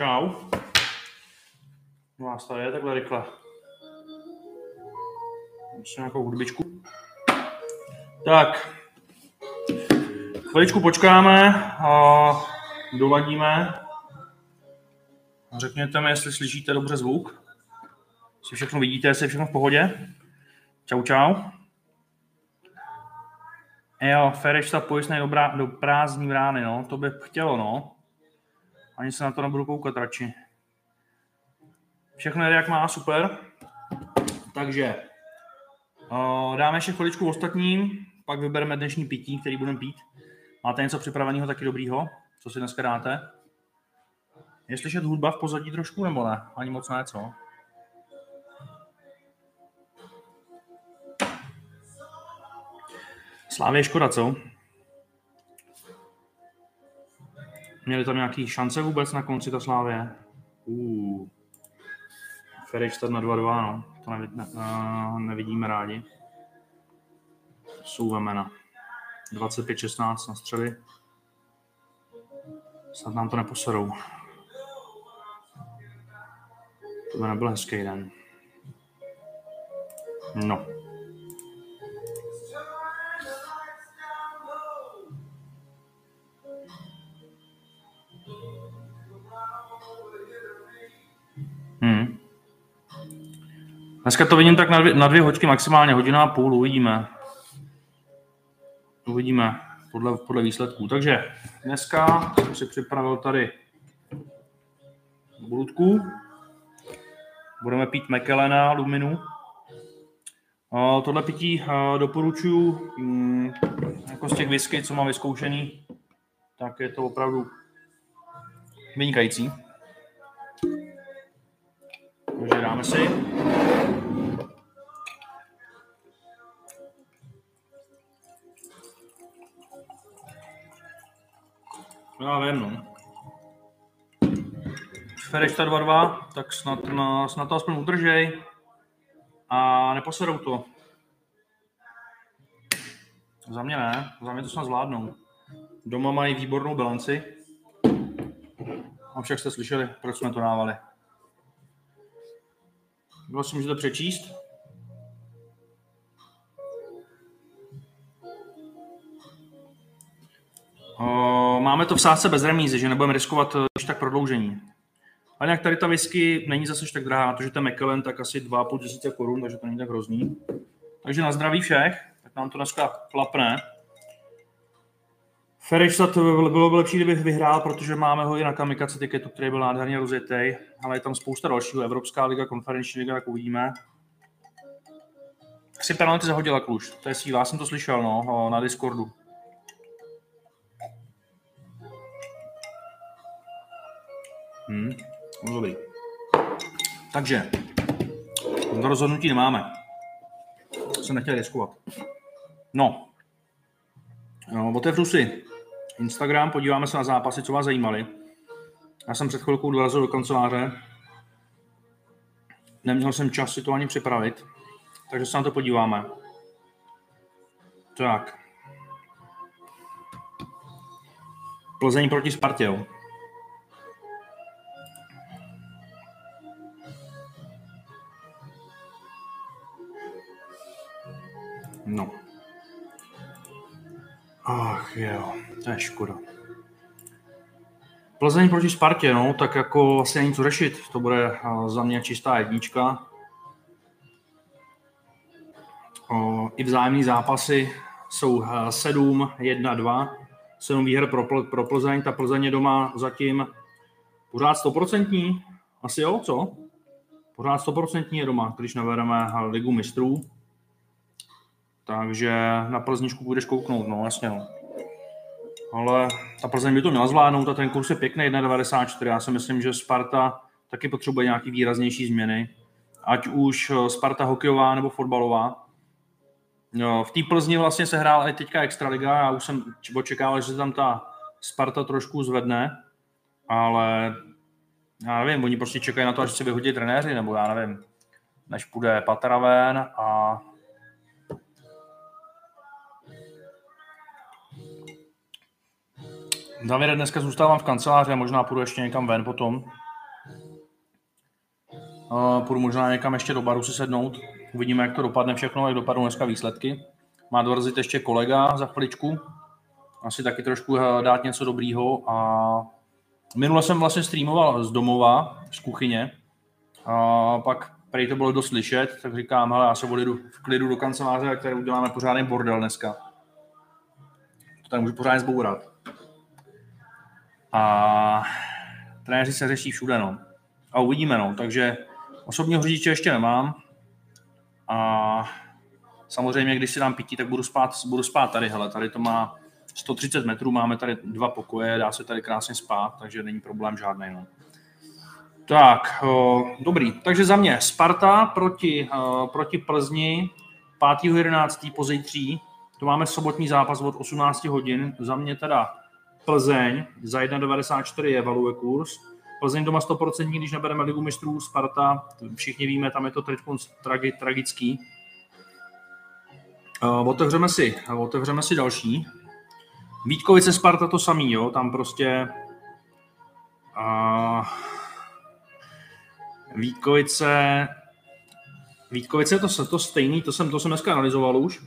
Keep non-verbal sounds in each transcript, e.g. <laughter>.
Čau. Vás tady je takhle rychle. Musím nějakou hudbičku. Tak. Chviličku počkáme a doladíme. Řekněte mi, jestli slyšíte dobře zvuk. Jestli všechno vidíte, jestli je všechno v pohodě. Čau, čau. Jo, Ferešta pojistný do, brá, do prázdní brány, no. To by chtělo, no. Ani se na to nebudu koukat radši. Všechno jak má, super. Takže uh, dáme ještě chviličku ostatním, pak vybereme dnešní pití, který budeme pít. Máte něco připraveného taky dobrýho? Co si dneska dáte? Je slyšet hudba v pozadí trošku, nebo ne? Ani moc ne, co? Slávě škoda, co? Měli tam nějaký šance vůbec na konci ta Slávě? Uh. Ferejstad na 2-2, no. To nevidí, ne, uh, nevidíme rádi. Jsou vemena. 25-16 na střely. Snad nám to neposerou. To by nebyl hezký den. No. Dneska to vidím tak na dvě, na dvě hoďky, maximálně hodina a půl, uvidíme. Uvidíme podle, podle výsledků. Takže dneska jsem si připravil tady bulutku. Budeme pít Mekelena Luminu. Tohle pití doporučuji mm, jako z těch whisky, co mám vyzkoušený, tak je to opravdu vynikající. Takže dáme si. Já vím, no. Ferešta 2-2, tak snad, na, snad to aspoň udržej a neposedou to. Za mě ne, za mě to snad zvládnou. Doma mají výbornou bilanci. A jste slyšeli, proč jsme to dávali. Kdo si můžete přečíst? Máme to v sázce bez remízy, že nebudeme riskovat když tak prodloužení. Ale nějak tady ta whisky není zase tak drahá, protože ten McKellen tak asi 2,5 tisíce korun, takže to není tak hrozný. Takže na zdraví všech, tak nám to dneska klapne. Fereštat bylo, bylo by lepší, kdybych vyhrál, protože máme ho i na kamikace tiketu, který byl nádherně rozjetý, ale je tam spousta dalšího. Evropská liga, konferenční liga, tak uvidíme. Asi penalty zahodila Kluž, to je síla, já jsem to slyšel no, na Discordu. Hmm, no dobrý. Takže, to rozhodnutí nemáme. Jsem nechtěl riskovat. No, no otevřu si Instagram, podíváme se na zápasy, co vás zajímaly. Já jsem před chvilkou dorazil do kanceláře. Neměl jsem čas si to ani připravit, takže se na to podíváme. Tak. Plzeň proti Spartě, jo. No. Ach jo, to je škoda. Plzeň proti Spartě, no, tak jako vlastně není co řešit. To bude za mě čistá jednička. I vzájemní zápasy jsou 7, 1, 2. 7 výher pro, pro Plzeň. Ta Plzeň je doma zatím pořád 100%. Asi jo, co? Pořád 100% je doma, když nevedeme ligu mistrů. Takže na Plzničku budeš kouknout, no jasně. No. Ale ta Plzeň by to měla zvládnout a ten kurz je pěkný 1,94. Já si myslím, že Sparta taky potřebuje nějaký výraznější změny. Ať už eh, Sparta hokejová nebo fotbalová. V té Plzni vlastně se hrál i teďka Extraliga. Já už jsem očekával, že se tam ta Sparta trošku zvedne, ale já nevím, oni prostě čekají na to, až se vyhodí trenéři, nebo já nevím, než půjde Patraven a Davide, dneska zůstávám v kanceláři a možná půjdu ještě někam ven potom. Uh, půjdu možná někam ještě do baru si sednout. Uvidíme, jak to dopadne všechno, jak dopadnou dneska výsledky. Má dorazit ještě kolega za chviličku. Asi taky trošku eh, dát něco dobrýho. A minule jsem vlastně streamoval z domova, z kuchyně. A pak prej to bylo dost slyšet, tak říkám, hele, já se odjedu v klidu do kanceláře, které uděláme pořádný bordel dneska. To tady můžu pořádně zbourat. A trenéři se řeší všude, no. A uvidíme, no. Takže osobního řidiče ještě nemám. A samozřejmě, když si dám pití, tak budu spát, budu spát tady, hele, tady to má 130 metrů, máme tady dva pokoje, dá se tady krásně spát, takže není problém žádný. No. Tak, o, dobrý. Takže za mě Sparta proti, o, proti Plzni 5.11. po zítří. To máme sobotní zápas od 18 hodin. Za mě teda Plzeň za 1,94 je valuje kurz. Plzeň doma 100%, když nebereme ligu mistrů, Sparta, všichni víme, tam je to teď tragi, tragický. Uh, otevřeme si, otevřeme si další. Vítkovice Sparta to samý, jo, tam prostě uh, Vítkovice Vítkovice je to, to stejný, to jsem, to jsem dneska analyzoval už.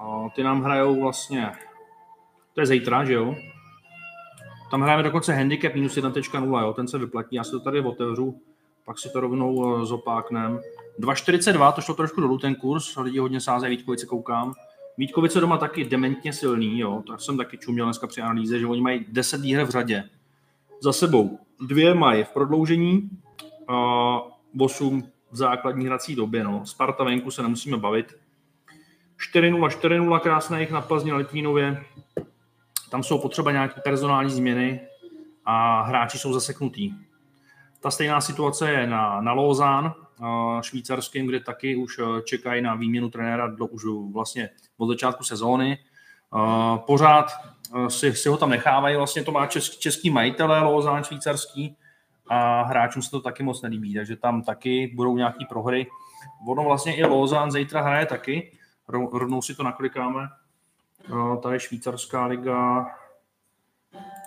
Uh, ty nám hrajou vlastně, to je zítra, že jo? Tam hrajeme dokonce handicap minus 1.0, jo, ten se vyplatí, já si to tady otevřu, pak si to rovnou eh, zopáknem. 2.42, to šlo trošku dolů ten kurz, lidi hodně sázejí Vítkovice, koukám. Vítkovice doma taky dementně silný, jo, tak jsem taky čuměl dneska při analýze, že oni mají 10 výher v řadě za sebou. Dvě mají v prodloužení a 8 v základní hrací době, no. Sparta venku se nemusíme bavit. 4-0, 4-0 krásných na Plzni na Litvínově. Tam jsou potřeba nějaké personální změny a hráči jsou zaseknutí. Ta stejná situace je na, na Lozán, švýcarským, kde taky už eh, čekají na výměnu trenéra do, už vlastně od začátku sezóny. Pořád eh, si, si ho tam nechávají, vlastně to má český, český majitele Lozán švýcarský a hráčům se to taky moc nelíbí, takže tam taky budou nějaký prohry. Ono vlastně i Lozán zítra hraje taky, rovnou si to naklikáme. Tady švýcarská liga,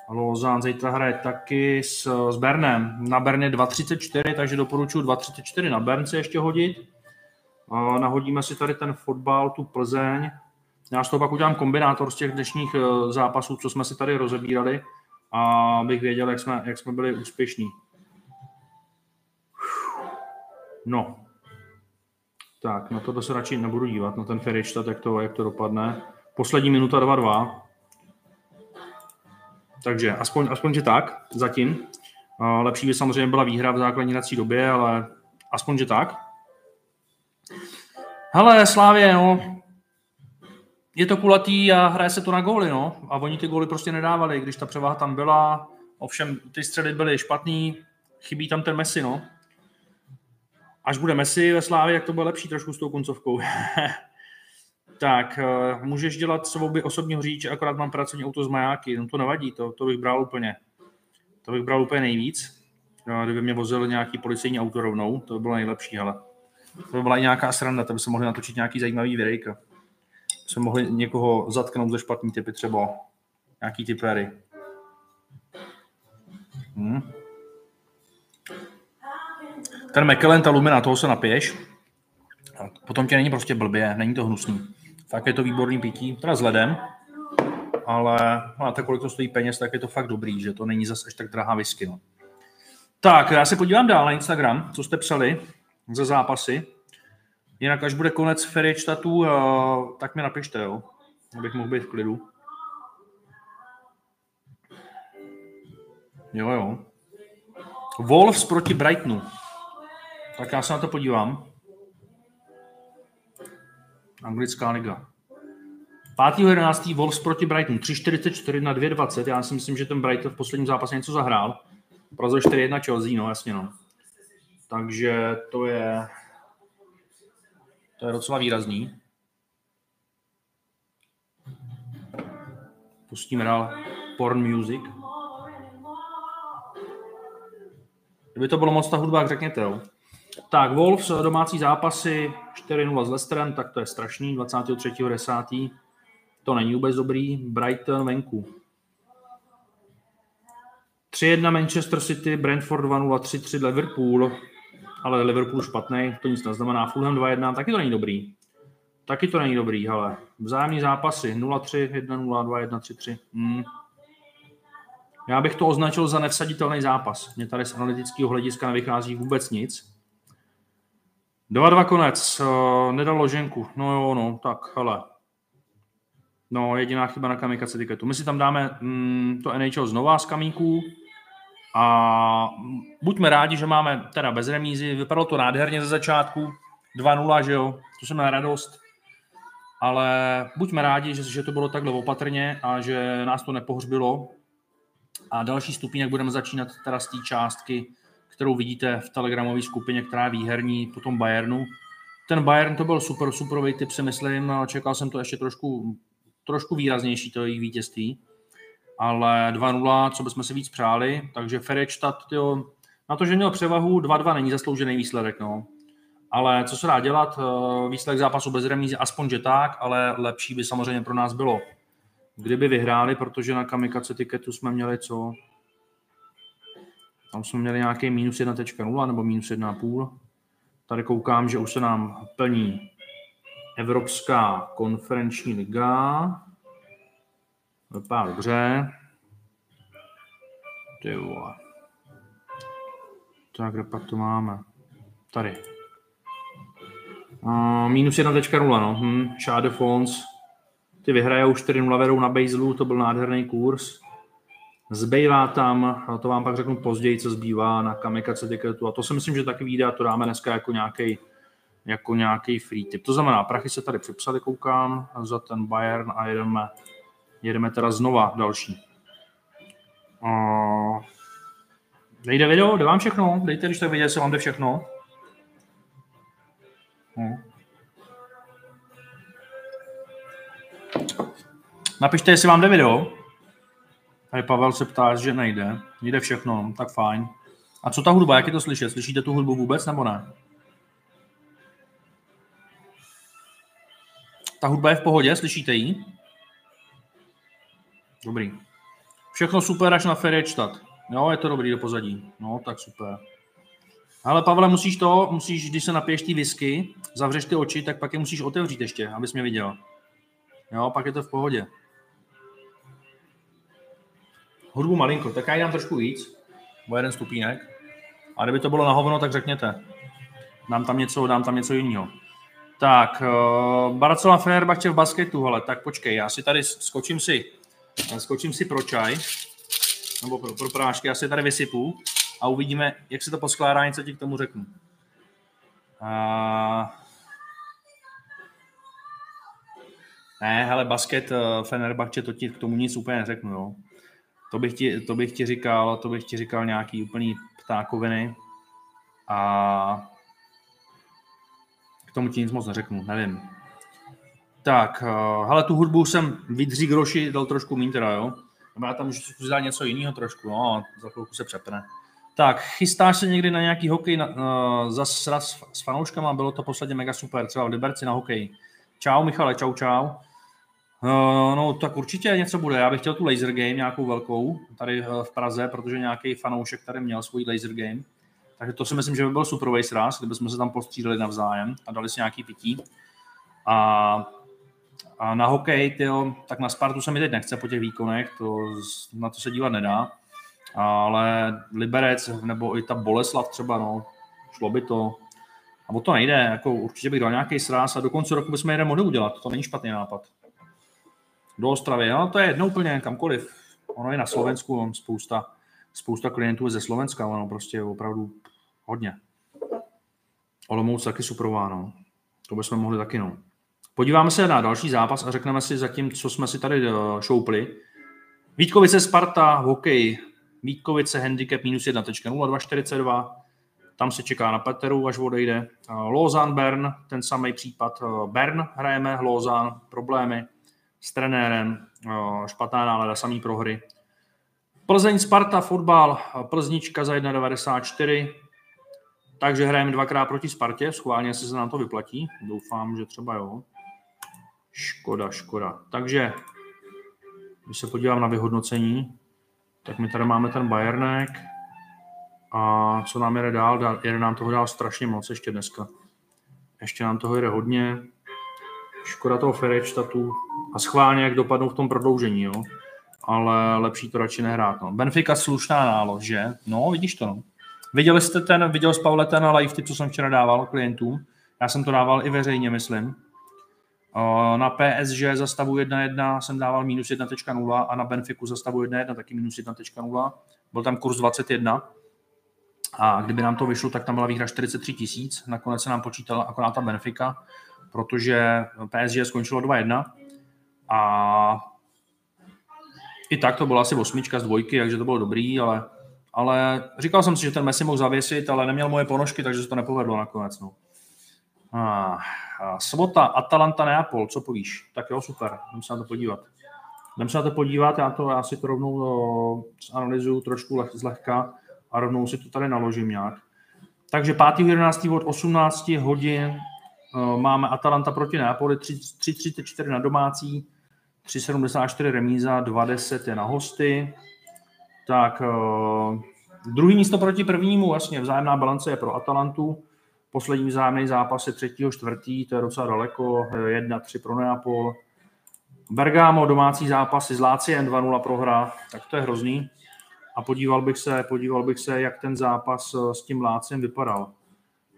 Lozán zítra hraje taky s, s Bernem. Na Berně 2.34, takže doporučuji 2.34 na Bern si ještě hodit. A nahodíme si tady ten fotbal, tu Plzeň. Já z toho pak udělám kombinátor z těch dnešních eh, zápasů, co jsme si tady rozebírali, a abych věděl, jak jsme, jak jsme byli úspěšní. No. Tak, na to se radši nebudu dívat, na ten Ferričtat, jak to, jak to dopadne. Poslední minuta 2-2. Takže aspoň, aspoň že tak, zatím. Lepší by samozřejmě byla výhra v základní hrací době, ale aspoň, že tak. Hele, Slávě, no, je to kulatý a hraje se to na góly, no. A oni ty góly prostě nedávali, když ta převaha tam byla. Ovšem, ty středy byly špatný, chybí tam ten Messi, no. Až bude Messi ve Slávě, jak to bude lepší trošku s tou koncovkou. <laughs> tak uh, můžeš dělat svou osobního řidiče, akorát mám pracovní auto z majáky, no to nevadí, to, to bych bral úplně. To bych bral úplně nejvíc. No, kdyby mě vozil nějaký policejní auto rovnou, to by bylo nejlepší, ale to by byla nějaká sranda, to by se mohli natočit nějaký zajímavý videjka. Jsme mohli někoho zatknout ze špatný typy třeba. Nějaký typery. Hmm. Ten McKellen, ta lumina, toho se napiješ. Potom tě není prostě blbě, není to hnusný. Tak je to výborný pití, teda s ledem, ale máte, kolik to stojí peněz, tak je to fakt dobrý, že to není zase až tak drahá whisky. No. Tak, já se podívám dál na Instagram, co jste psali ze zápasy. Jinak, až bude konec čtatu, tak mi napište, jo, abych mohl být v klidu. Jo, jo. Wolves proti Brightonu. Tak já se na to podívám. Anglická liga. 5.11. Wolves proti Brighton 3.44 na 2.20. Já si myslím, že ten Brighton v posledním zápase něco zahrál. Prazo 4-1 Chelsea, no jasně no. Takže to je to je docela výrazný. Pustíme dál porn music. Kdyby to bylo moc ta hudba, jak řekněte, jo. Tak, Wolves, domácí zápasy 4-0 s Leicesterem, tak to je strašný, 23.10. To není vůbec dobrý. Brighton venku. 3-1 Manchester City, Brentford 2-0, 3-3 Liverpool. ale Liverpool špatný, to nic neznamená. Fulham 2-1, taky to není dobrý. Taky to není dobrý, ale vzájemní zápasy 0-3, 1-0, 2-1, 3-3. Hmm. Já bych to označil za nevsaditelný zápas. Mně tady z analytického hlediska nevychází vůbec nic. 2-2 konec, uh, nedal loženku. No jo, no, tak, hele. No, jediná chyba na kamikace tiketu. My si tam dáme mm, to NHL znova z kamíků a buďme rádi, že máme teda bez remízy. Vypadalo to nádherně ze začátku. 2-0, že jo, to jsem na radost. Ale buďme rádi, že, že to bylo takhle opatrně a že nás to nepohřbilo. A další stupínek budeme začínat teda z té částky, kterou vidíte v telegramové skupině, která je výherní po tom Bayernu. Ten Bayern to byl super, superový typ, si myslím. Čekal jsem to ještě trošku, trošku výraznější, to jejich vítězství. Ale 2-0, co bychom si víc přáli. Takže Ferečtat, tyjo, na to, že měl převahu, 2-2 není zasloužený výsledek. No. Ale co se dá dělat? Eh, výsledek zápasu bez remízy, aspoň že tak, ale lepší by samozřejmě pro nás bylo, kdyby vyhráli, protože na kamikace tiketu jsme měli co? Tam jsme měli nějaký minus 1.0 nebo minus 1,5. Tady koukám, že už se nám plní Evropská konferenční liga. Vypadá dobře. Ty vole. Tak, kde pak to máme? Tady. Uh, minus 1.0, no. Hm, Fons. Ty vyhrajou 4-0 vedou na Baselu, to byl nádherný kurz. Zbývá tam, to vám pak řeknu později, co zbývá na kamikace tiketu. A to si myslím, že taky vyjde a to dáme dneska jako nějaký jako nějaký free tip. To znamená, prachy se tady připsali, koukám, za ten Bayern a jedeme, jedeme teda znova další. Uh, nejde video? Jde vám všechno? Dejte, když tak vidět, jestli vám jde všechno. Uh. Napište, jestli vám jde video. Tady Pavel se ptá, že nejde. Jde všechno, tak fajn. A co ta hudba, jak je to slyšet? Slyšíte tu hudbu vůbec nebo ne? Ta hudba je v pohodě, slyšíte ji? Dobrý. Všechno super až na Ferečtat. Jo, je to dobrý do pozadí. No, tak super. Ale Pavle, musíš to, musíš, když se napiješ ty whisky, zavřeš ty oči, tak pak je musíš otevřít ještě, abys mě viděl. Jo, pak je to v pohodě. Hudbu malinko, tak já ji dám trošku víc, o jeden stupínek. A kdyby to bylo na hovno, tak řekněte. Dám tam něco, dám tam něco jiného. Tak, uh, Barcelona Fenerbahce v basketu, ale tak počkej, já si tady skočím si, skočím si pro čaj, nebo pro, pro prášky, já si tady vysypu a uvidíme, jak se to poskládá, něco ti k tomu řeknu. Uh, ne, hele, basket uh, Fenerbahce, to ti k tomu nic úplně neřeknu, jo. To bych ti, to bych ti říkal, to bych ti říkal nějaký úplný ptákoviny a k tomu ti nic moc neřeknu, nevím. Tak, uh, hele, tu hudbu jsem vydří groši dal trošku míň teda, jo. Já tam můžu dát něco jiného trošku, no, za chvilku se přepne. Tak, chystáš se někdy na nějaký hokej na, uh, za sraz s fanouškama? Bylo to posledně mega super, třeba v Liberci na hokej. Čau Michale, čau čau. Uh, no tak určitě něco bude. Já bych chtěl tu laser game nějakou velkou tady uh, v Praze, protože nějaký fanoušek tady měl svůj laser game. Takže to si myslím, že by byl superový sraz, kdybychom se tam postřídali navzájem a dali si nějaký pití. A, a na hokej, tyjo, tak na Spartu se mi teď nechce po těch výkonech, to, na to se dívat nedá. Ale Liberec nebo i ta Boleslav třeba, no, šlo by to. A o to nejde, jako určitě bych dal nějaký sraz a do konce roku bychom jeden mohli udělat, to není špatný nápad do Ostravy. No, to je jedno úplně kamkoliv. Ono je na Slovensku, on spousta, spousta klientů je ze Slovenska, ono prostě je opravdu hodně. Olomouc taky suprová, no. To bychom mohli taky, no. Podíváme se na další zápas a řekneme si zatím, co jsme si tady eh, šoupli. Vítkovice Sparta, hokej. Vítkovice handicap minus 1.0242. Tam se čeká na Peteru, až odejde. Eh, Lozan Bern, ten samý případ. Eh, Bern hrajeme, Lozan, problémy s trenérem, špatná nálada, samý prohry. Plzeň, Sparta, fotbal, Plznička za 1,94, takže hrajeme dvakrát proti Spartě, schválně se nám to vyplatí, doufám, že třeba jo. Škoda, škoda. Takže, když se podívám na vyhodnocení, tak my tady máme ten Bayernek A co nám jede dál? Jede nám toho dál strašně moc ještě dneska. Ještě nám toho jede hodně. Škoda toho Ferečtatu. A schválně, jak dopadnou v tom prodloužení, jo. Ale lepší to radši nehrát. No. Benfica slušná nálož, že? No, vidíš to, no. Viděli jste ten, viděl jsi Paule ten live tip, co jsem včera dával klientům? Já jsem to dával i veřejně, myslím. Na PSG za stavu 1.1 jsem dával minus 1.0 a na Benfiku za stavu 1.1 taky minus 1.0. Byl tam kurz 21 a kdyby nám to vyšlo, tak tam byla výhra 43 tisíc. Nakonec se nám počítala akorát ta Benfica, protože PSG skončilo 2-1 a i tak to byla asi osmička z dvojky, takže to bylo dobrý, ale, ale říkal jsem si, že ten Messi mohl zavěsit, ale neměl moje ponožky, takže se to nepovedlo nakonec. No. A, a sobota, Atalanta, Neapol, co povíš? Tak jo, super, jdem se na to podívat. Jdem se na to podívat, já, to, já si to rovnou no, zanalizuju trošku leh, zlehka a rovnou si to tady naložím nějak. Takže 5.11. od 18 hodin máme Atalanta proti Neapoli, 3.34 na domácí, 3.74 remíza, 2.10 je na hosty. Tak uh, druhý místo proti prvnímu, vlastně vzájemná balance je pro Atalantu. Poslední vzájemný zápas je 3. čtvrtý, to je docela daleko, 1-3 pro Neapol. Bergamo domácí zápasy s Láciem 2-0 prohra, tak to je hrozný. A podíval bych se, podíval bych se, jak ten zápas eh, s tím Láciem vypadal.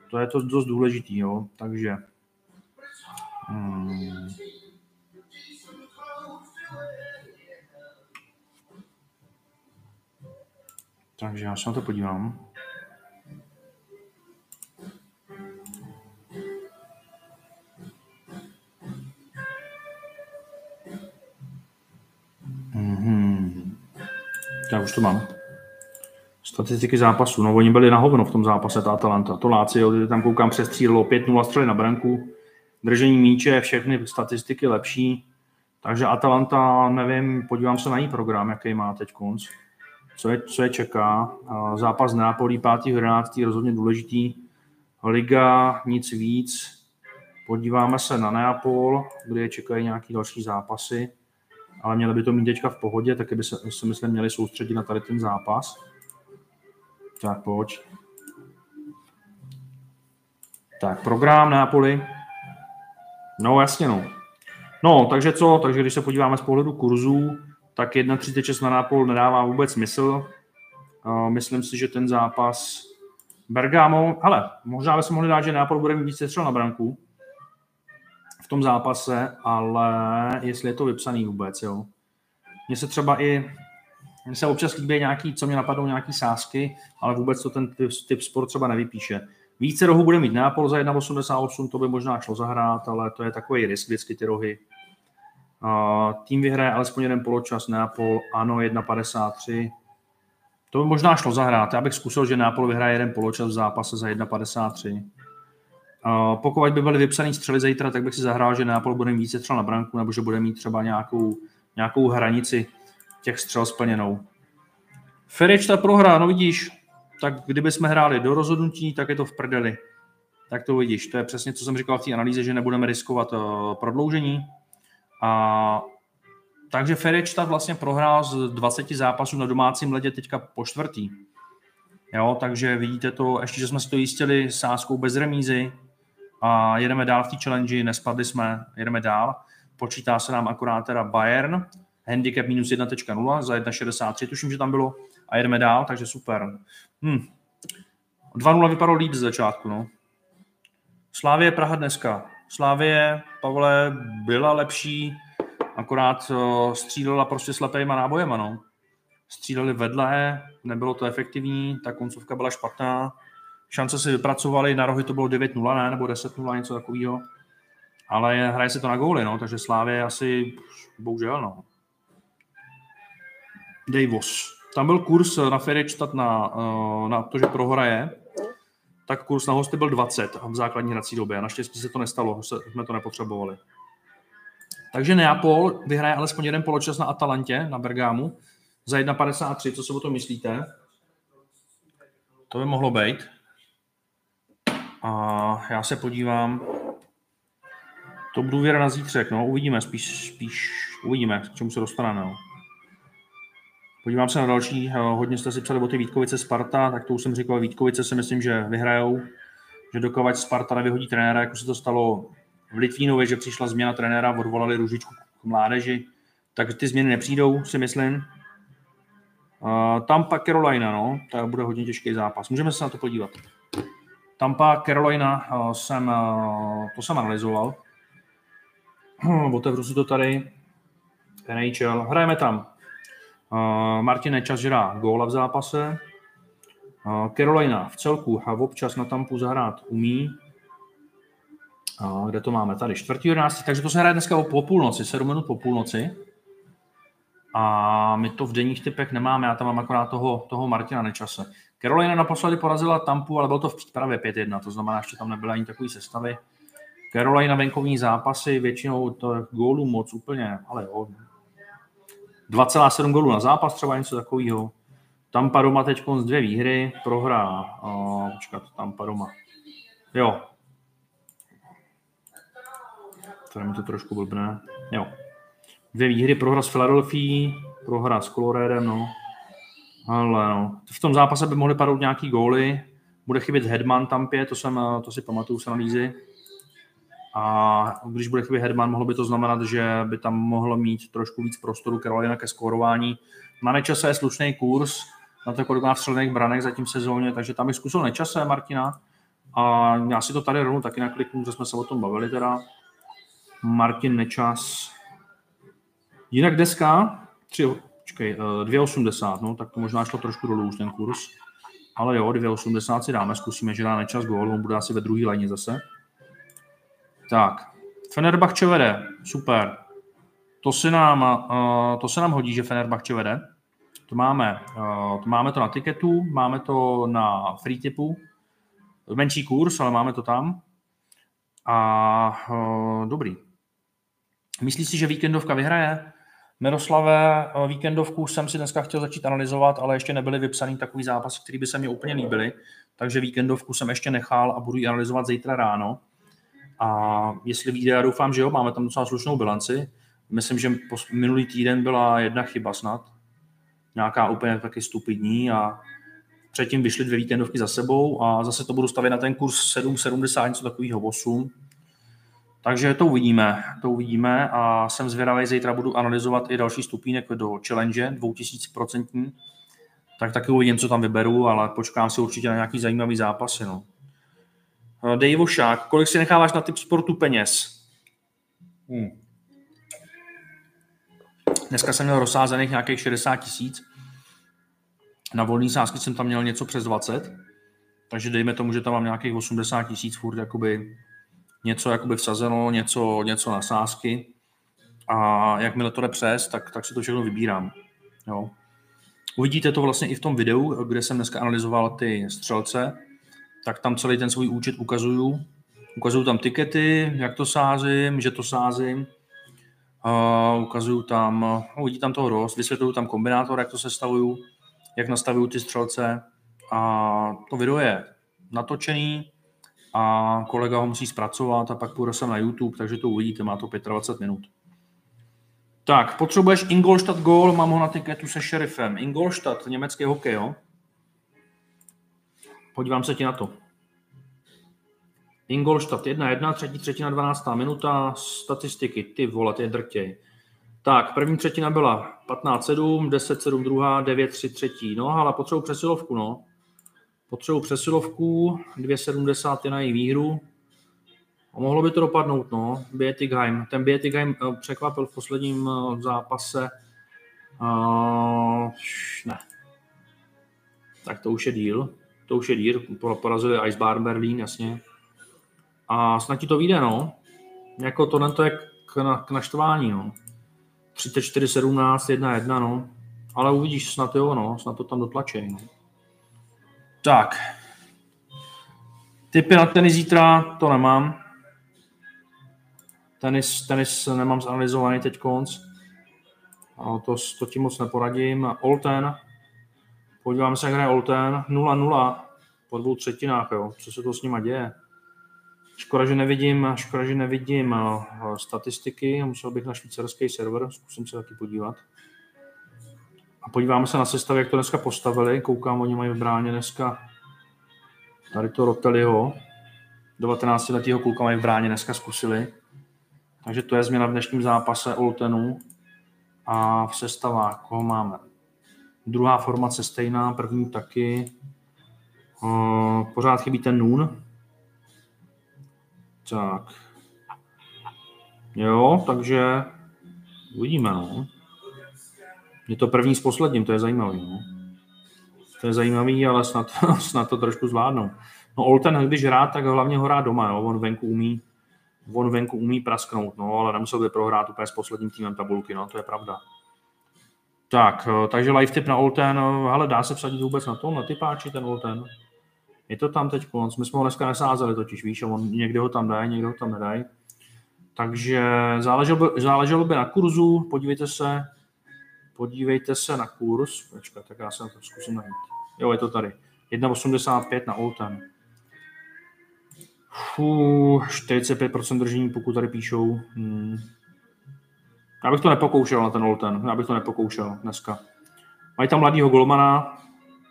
To je to dost důležitý, jo. Takže hmm. Takže já se na to podívám. Mm-hmm. Já už to mám. Statistiky zápasu. No, oni byli na hovno v tom zápase, ta Atalanta. To Lácio, tam koukám, přestřílelo 5-0 střely na branku. Držení míče, všechny statistiky lepší. Takže Atalanta, nevím, podívám se na její program, jaký má teď konc. Co je, co je čeká. Zápas Nápolí 5.11. rozhodně důležitý. Liga, nic víc. Podíváme se na Neapol, kde je čekají nějaké další zápasy ale měli by to mít teďka v pohodě, taky by se, se myslím, měli soustředit na tady ten zápas. Tak pojď. Tak, program Nápoli. No jasně, no. No, takže co? Takže když se podíváme z pohledu kurzů, tak 1.36 na Nápol nedává vůbec smysl. Myslím si, že ten zápas Bergamo, ale možná by se mohli dát, že Nápol bude mít více střel na branku, v tom zápase, ale jestli je to vypsaný vůbec, jo. Mně se třeba i, mně se občas líbí nějaký, co mě napadnou nějaký sázky, ale vůbec to ten typ, typ sport třeba nevypíše. Více rohů bude mít Neapol za 1,88, to by možná šlo zahrát, ale to je takový risk vždycky ty rohy. Uh, tým vyhraje alespoň jeden poločas, Neapol, ano, 1,53. To by možná šlo zahrát. Já bych zkusil, že Neapol vyhraje jeden poločas v zápase za 1,53. Uh, pokud by byly vypsané střely zítra, tak bych si zahrál, že Neapol bude mít více střel na branku, nebo že bude mít třeba nějakou, nějakou hranici těch střel splněnou. Ferič ta prohra, no vidíš, tak kdyby jsme hráli do rozhodnutí, tak je to v prdeli. Tak to vidíš, to je přesně, co jsem říkal v té analýze, že nebudeme riskovat uh, prodloužení. A takže Ferečta vlastně prohrál z 20 zápasů na domácím ledě teďka po čtvrtý. Jo, takže vidíte to, ještě, že jsme si to jistili sáskou bez remízy, a jedeme dál v té challenge, nespadli jsme, jedeme dál. Počítá se nám akorát teda Bayern, handicap minus 1.0 za 1.63, tuším, že tam bylo, a jedeme dál, takže super. Hm. 2-0 vypadalo líp z začátku, no. Slávě Praha dneska. Slávě, Pavle, byla lepší, akorát uh, střílela prostě slepejma nábojema, no. Stříleli vedle, nebylo to efektivní, ta koncovka byla špatná, šance si vypracovali, na rohy to bylo 9-0, ne, nebo 10-0, něco takového. Ale hraje se to na góly, no, takže Slávě asi, bohužel, no. Davos. Tam byl kurz na Ferečtat na, eh, na to, že prohraje, tak kurz na hosty byl 20 v základní hrací době. Naštěstí se to nestalo, jsme to nepotřebovali. Takže Neapol vyhraje alespoň jeden poločas na Atalantě, na Bergámu, za 1,53. Co si o tom myslíte? To by mohlo být. A já se podívám. To budu věra na zítřek, no, uvidíme, spíš, spíš uvidíme, k čemu se dostaneme, no. Podívám se na další, hodně jste si psali o ty Vítkovice Sparta, tak to už jsem říkal, Vítkovice si myslím, že vyhrajou, že dokovač Sparta nevyhodí trenéra, jako se to stalo v Litvínově, že přišla změna trenéra, odvolali Ružičku k mládeži, tak ty změny nepřijdou, si myslím. Uh, Tampa Carolina, no, to bude hodně těžký zápas. Můžeme se na to podívat. Tampa Carolina uh, jsem, to jsem analyzoval. <clears throat> Otevřu si to tady. NHL. Hrajeme tam. Uh, Martin Nečas žerá góla v zápase. Uh, Carolina v celku a občas na Tampu zahrát umí. Uh, kde to máme? Tady 4.11. Takže to se hraje dneska po půlnoci, 7 minut po půlnoci. A my to v denních typech nemáme, já tam mám akorát toho, toho Martina Nečase. Carolina naposledy porazila Tampu, ale bylo to v přípravě 5-1, to znamená, že tam nebyla ani takový sestavy. Carolina venkovní zápasy, většinou to gólů moc úplně, ale jo. 2,7 gólů na zápas, třeba něco takového. Tampa doma teď z dvě výhry, prohra, uh, počkat, Tampa doma. Jo. Tady mi to trošku blbne. Jo. Dvě výhry, prohra s Philadelphia, prohra s Coloradem, no. Ale no, v tom zápase by mohly padnout nějaký góly, bude chybět Hedman Tampě, to, jsem, to si pamatuju z analýzy. A když bude chybět Hedman, mohlo by to znamenat, že by tam mohlo mít trošku víc prostoru Carolina ke skórování. Na nečase je slušný kurz, na to, kolik má vstřelených branek zatím sezóně, takže tam bych zkusil nečase Martina. A já si to tady rovnou taky nakliknu, že jsme se o tom bavili teda. Martin Nečas. Jinak deska, tři, počkej, 2,80, eh, no, tak to možná šlo trošku dolů už ten kurz. Ale jo, 2,80 si dáme, zkusíme, že dá nečas gól, on bude asi ve druhé léně zase. Tak, Fenerbahče vede, super. To se nám, uh, to se nám hodí, že Fenerbahče vede. To máme, uh, to máme to na tiketu, máme to na free tipu. Menší kurz, ale máme to tam. A uh, dobrý. Myslíš si, že víkendovka vyhraje? Miroslave, víkendovku jsem si dneska chtěl začít analyzovat, ale ještě nebyly vypsaný takový zápas, který by se mi úplně líbily, takže víkendovku jsem ještě nechal a budu ji analyzovat zítra ráno. A jestli vyjde, já doufám, že jo, máme tam docela slušnou bilanci. Myslím, že minulý týden byla jedna chyba snad, nějaká úplně taky stupidní a předtím vyšly dvě víkendovky za sebou a zase to budu stavět na ten kurz 7,70, něco takového 8. Takže to uvidíme, to uvidíme a jsem zvědavý, zítra budu analyzovat i další stupínek do challenge 2000%, tak taky uvidím, co tam vyberu, ale počkám si určitě na nějaký zajímavý zápasy. No. Eh, Dejvo Šák, kolik si necháváš na typ sportu peněz? Hmm. Dneska jsem měl rozsázených nějakých 60 tisíc. Na volný sázky jsem tam měl něco přes 20. Takže dejme tomu, že tam mám nějakých 80 tisíc furt jakoby něco jakoby vsazeno, něco, něco na sázky. A jakmile to jde přes, tak, tak si to všechno vybírám. Jo. Uvidíte to vlastně i v tom videu, kde jsem dneska analyzoval ty střelce, tak tam celý ten svůj účet ukazuju. Ukazuju tam tikety, jak to sázím, že to sázím. Uh, ukazuju tam, no, uvidí tam toho dost, vysvětluju tam kombinátor, jak to sestavuju, jak nastavuju ty střelce. A to video je natočený a kolega ho musí zpracovat a pak půjde sem na YouTube, takže to uvidíte, má to 25 minut. Tak, potřebuješ Ingolstadt gól, mám ho na tiketu se šerifem. Ingolstadt, německý hokej, jo? Podívám se ti na to. Ingolstadt 1-1, třetí třetina 12. minuta, statistiky, ty vole, ty drtěj. Tak, první třetina byla 15-7, 10-7 druhá, 9-3 třetí. No, ale potřebuji přesilovku, no. Potřebuji přesilovku, 2,70 je na její výhru. A mohlo by to dopadnout, no. Bietigheim. Ten Bietigheim eh, překvapil v posledním eh, zápase. Uh, ne. Tak to už je díl to už je dír, porazili Icebar Berlín, jasně. A snad ti to vyjde, no. Jako tohle to je k, na, k naštvání, no. 34, 17, 1, 1, no. Ale uvidíš, snad jo, no. Snad to tam dotlačí, no. Tak. Typy na tenis zítra to nemám. Tenis, tenis nemám zanalizovaný teď konc. A to, to ti moc neporadím. Olten, Podíváme se, jak hraje Olten. 0-0 po dvou třetinách, jo. Co se to s nima děje? Škoda, že nevidím, škoda, že nevidím uh, statistiky. Musel bych na švýcarský server, zkusím se taky podívat. A podíváme se na sestavy, jak to dneska postavili. Koukám, oni mají v bráně dneska tady to Roteliho. 19 letého kluka mají v bráně dneska zkusili. Takže to je změna v dnešním zápase Oltenu. A v sestavách, koho máme? Druhá formace stejná, první taky. Pořád chybí ten Nun. Tak. Jo, takže uvidíme, no. Je to první s posledním, to je zajímavý, no. To je zajímavý, ale snad, <laughs> snad to trošku zvládnou. No Olten, když hrát, tak hlavně ho hrát doma, jo. On venku umí, on venku umí prasknout, no, ale nemusel by prohrát úplně s posledním týmem tabulky, no, to je pravda. Tak, eh, takže live tip na Olten, ale dá se vsadit vůbec na to, na ty páči ten Olten. Je to tam teď konc. My jsme ho dneska nesázeli totiž, víš, on někde ho tam dají, někde ho tam nedají. Takže záleželo by, záleželo by na kurzu, podívejte se, podívejte se na kurz, počkat, tak já se na to zkusím najít. Jo, je to tady. 1,85 na Olten. Fů, 45% držení, pokud tady píšou. Hmm. Já bych to nepokoušel na ten Olten, já bych to nepokoušel dneska. Mají tam mladýho golmana,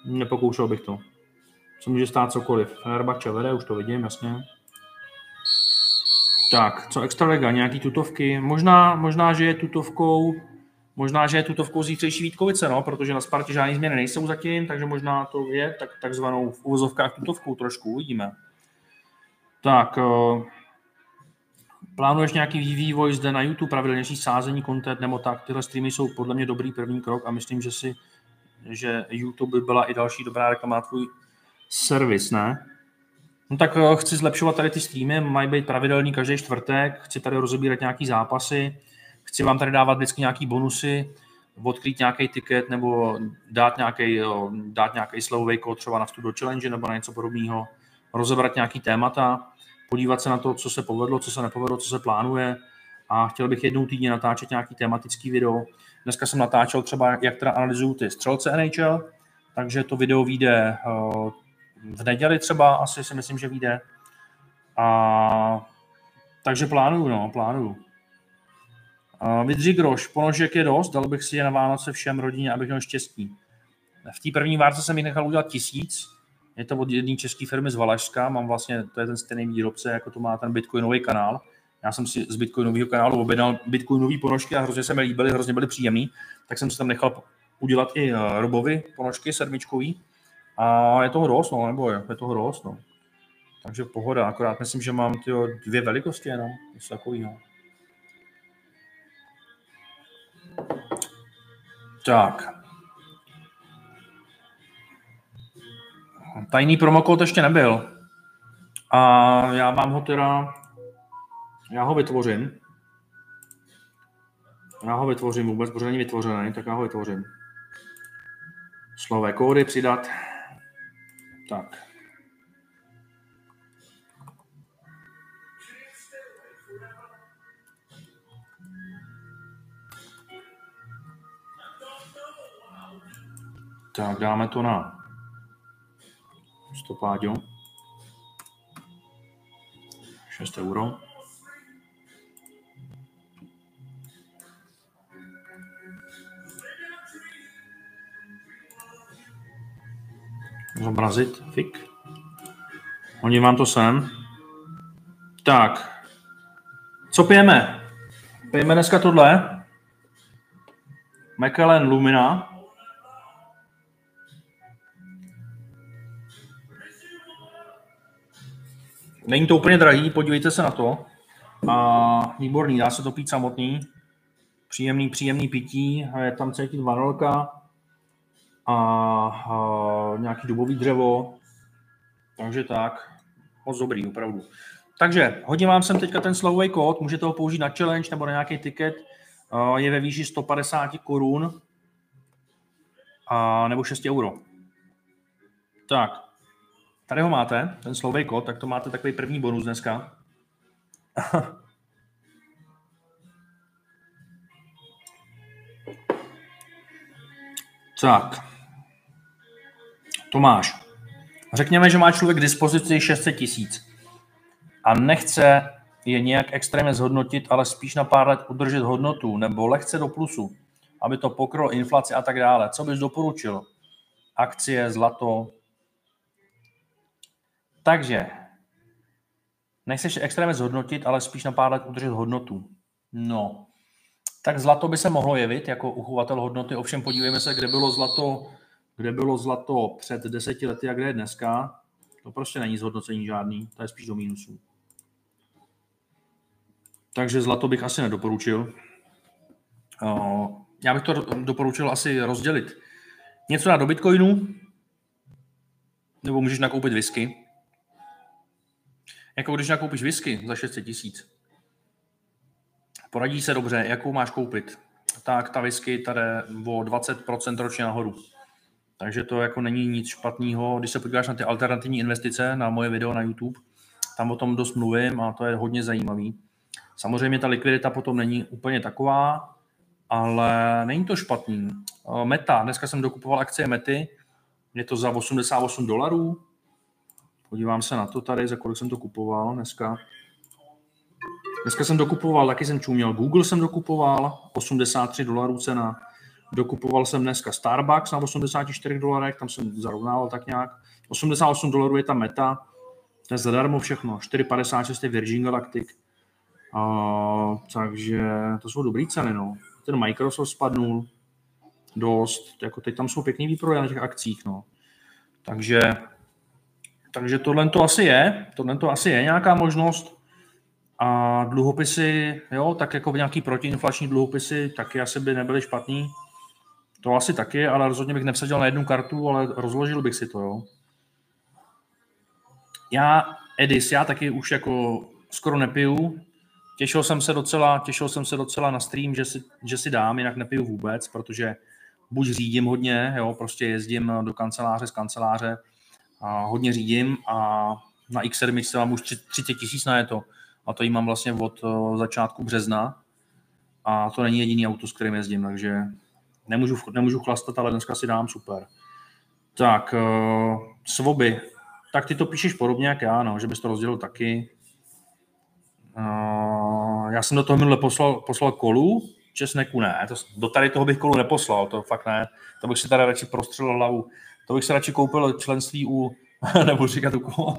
nepokoušel bych to. Co může stát cokoliv. Fenerbahce vede, už to vidím, jasně. Tak, co Extraliga, nějaký tutovky? Možná, možná, že je tutovkou Možná, že je tutovkou zítřejší Vítkovice, no, protože na Spartě žádné změny nejsou zatím, takže možná to je tak, takzvanou v uvozovkách tutovkou trošku, uvidíme. Tak, uh, plánuješ nějaký vývoj zde na YouTube, pravidelnější sázení, content nebo tak, tyhle streamy jsou podle mě dobrý první krok a myslím, že si, že YouTube by byla i další dobrá reklama tvůj servis, ne? No tak uh, chci zlepšovat tady ty streamy, mají být pravidelný každý čtvrtek, chci tady rozebírat nějaký zápasy, chci vám tady dávat vždycky nějaký bonusy, odkrýt nějaký tiket nebo dát nějaký, dát nějaký slovový kód třeba na vstup do challenge nebo na něco podobného, rozebrat nějaký témata, podívat se na to, co se povedlo, co se nepovedlo, co se plánuje a chtěl bych jednou týdně natáčet nějaký tematický video. Dneska jsem natáčel třeba, jak teda analyzuju ty střelce NHL, takže to video vyjde v neděli třeba, asi si myslím, že vyjde. A takže plánuju, no, plánuju. Vydří groš, ponožek je dost, dal bych si je na Vánoce všem rodině, abych měl štěstí. V té první várce jsem jich nechal udělat tisíc, je to od jedné české firmy z Valašska, mám vlastně, to je ten stejný výrobce, jako to má ten bitcoinový kanál. Já jsem si z bitcoinového kanálu objednal bitcoinové ponožky a hrozně se mi líbily, hrozně byly příjemný, tak jsem si tam nechal udělat i eh, Robovi ponožky sedmičkový. A je toho dost, no, nebo je, je dost, no. Takže pohoda, akorát myslím, že mám tyjo, dvě velikosti jenom, něco takového. Tak. Tajný promokód ještě nebyl. A já vám ho teda, já ho vytvořím. Já ho vytvořím vůbec, protože není vytvořený, tak já ho vytvořím. Slové kódy přidat. Tak. Tak dáme to na stopáďu. 6 euro. Zobrazit, fik. Oni vám to sem. Tak. Co pijeme? Pijeme dneska tohle. Macallan Lumina. Není to úplně drahý, podívejte se na to. A výborný, dá se to pít samotný. Příjemný, příjemný pití, je tam cítit vanilka a, a nějaký dubový dřevo. Takže tak, moc dobrý, opravdu. Takže hodím vám sem teďka ten slovový kód, můžete ho použít na challenge nebo na nějaký tiket. Je ve výši 150 korun a nebo 6 euro. Tak, Tady ho máte, ten slovej kód, tak to máte takový první bonus dneska. <laughs> tak. Tomáš. Řekněme, že má člověk k dispozici 600 tisíc a nechce je nějak extrémně zhodnotit, ale spíš na pár let udržet hodnotu nebo lehce do plusu. aby to pokrylo inflaci a tak dále. Co bys doporučil? Akcie, zlato. Takže, nechceš extrémně zhodnotit, ale spíš na pár let udržet hodnotu. No, tak zlato by se mohlo jevit jako uchovatel hodnoty, ovšem podívejme se, kde bylo zlato, kde bylo zlato před deseti lety a kde je dneska. To prostě není zhodnocení žádný, to je spíš do mínusu. Takže zlato bych asi nedoporučil. Já bych to doporučil asi rozdělit. Něco na do Bitcoinu, nebo můžeš nakoupit whisky. Jako když nakoupíš whisky za 600 tisíc, poradí se dobře, jakou máš koupit, tak ta whisky tady o 20% ročně nahoru. Takže to jako není nic špatného. Když se podíváš na ty alternativní investice, na moje video na YouTube, tam o tom dost mluvím a to je hodně zajímavý. Samozřejmě ta likvidita potom není úplně taková, ale není to špatný. Meta, dneska jsem dokupoval akcie Mety, je to za 88 dolarů. Podívám se na to tady, za kolik jsem to kupoval dneska. Dneska jsem dokupoval, taky jsem čuměl, Google jsem dokupoval, 83 dolarů cena. Dokupoval jsem dneska Starbucks na 84 dolarech, tam jsem zarovnával tak nějak. 88 dolarů je ta meta, to je zadarmo všechno. 4,56 je Virgin Galactic. Uh, takže to jsou dobrý ceny, no. Ten Microsoft spadnul dost, jako teď tam jsou pěkný výprodeje na těch akcích, no. Takže, takže tohle to asi je, tohle to asi je nějaká možnost. A dluhopisy, jo, tak jako v nějaký protiinflační dluhopisy, taky asi by nebyly špatný. To asi taky, ale rozhodně bych nevsadil na jednu kartu, ale rozložil bych si to, jo. Já, Edis, já taky už jako skoro nepiju. Těšil jsem se docela, těšil jsem se docela na stream, že si, že si dám, jinak nepiju vůbec, protože buď řídím hodně, jo, prostě jezdím do kanceláře z kanceláře a hodně řídím a na X7 mám už 30 tisíc na je to a to jí mám vlastně od eh, začátku března a to není jediný auto, s kterým jezdím, takže nemůžu, nemůžu chlastat, ale dneska si dám super. Tak, uh, svoby. Tak ty to píšeš podobně jak já, no, že bys to rozdělil taky. Uh, já jsem do toho minule poslal, poslal kolu, česneku ne, to, do tady toho bych kolu neposlal, to fakt ne. To bych si tady radši prostřelil hlavu. To bych si radši koupil členství u, <laughs> nebo říkat u kola.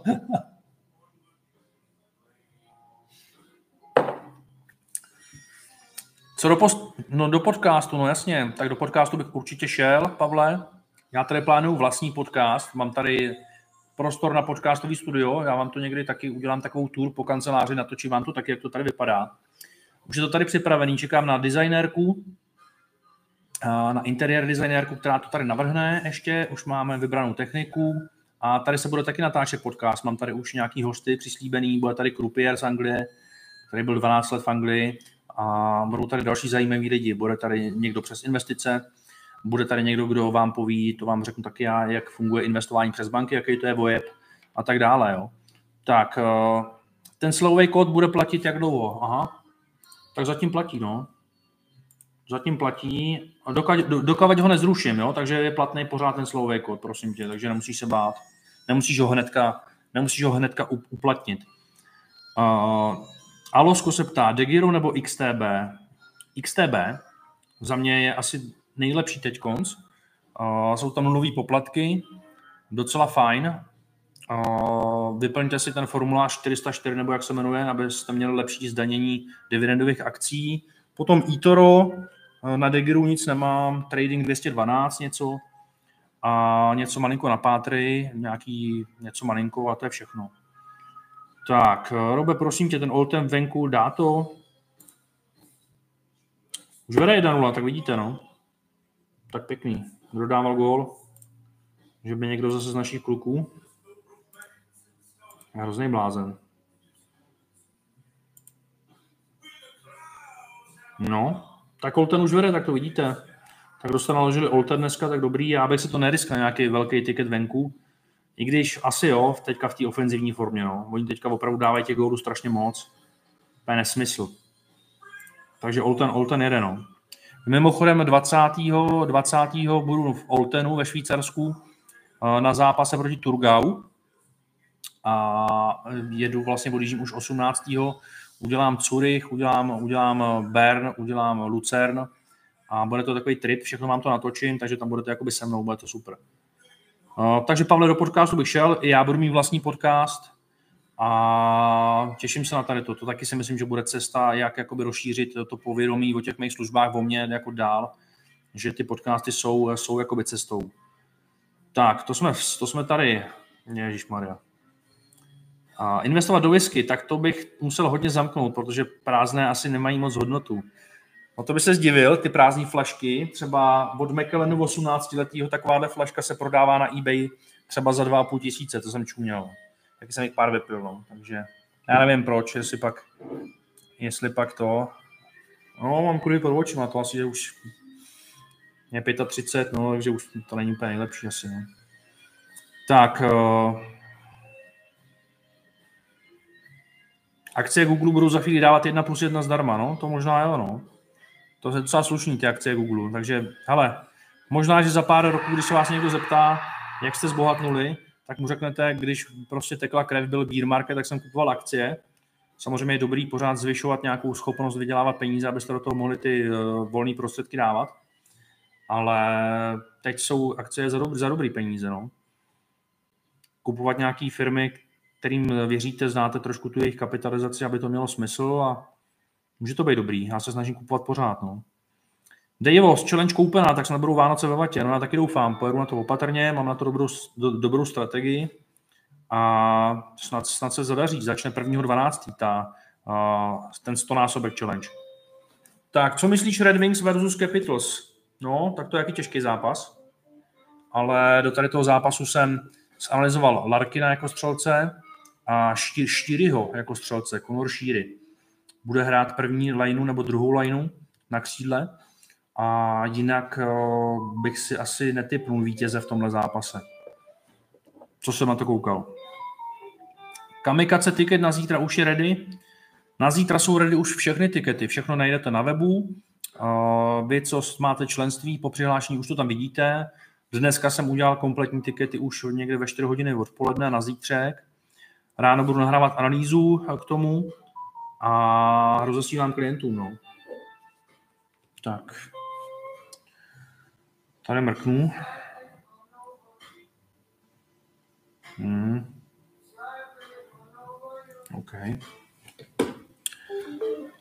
Co do, post, no do podcastu, no jasně, tak do podcastu bych určitě šel, Pavle. Já tady plánuju vlastní podcast, mám tady prostor na podcastový studio, já vám to někdy taky udělám takovou tour po kanceláři, natočím vám to taky, jak to tady vypadá. Už je to tady připravený, čekám na designérku, na interiér designérku, která to tady navrhne ještě, už máme vybranou techniku a tady se bude taky natáčet podcast, mám tady už nějaký hosty přislíbený, bude tady Krupier z Anglie, který byl 12 let v Anglii, a budou tady další zajímaví lidi. Bude tady někdo přes investice, bude tady někdo, kdo vám poví, to vám řeknu taky já, jak funguje investování přes banky, jaký to je VOJEP a tak dále. Jo. Tak, eh, ten slový kód bude platit jak dlouho? Aha, tak zatím platí, no. Zatím platí, dokud, ho nezruším, jo, takže je platný pořád ten slový kód, prosím tě, takže nemusíš se bát. Nemusíš ho hnedka, nemusíš ho hnedka uplatnit. Uh, Alosko se ptá, Degiro nebo XTB? XTB za mě je asi nejlepší teď konc. Uh, jsou tam nulové poplatky, docela fajn. Uh, vyplňte si ten formulář 404, nebo jak se jmenuje, abyste měli lepší zdanění dividendových akcí. Potom eToro, na Degiru nic nemám, Trading 212 něco a něco malinko na Pátry, nějaký něco malinko a to je všechno. Tak, Robe, prosím tě, ten Oltem venku dá to? Už vede 1-0, tak vidíte, no. Tak pěkný. Kdo dával gól? Že by někdo zase z našich kluků? Hrozný blázen. No, tak Olten už vede, tak to vidíte. Tak kdo jste naložili Olten dneska, tak dobrý. Já bych si to neriskl nějaký velký tiket venku. I když asi jo, teďka v té ofenzivní formě. No. Oni teďka opravdu dávají těch gólů strašně moc. To je nesmysl. Takže Olten, Olten jede. No. Mimochodem 20. 20. budu v Oltenu ve Švýcarsku eh, na zápase proti Turgau a jedu vlastně, odjíždím už 18. Udělám Zurich, udělám, udělám Bern, udělám Lucern a bude to takový trip, všechno vám to natočím, takže tam budete jakoby se mnou, bude to super. Uh, takže Pavle, do podcastu bych šel, já budu mít vlastní podcast a těším se na tady to. To taky si myslím, že bude cesta, jak jakoby rozšířit to povědomí o těch mých službách o mě jako dál, že ty podcasty jsou, jsou jakoby cestou. Tak, to jsme, to jsme tady. Ježíš Maria. A investovat do whisky, tak to bych musel hodně zamknout, protože prázdné asi nemají moc hodnotu. No to by se zdivil, ty prázdné flašky, třeba od McKellenu 18 letého takováhle flaška se prodává na eBay třeba za 2,5 tisíce, to jsem čuměl. Taky jsem jich pár vypil, no. takže já nevím proč, jestli pak, jestli pak to, no mám kudy pod očima, to asi, že už je 35, no, takže už to není úplně nejlepší asi, no. Tak, uh, akcie Google budou za chvíli dávat jedna plus jedna zdarma, no, to možná jo, no. To je docela slušný, ty akcie Google. Takže, hele, možná, že za pár roků, když se vás někdo zeptá, jak jste zbohatnuli, tak mu řeknete, když prostě tekla krev, byl beer market, tak jsem kupoval akcie. Samozřejmě je dobrý pořád zvyšovat nějakou schopnost vydělávat peníze, abyste do toho mohli ty uh, volné prostředky dávat. Ale teď jsou akcie za, dobrý, za dobrý peníze. No. Kupovat nějaké firmy, kterým věříte, znáte trošku tu jejich kapitalizaci, aby to mělo smysl a Může to být dobrý, já se snažím kupovat pořád. No. Dejevos, challenge koupená, tak snad budou Vánoce ve vatě. No já taky doufám, pojedu na to opatrně, mám na to dobrou, do, dobrou strategii a snad, snad se zadaří. Začne 1.12. Ta, uh, ten 100 násobek challenge. Tak, co myslíš Red Wings versus Capitals? No, tak to je jaký těžký zápas. Ale do tady toho zápasu jsem zanalizoval Larkina jako střelce a Štíryho jako střelce, Conor Šíry bude hrát první lineu nebo druhou lineu na křídle a jinak eh, bych si asi netypnul vítěze v tomhle zápase. Co jsem na to koukal? Kamikace tiket na zítra už je ready. Na zítra jsou ready už všechny tikety, všechno najdete na webu. Eh, vy, co máte členství po přihlášení, už to tam vidíte. Dneska jsem udělal kompletní tikety už někde ve 4 hodiny odpoledne na zítřek. Ráno budu nahrávat analýzu k tomu, a rozesílám klientům. No. Tak. Tady mrknu. Hmm. OK.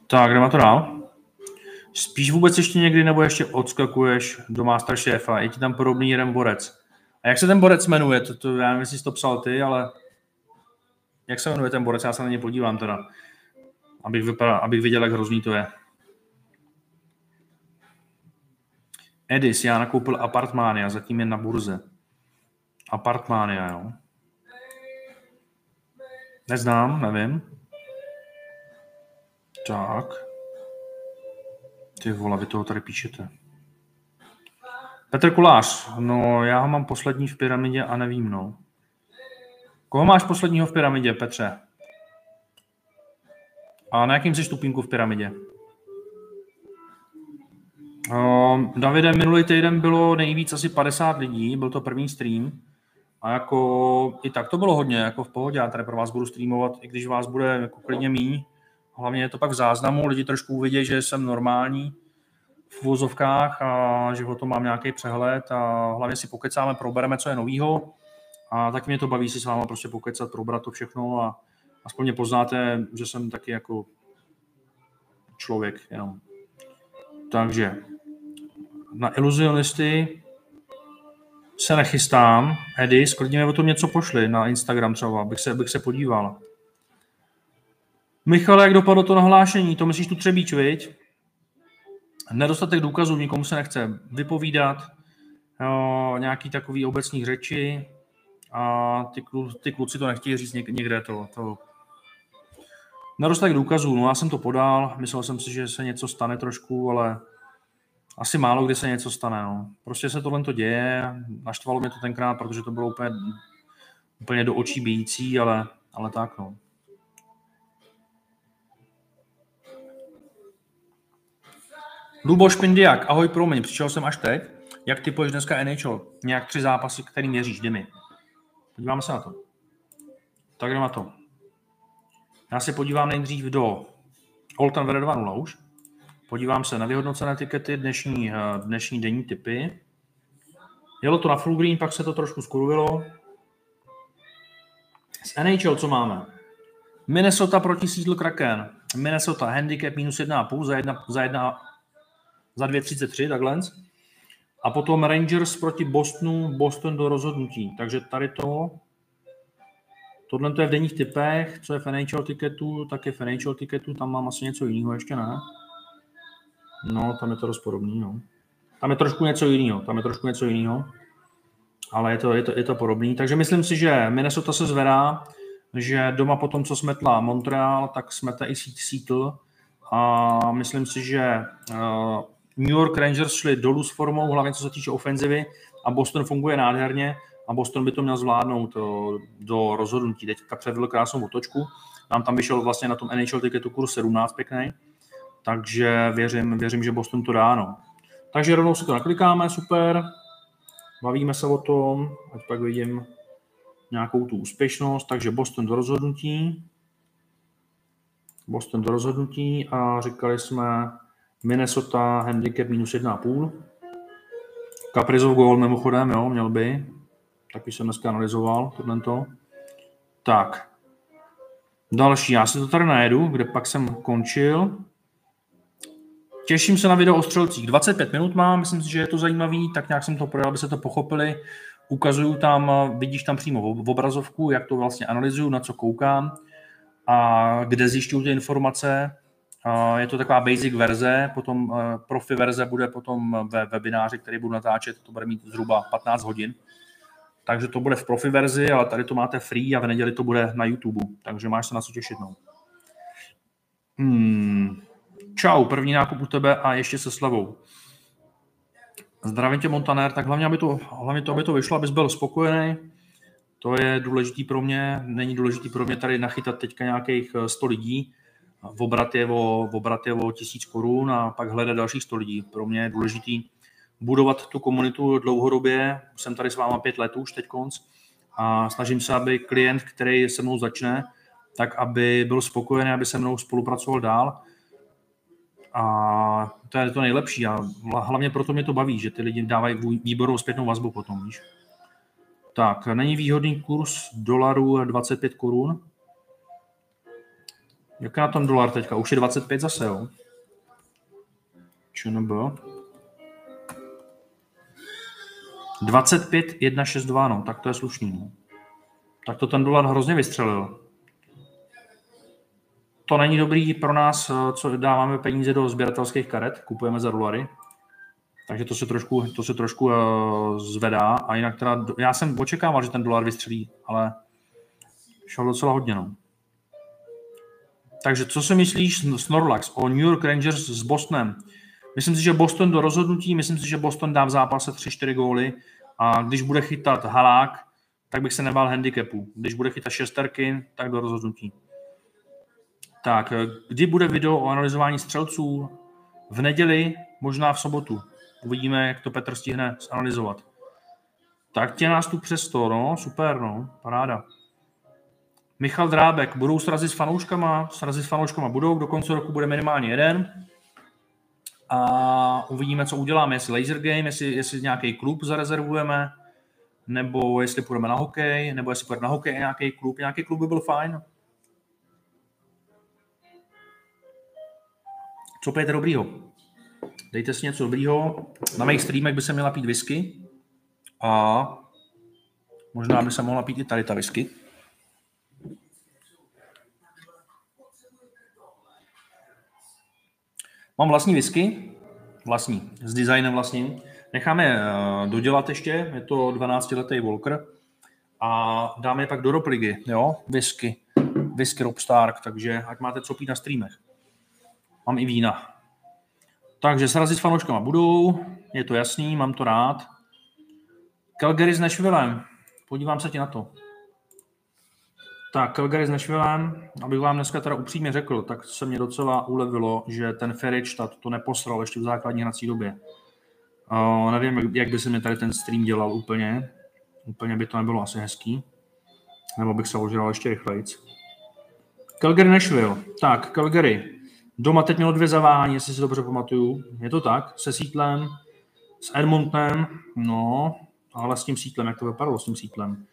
Tak, jdeme to dál. Spíš vůbec ještě někdy, nebo ještě odskakuješ do Masterchefa, je ti tam podobný jeden borec. A jak se ten borec jmenuje? To, to, já nevím, jestli jsi to psal ty, ale jak se jmenuje ten borec? Já se na ně podívám teda abych, vypadal, abych viděl, jak hrozný to je. Edis, já nakoupil Apartmánia, zatím je na burze. Apartmánia, jo. Neznám, nevím. Tak. Ty vole, vy toho tady píšete. Petr Kulář, no já ho mám poslední v pyramidě a nevím, no. Koho máš posledního v pyramidě, Petře? A na jakým jsi stupínku v pyramidě? Uh, Davide, minulý týden bylo nejvíc asi 50 lidí, byl to první stream. A jako i tak to bylo hodně, jako v pohodě. Já tady pro vás budu streamovat, i když vás bude jako klidně míň. Hlavně je to pak v záznamu, lidi trošku uvidí, že jsem normální v vozovkách a že o tom mám nějaký přehled a hlavně si pokecáme, probereme, co je novýho. A tak mě to baví si s váma prostě pokecat, probrat to všechno a aspoň mě poznáte, že jsem taky jako člověk jenom. Takže na iluzionisty se nechystám. Edy, sklidně o tom něco pošli na Instagram třeba, abych se, abych se podíval. Michal, jak dopadlo to nahlášení? To myslíš tu třebíč, viď? Nedostatek důkazů, nikomu se nechce vypovídat, jo, nějaký takový obecní řeči a ty, klu, ty kluci to nechtějí říct někde, to, to Nedostatek důkazů, no já jsem to podal, myslel jsem si, že se něco stane trošku, ale asi málo kdy se něco stane. No. Prostě se tohle to děje, naštvalo mě to tenkrát, protože to bylo úplně, úplně do očí bíjící, ale, ale tak no. Luboš Pindiak, ahoj, promiň, přišel jsem až teď. Jak typuješ dneska NHL? Nějak tři zápasy, který měříš, jdi mi. Podíváme se na to. Tak jdeme na to. Já se podívám nejdřív do Old Town 2.0 už. Podívám se na vyhodnocené tikety, dnešní, eh, dnešní denní typy. Jelo to na full green, pak se to trošku skurvilo. Z NHL co máme? Minnesota proti Seattle Kraken. Minnesota handicap minus 1,5 za, jedna, za, jedna, za 2,33, takhle. A potom Rangers proti Bostonu, Boston do rozhodnutí. Takže tady to, tohle to je v denních typech, co je financial tiketu, tak je financial tiketu, tam mám asi něco jiného, ještě ne. No, tam je to dost podobný, no. Tam je trošku něco jiného, tam je trošku něco jiného. Ale je to, je, to, je to podobný. Takže myslím si, že Minnesota se zvedá, že doma po tom, co smetla Montreal, tak smete i Seattle. A myslím si, že uh, New York Rangers šli dolů s formou, hlavně co se týče ofenzivy, a Boston funguje nádherně a Boston by to měl zvládnout to, do rozhodnutí. Teďka předvedl krásnou otočku. Nám tam vyšel vlastně na tom NHL tiketu kurz 17 pěkný, takže věřím, věřím, že Boston to dá. No. Takže rovnou si to naklikáme, super. Bavíme se o tom, ať pak vidím nějakou tu úspěšnost. Takže Boston do rozhodnutí. Boston do rozhodnutí a říkali jsme Minnesota handicap minus 1,5. Kaprizov gól mimochodem, jo, měl by. Taky jsem dneska analyzoval tohle. Tak. Další, já si to tady najedu, kde pak jsem končil. Těším se na video o střelcích. 25 minut mám, myslím si, že je to zajímavý, tak nějak jsem to projel, aby se to pochopili. Ukazuju tam, vidíš tam přímo v obrazovku, jak to vlastně analyzuju, na co koukám a kde zjišťuju ty informace. Je to taková basic verze, potom eh, profi verze bude potom ve webináři, který budu natáčet, to bude mít zhruba 15 hodin. Takže to bude v profi verzi, ale tady to máte free a v neděli to bude na YouTube, takže máš se na co těšit. No. Hmm. Čau, první nákup u tebe a ještě se slavou. Zdravím tě, Montaner, tak hlavně, aby to, hlavně to, aby to vyšlo, abys byl spokojený. To je důležitý pro mě. Není důležitý pro mě tady nachytat teďka nějakých 100 lidí. V obrat je o, v obrat je o 1000 korun a pak hledat dalších 100 lidí. Pro mě je důležitý budovat tu komunitu dlouhodobě. Jsem tady s váma pět let už teď konc a snažím se, aby klient, který se mnou začne, tak aby byl spokojený, aby se mnou spolupracoval dál a to je to nejlepší a hlavně proto mě to baví, že ty lidi dávají výbornou zpětnou vazbu potom, víš. Tak, není výhodný kurz dolaru 25 korun. Jak je na tom dolar teďka? Už je 25 zase, jo? ČNB. 25 162, no, tak to je slušný. No. Tak to ten dolar hrozně vystřelil to není dobrý pro nás, eh, co dáváme peníze do sběratelských karet, kupujeme za dolary. Takže to se trošku, to se trošku uh, zvedá. A jinak teda, já jsem očekával, že ten dolar vystřelí, ale šel docela hodně. No. Takže co si myslíš Snorlax o New York Rangers s Bostonem? Myslím si, že Boston do rozhodnutí, myslím si, že Boston dá v zápase 3-4 góly a když bude chytat halák, tak bych se nebál handicapu. Když bude chytat šesterky, tak do rozhodnutí. Tak, eh, kdy bude video o analyzování střelců? V neděli, možná v sobotu. Uvidíme, jak to Petr stihne zanalizovat. Tak tě nás tu přesto, no, super, no, paráda. Michal Drábek, budou srazy s fanouškama? Srazy s fanouškama budou, do konce roku bude minimálně jeden. A uvidíme, co uděláme, jestli laser game, jestli, jestli nějaký klub zarezervujeme, nebo jestli půjdeme na hokej, nebo jestli půjdeme na hokej nějaký klub. Nějaký klub by byl fajn. Co pijete dobrýho? Dejte si něco dobrýho. Na mých streamech by se měla pít whisky a možná by se mohla pít i tady ta whisky. Mám vlastní whisky, vlastní, s designem vlastním. Necháme uh, dodělat ještě, je to 12-letý Walker a dáme je pak do ropligy, jo, whisky, whisky Rob Stark, takže ať máte co pít na streamech mám i vína. Takže srazy s fanouškama budou, je to jasný, mám to rád. Calgary s Nashvillem, podívám se ti na to. Tak, Calgary s Nashvillem, abych vám dneska teda upřímně řekl, tak se mě docela ulevilo, že ten Ferričtat to neposral ještě v základní hrací době. Uh, nevím, jak by se mi tady ten stream dělal úplně. Úplně by to nebylo asi hezký. Nebo bych se ožral ještě rychleji. Calgary Nashville. Tak, Calgary. Doma teď mělo dvě zavání, jestli si dobře pamatuju. Je to tak? Se sítlem, s Edmontonem, no, ale s tím sítlem, jak to vypadalo s tím sítlem?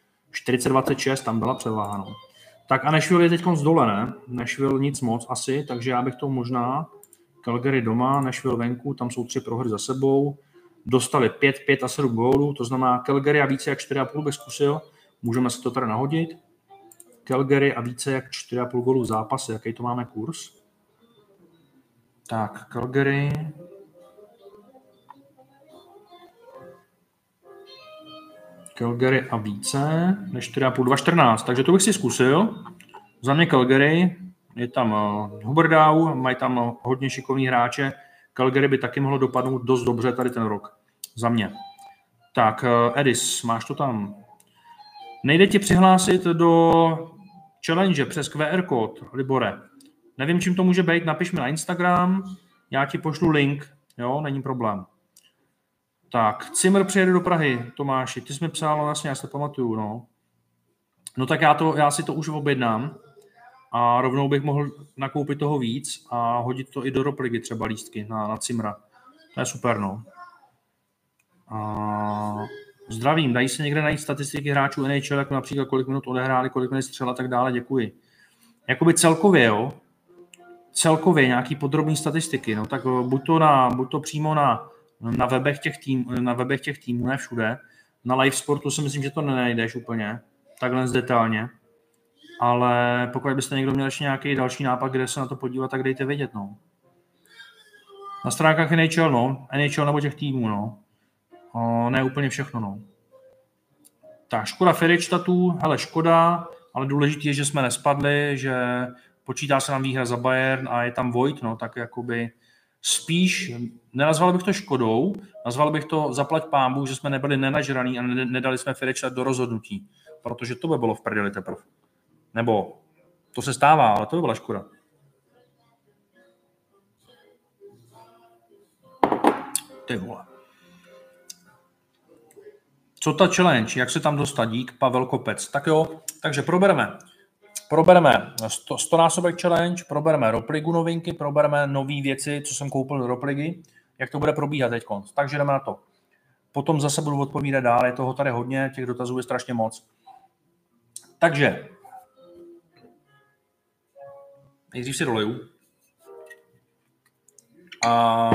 40-26, tam byla převáha, no. Tak a Nashville je teď z dole, ne? Nashville nic moc asi, takže já bych to možná Calgary doma, Nashville venku, tam jsou tři prohry za sebou, dostali 5, 5 a 7 gólů, to znamená Calgary a více jak 4,5 bych zkusil, můžeme si to tady nahodit. Calgary a více jak 4,5 gólů v zápase, jaký to máme kurz? Tak, Calgary. Calgary a více než 4,5, 2,14, takže to bych si zkusil. Za mě Calgary, je tam uh, Huberdow, mají tam uh, hodně šikovní hráče. Calgary by taky mohlo dopadnout dost dobře tady ten rok. Za mě. Tak, uh, Edis, máš to tam. Nejde ti přihlásit do challenge přes QR kód, Libore. Nevím, čím to může být, napiš mi na Instagram, já ti pošlu link, jo, není problém. Tak, Cimr přijede do Prahy, Tomáši, ty jsi mi psal, jasně, já se pamatuju, no. No tak já, to, já si to už objednám a rovnou bych mohl nakoupit toho víc a hodit to i do Ropligy třeba lístky na, na Cimra. To je super, no. A zdravím, dají se někde najít statistiky hráčů NHL, jako například kolik minut odehráli, kolik minut střela a tak dále, děkuji. Jakoby celkově, jo, celkově nějaký podrobný statistiky, no tak eh, buď to, na, buď to přímo na, na, webech těch tým, na webech těch týmů, ne všude. Na live sportu si myslím, že to nenajdeš úplně, takhle detailně. Ale pokud byste někdo měl ještě nějaký další nápad, kde se na to podívat, tak dejte vědět, no. Na stránkách NHL, no. NHL nebo těch týmů, no. O, ne úplně všechno, no. Tak, škoda Fericstatu, hele, škoda, ale důležité je, že jsme nespadli, že počítá se nám výhra za Bayern a je tam Vojt, no, tak jakoby spíš, nenazval bych to škodou, nazval bych to zaplať pámbu, že jsme nebyli nenažraný a nedali jsme Fereča do rozhodnutí, protože to by bylo v prdeli teprve. Nebo to se stává, ale to by byla škoda. Ty vole. Co ta challenge? Jak se tam dostat? Dík, Pavel Kopec. Tak jo, takže probereme probereme 100, 100 násobek challenge, probereme Ropligu novinky, probereme nové věci, co jsem koupil do Ropligy, jak to bude probíhat teď. Takže jdeme na to. Potom zase budu odpovídat dál, je toho tady hodně, těch dotazů je strašně moc. Takže, nejdřív si doleju. A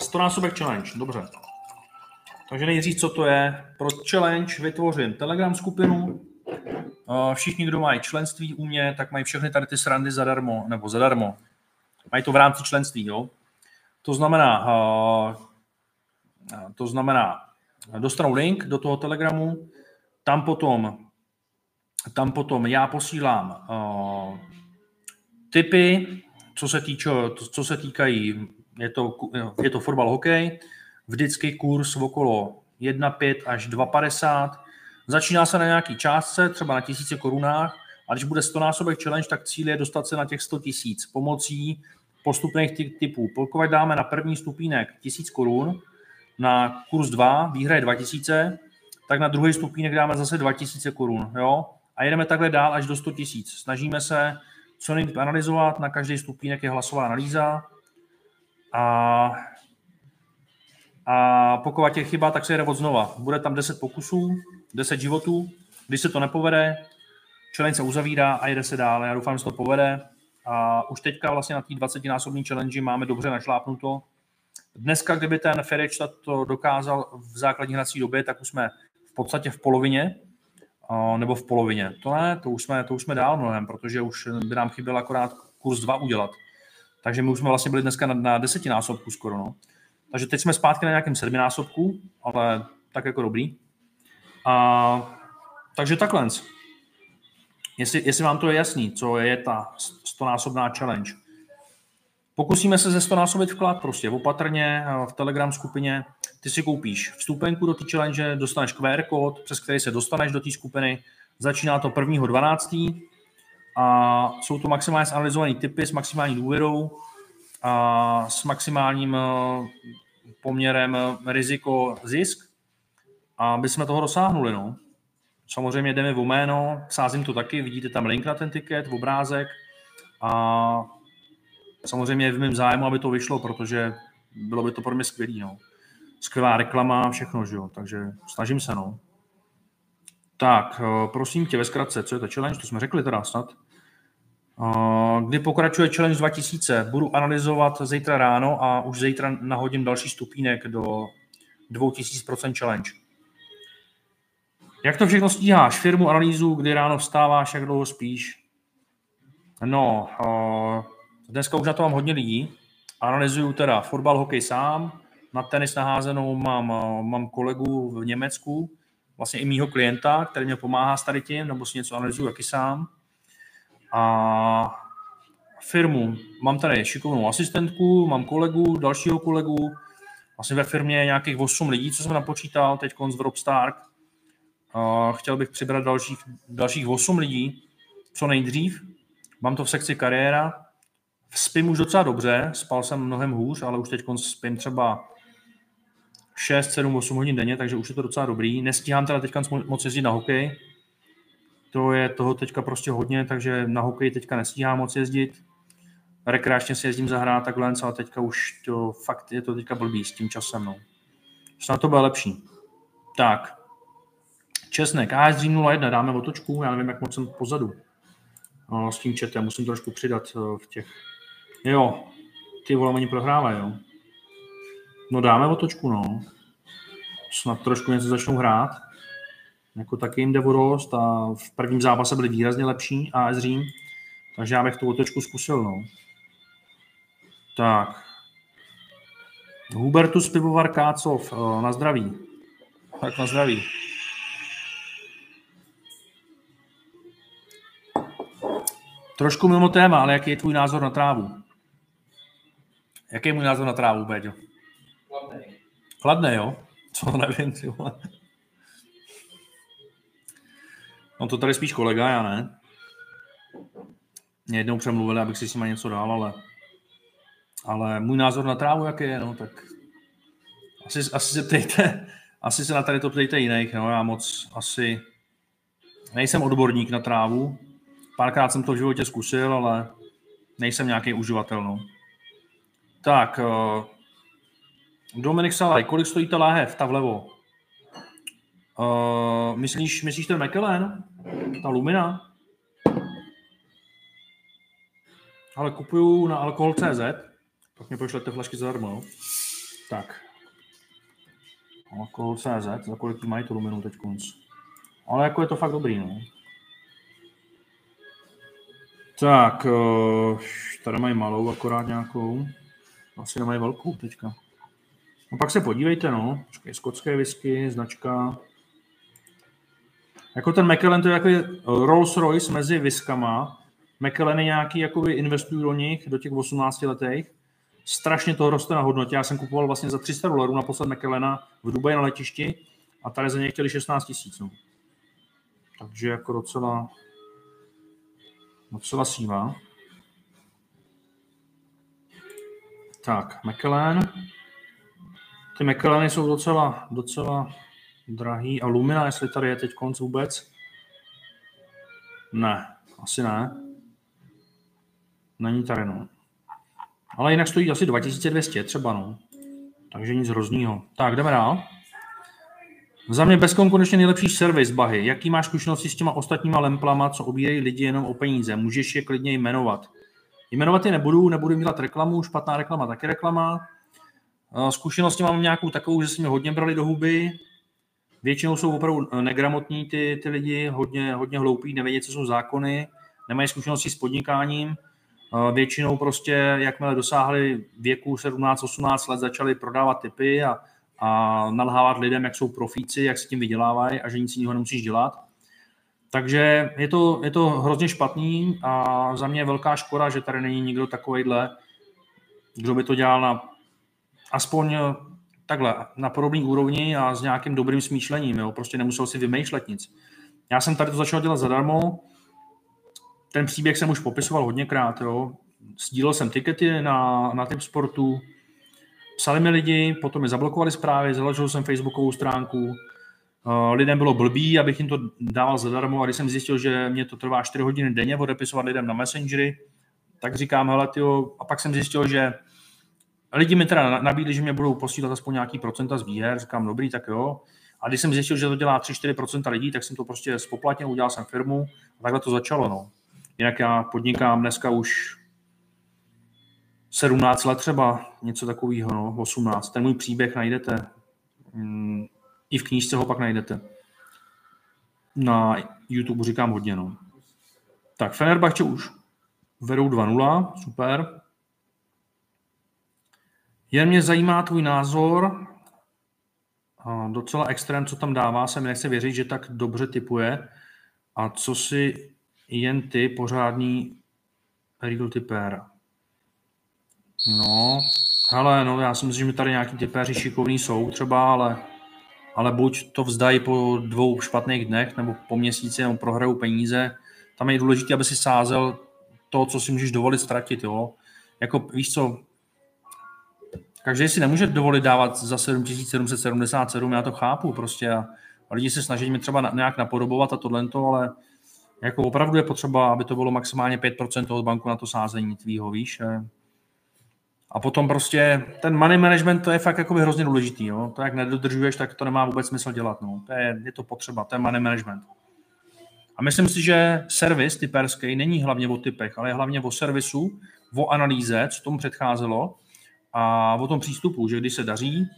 100 násobek challenge, dobře. Takže nejdřív, co to je. Pro challenge vytvořím Telegram skupinu, Všichni, kdo mají členství u mě, tak mají všechny tady ty srandy zadarmo, nebo zadarmo. Mají to v rámci členství, jo. To znamená, to znamená, dostanou link do toho Telegramu, tam potom, tam potom já posílám typy, co se, týče, co se týkají, je to, je to fotbal hokej, vždycky kurz okolo 1,5 až 2,50, Začíná se na nějaký částce, třeba na tisíce korunách, a když bude 100 násobek challenge, tak cíl je dostat se na těch 100 tisíc pomocí postupných typů. Pokud dáme na první stupínek 1000 korun, na kurz 2, výhra je 2000, tak na druhý stupínek dáme zase 2000 korun. Jo? A jedeme takhle dál až do 100 tisíc. Snažíme se co nejvíc analyzovat, na každý stupínek je hlasová analýza a a pokud je chyba, tak se jde od znova. Bude tam 10 pokusů, 10 životů. Když se to nepovede, challenge se uzavírá a jede se dál. Já doufám, že se to povede. A už teďka vlastně na té 20-násobné challenge máme dobře našlápnuto. Dneska, kdyby ten Ferič to dokázal v základní hrací době, tak už jsme v podstatě v polovině, nebo v polovině. To ne, to už jsme, to už jsme dál mnohem, protože už by nám chyběl akorát kurz 2 udělat. Takže my už jsme vlastně byli dneska na, na desetinásobku skoro. No. Takže teď jsme zpátky na nějakém sedminásobku, ale tak jako dobrý. A, takže takhle. Jestli, jestli vám to je jasný, co je ta stonásobná challenge. Pokusíme se ze 100 násobit vklad prostě opatrně v Telegram skupině. Ty si koupíš vstupenku do té challenge, dostaneš QR kód, přes který se dostaneš do té skupiny. Začíná to 1.12. A jsou to maximálně analyzované typy s maximální důvěrou a s maximálním poměrem riziko-zisk, aby jsme toho dosáhnuli. No. Samozřejmě jdeme v jméno, sázím to taky, vidíte tam link na ten tiket, v obrázek a samozřejmě je v mém zájmu, aby to vyšlo, protože bylo by to pro mě skvělý. No. Skvělá reklama, všechno, že jo. Takže snažím se, no. Tak, eh, prosím tě, ve zkratce, co je to challenge? To jsme řekli teda snad. Eh, kdy pokračuje challenge 2000? Budu analyzovat zítra ráno a už zítra nahodím další stupínek do 2000% challenge. Jak to všechno stíháš? Firmu, analýzu, kdy ráno vstáváš, jak dlouho spíš? No, uh, dneska už na to mám hodně lidí. Analyzuju teda fotbal, hokej sám, na tenis naházenou mám, uh, mám kolegu v Německu, vlastně i mýho klienta, který mě pomáhá s tady tím, nebo si něco analyzuju taky sám. A firmu, mám tady šikovnou asistentku, mám kolegu, dalšího kolegu, vlastně ve firmě je nějakých 8 lidí, co jsem napočítal, teď z Rob Stark. Chtěl bych přibrat dalších, dalších 8 lidí, co nejdřív. Mám to v sekci kariéra. Spím už docela dobře, spal jsem mnohem hůř, ale už teď spím třeba 6, 7, 8 hodin denně, takže už je to docela dobrý. Nestíhám teda teďka moc jezdit na hokej. To je toho teďka prostě hodně, takže na hokej teďka nestíhám moc jezdit. Rekreačně si jezdím zahrát takhle, ale teďka už to fakt je to teďka blbý s tím časem. No. Snad to bude lepší. Tak. Česnek. AS Dream 01, dáme otočku, já nevím, jak moc jsem pozadu. No, s tím chatem, musím trošku přidat eh, v těch. Jo, ty vole, oni prohrávají, jo. No dáme otočku, no. Snad trošku něco začnou hrát. Jako taky jim jde a v prvním zápase byli výrazně lepší AS Řím, takže já bych tu otočku zkusil, no. Tak. Hubertus Pivovar Kácov, eh, na zdraví. Tak na zdraví. Trošku mimo téma, ale jaký je tvůj názor na trávu? Jaký je můj názor na trávu, Béďo? Chladný. Chladné, jo? Co nevím, ty vole. No to tady spíš kolega, já ne. Mě jednou přemluvili, abych si s nima něco dal, ale, ale můj názor na trávu, jaký je, no, tak asi, asi se ptejte, asi se na tady to ptejte jiných, no, já moc asi nejsem odborník na trávu, párkrát jsem to v životě zkusil, ale nejsem nějaký uživatel, no. Tak, uh, Dominik Salaj, kolik stojí ta láhev, ta vlevo? Uh, myslíš, myslíš ten McKellen? Ta Lumina? Ale kupuju na alkohol.cz, pak mi pošlete flašky zadarmo. Tak. Alkohol.cz, za kolik mají tu Luminu teď konc. Ale jako je to fakt dobrý, no. Tak, uh, tady mají malou akorát nějakou. Asi nemají velkou teďka. No pak se podívejte, no. Počkej, skotské whisky, značka. Jako ten McKellen to je jako Rolls Royce mezi viskama. McKelleny nějaký jakoby investují do nich, do těch 18 letech. Strašně to roste na hodnotě. Já jsem kupoval vlastně za 300 dolarů naposled McKellena v Dubaji na letišti a tady za ně chtěli 16 tisíc. No. Takže jako docela, docela síva. Tak, McKellen. Ty McKelleny jsou docela, docela drahý. A Lumina, jestli tady je teď konc vůbec? Ne, asi ne. Není tady, no. Ale jinak stojí asi 2200 třeba, no. Takže nic hroznýho. Tak, jdeme dál. Za mě bezkonkurenčně nejlepší servis, Bahy. Jaký máš zkušenosti s těma ostatníma lemplama, co obírají lidi jenom o peníze? Můžeš je klidně jmenovat. Jmenovat je nebudu, nebudu dělat reklamu, špatná reklama, taky reklama. Zkušenosti mám nějakou takovou, že jsme hodně brali do huby. Většinou jsou opravdu negramotní ty, ty lidi, hodně, hodně hloupí, nevědí, co jsou zákony, nemají zkušenosti s podnikáním. Většinou prostě, jakmile dosáhli věku 17-18 let, začali prodávat typy a, a nalhávat lidem, jak jsou profíci, jak si tím vydělávají a že nic jiného nemusíš dělat. Takže je to, je to hrozně špatný a za mě je velká škoda, že tady není nikdo takovejhle, kdo by to dělal na aspoň takhle, na podobný úrovni a s nějakým dobrým smýšlením, jo? prostě nemusel si vymýšlet nic. Já jsem tady to začal dělat zadarmo, ten příběh jsem už popisoval hodněkrát, jo? sdílel jsem tikety na, na typ sportu, psali mi lidi, potom mi zablokovali zprávy, založil jsem facebookovou stránku, lidem bylo blbý, abych jim to dával zadarmo a když jsem zjistil, že mě to trvá 4 hodiny denně odepisovat lidem na Messengery, tak říkám, hele, tyjo, a pak jsem zjistil, že lidi mi teda nabídli, že mě budou posílat aspoň nějaký procenta z výher, říkám, dobrý, tak jo. A když jsem zjistil, že to dělá 3-4% lidí, tak jsem to prostě spoplatnil, udělal jsem firmu a takhle to začalo. No. Jinak já podnikám dneska už 17 let třeba, něco takového, no, 18. Ten můj příběh najdete. Mm, I v knížce ho pak najdete. Na YouTube říkám hodně, no. Tak, Fenerbahce už vedou 2-0, super. Jen mě zajímá tvůj názor, docela extrém, co tam dává, se mi nechce věřit, že tak dobře typuje. A co si jen ty, pořádný real typér? No, ale no, já si myslím, že tady nějaký typéři šikovní jsou třeba, ale, ale buď to vzdají po dvou špatných dnech, nebo po měsíci, nebo prohrajou peníze. Tam je důležité, aby si sázel to, co si můžeš dovolit ztratit, jo. Jako, víš co, každý si nemůže dovolit dávat za 7777, já to chápu prostě a, a lidi se snaží mě třeba nějak napodobovat a tohle, ale jako opravdu je potřeba, aby to bylo maximálně 5% toho banku na to sázení tvýho, víš. A potom prostě ten money management, to je fakt jako hrozně důležitý. Jo? To jak nedodržuješ, tak to nemá vůbec smysl dělat. No. To je, je to potřeba, je money management. A myslím si, že servis typerský není hlavně o typech, ale je hlavně o servisu, o analýze, co tomu předcházelo a o tom přístupu, že když se daří,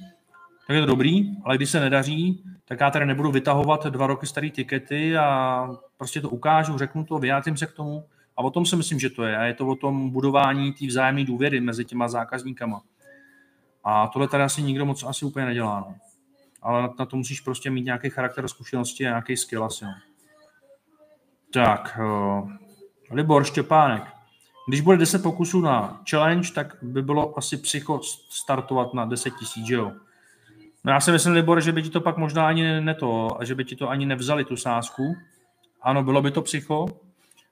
tak je to dobrý, ale když se nedaří, tak já tady nebudu vytahovat dva roky staré tikety a prostě to ukážu, řeknu to, vyjádřím se k tomu a o tom si myslím, že to je. A je to o tom budování té vzájemné důvěry mezi těma zákazníkama. A tohle tady asi nikdo moc asi úplně nedělá. No. Ale na, to musíš prostě mít nějaký charakter zkušenosti a nějaký skill asi. No. Tak, uh, Libor Štěpánek. Když bude 10 pokusů na challenge, tak by bylo asi psycho startovat na 10 tisíc, jo? No já si myslím, Libor, že by ti to pak možná ani ne to, a že by ti to ani nevzali tu sázku. Ano, bylo by to psycho.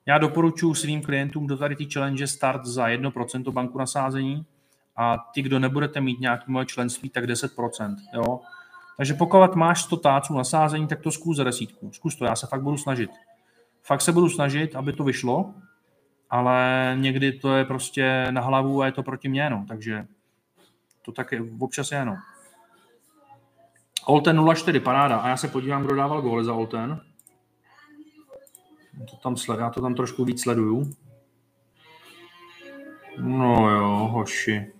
Já doporučuji svým klientům do tady ty challenge start za 1% banku na sázení a ty, kdo nebudete mít nějaké moje členství, tak 10%. Jo? Takže pokud máš 100 táců na sázení, tak to zkus za desítku. Zkus to, já se fakt budu snažit. Fakt se budu snažit, aby to vyšlo, ale někdy to je prostě na hlavu a je to proti mě, no, takže to tak je, občas je, no. Olten 04, paráda. A já se podívám, kdo dával góly za Olten. To tam já to tam trošku víc sleduju. No jo, hoši.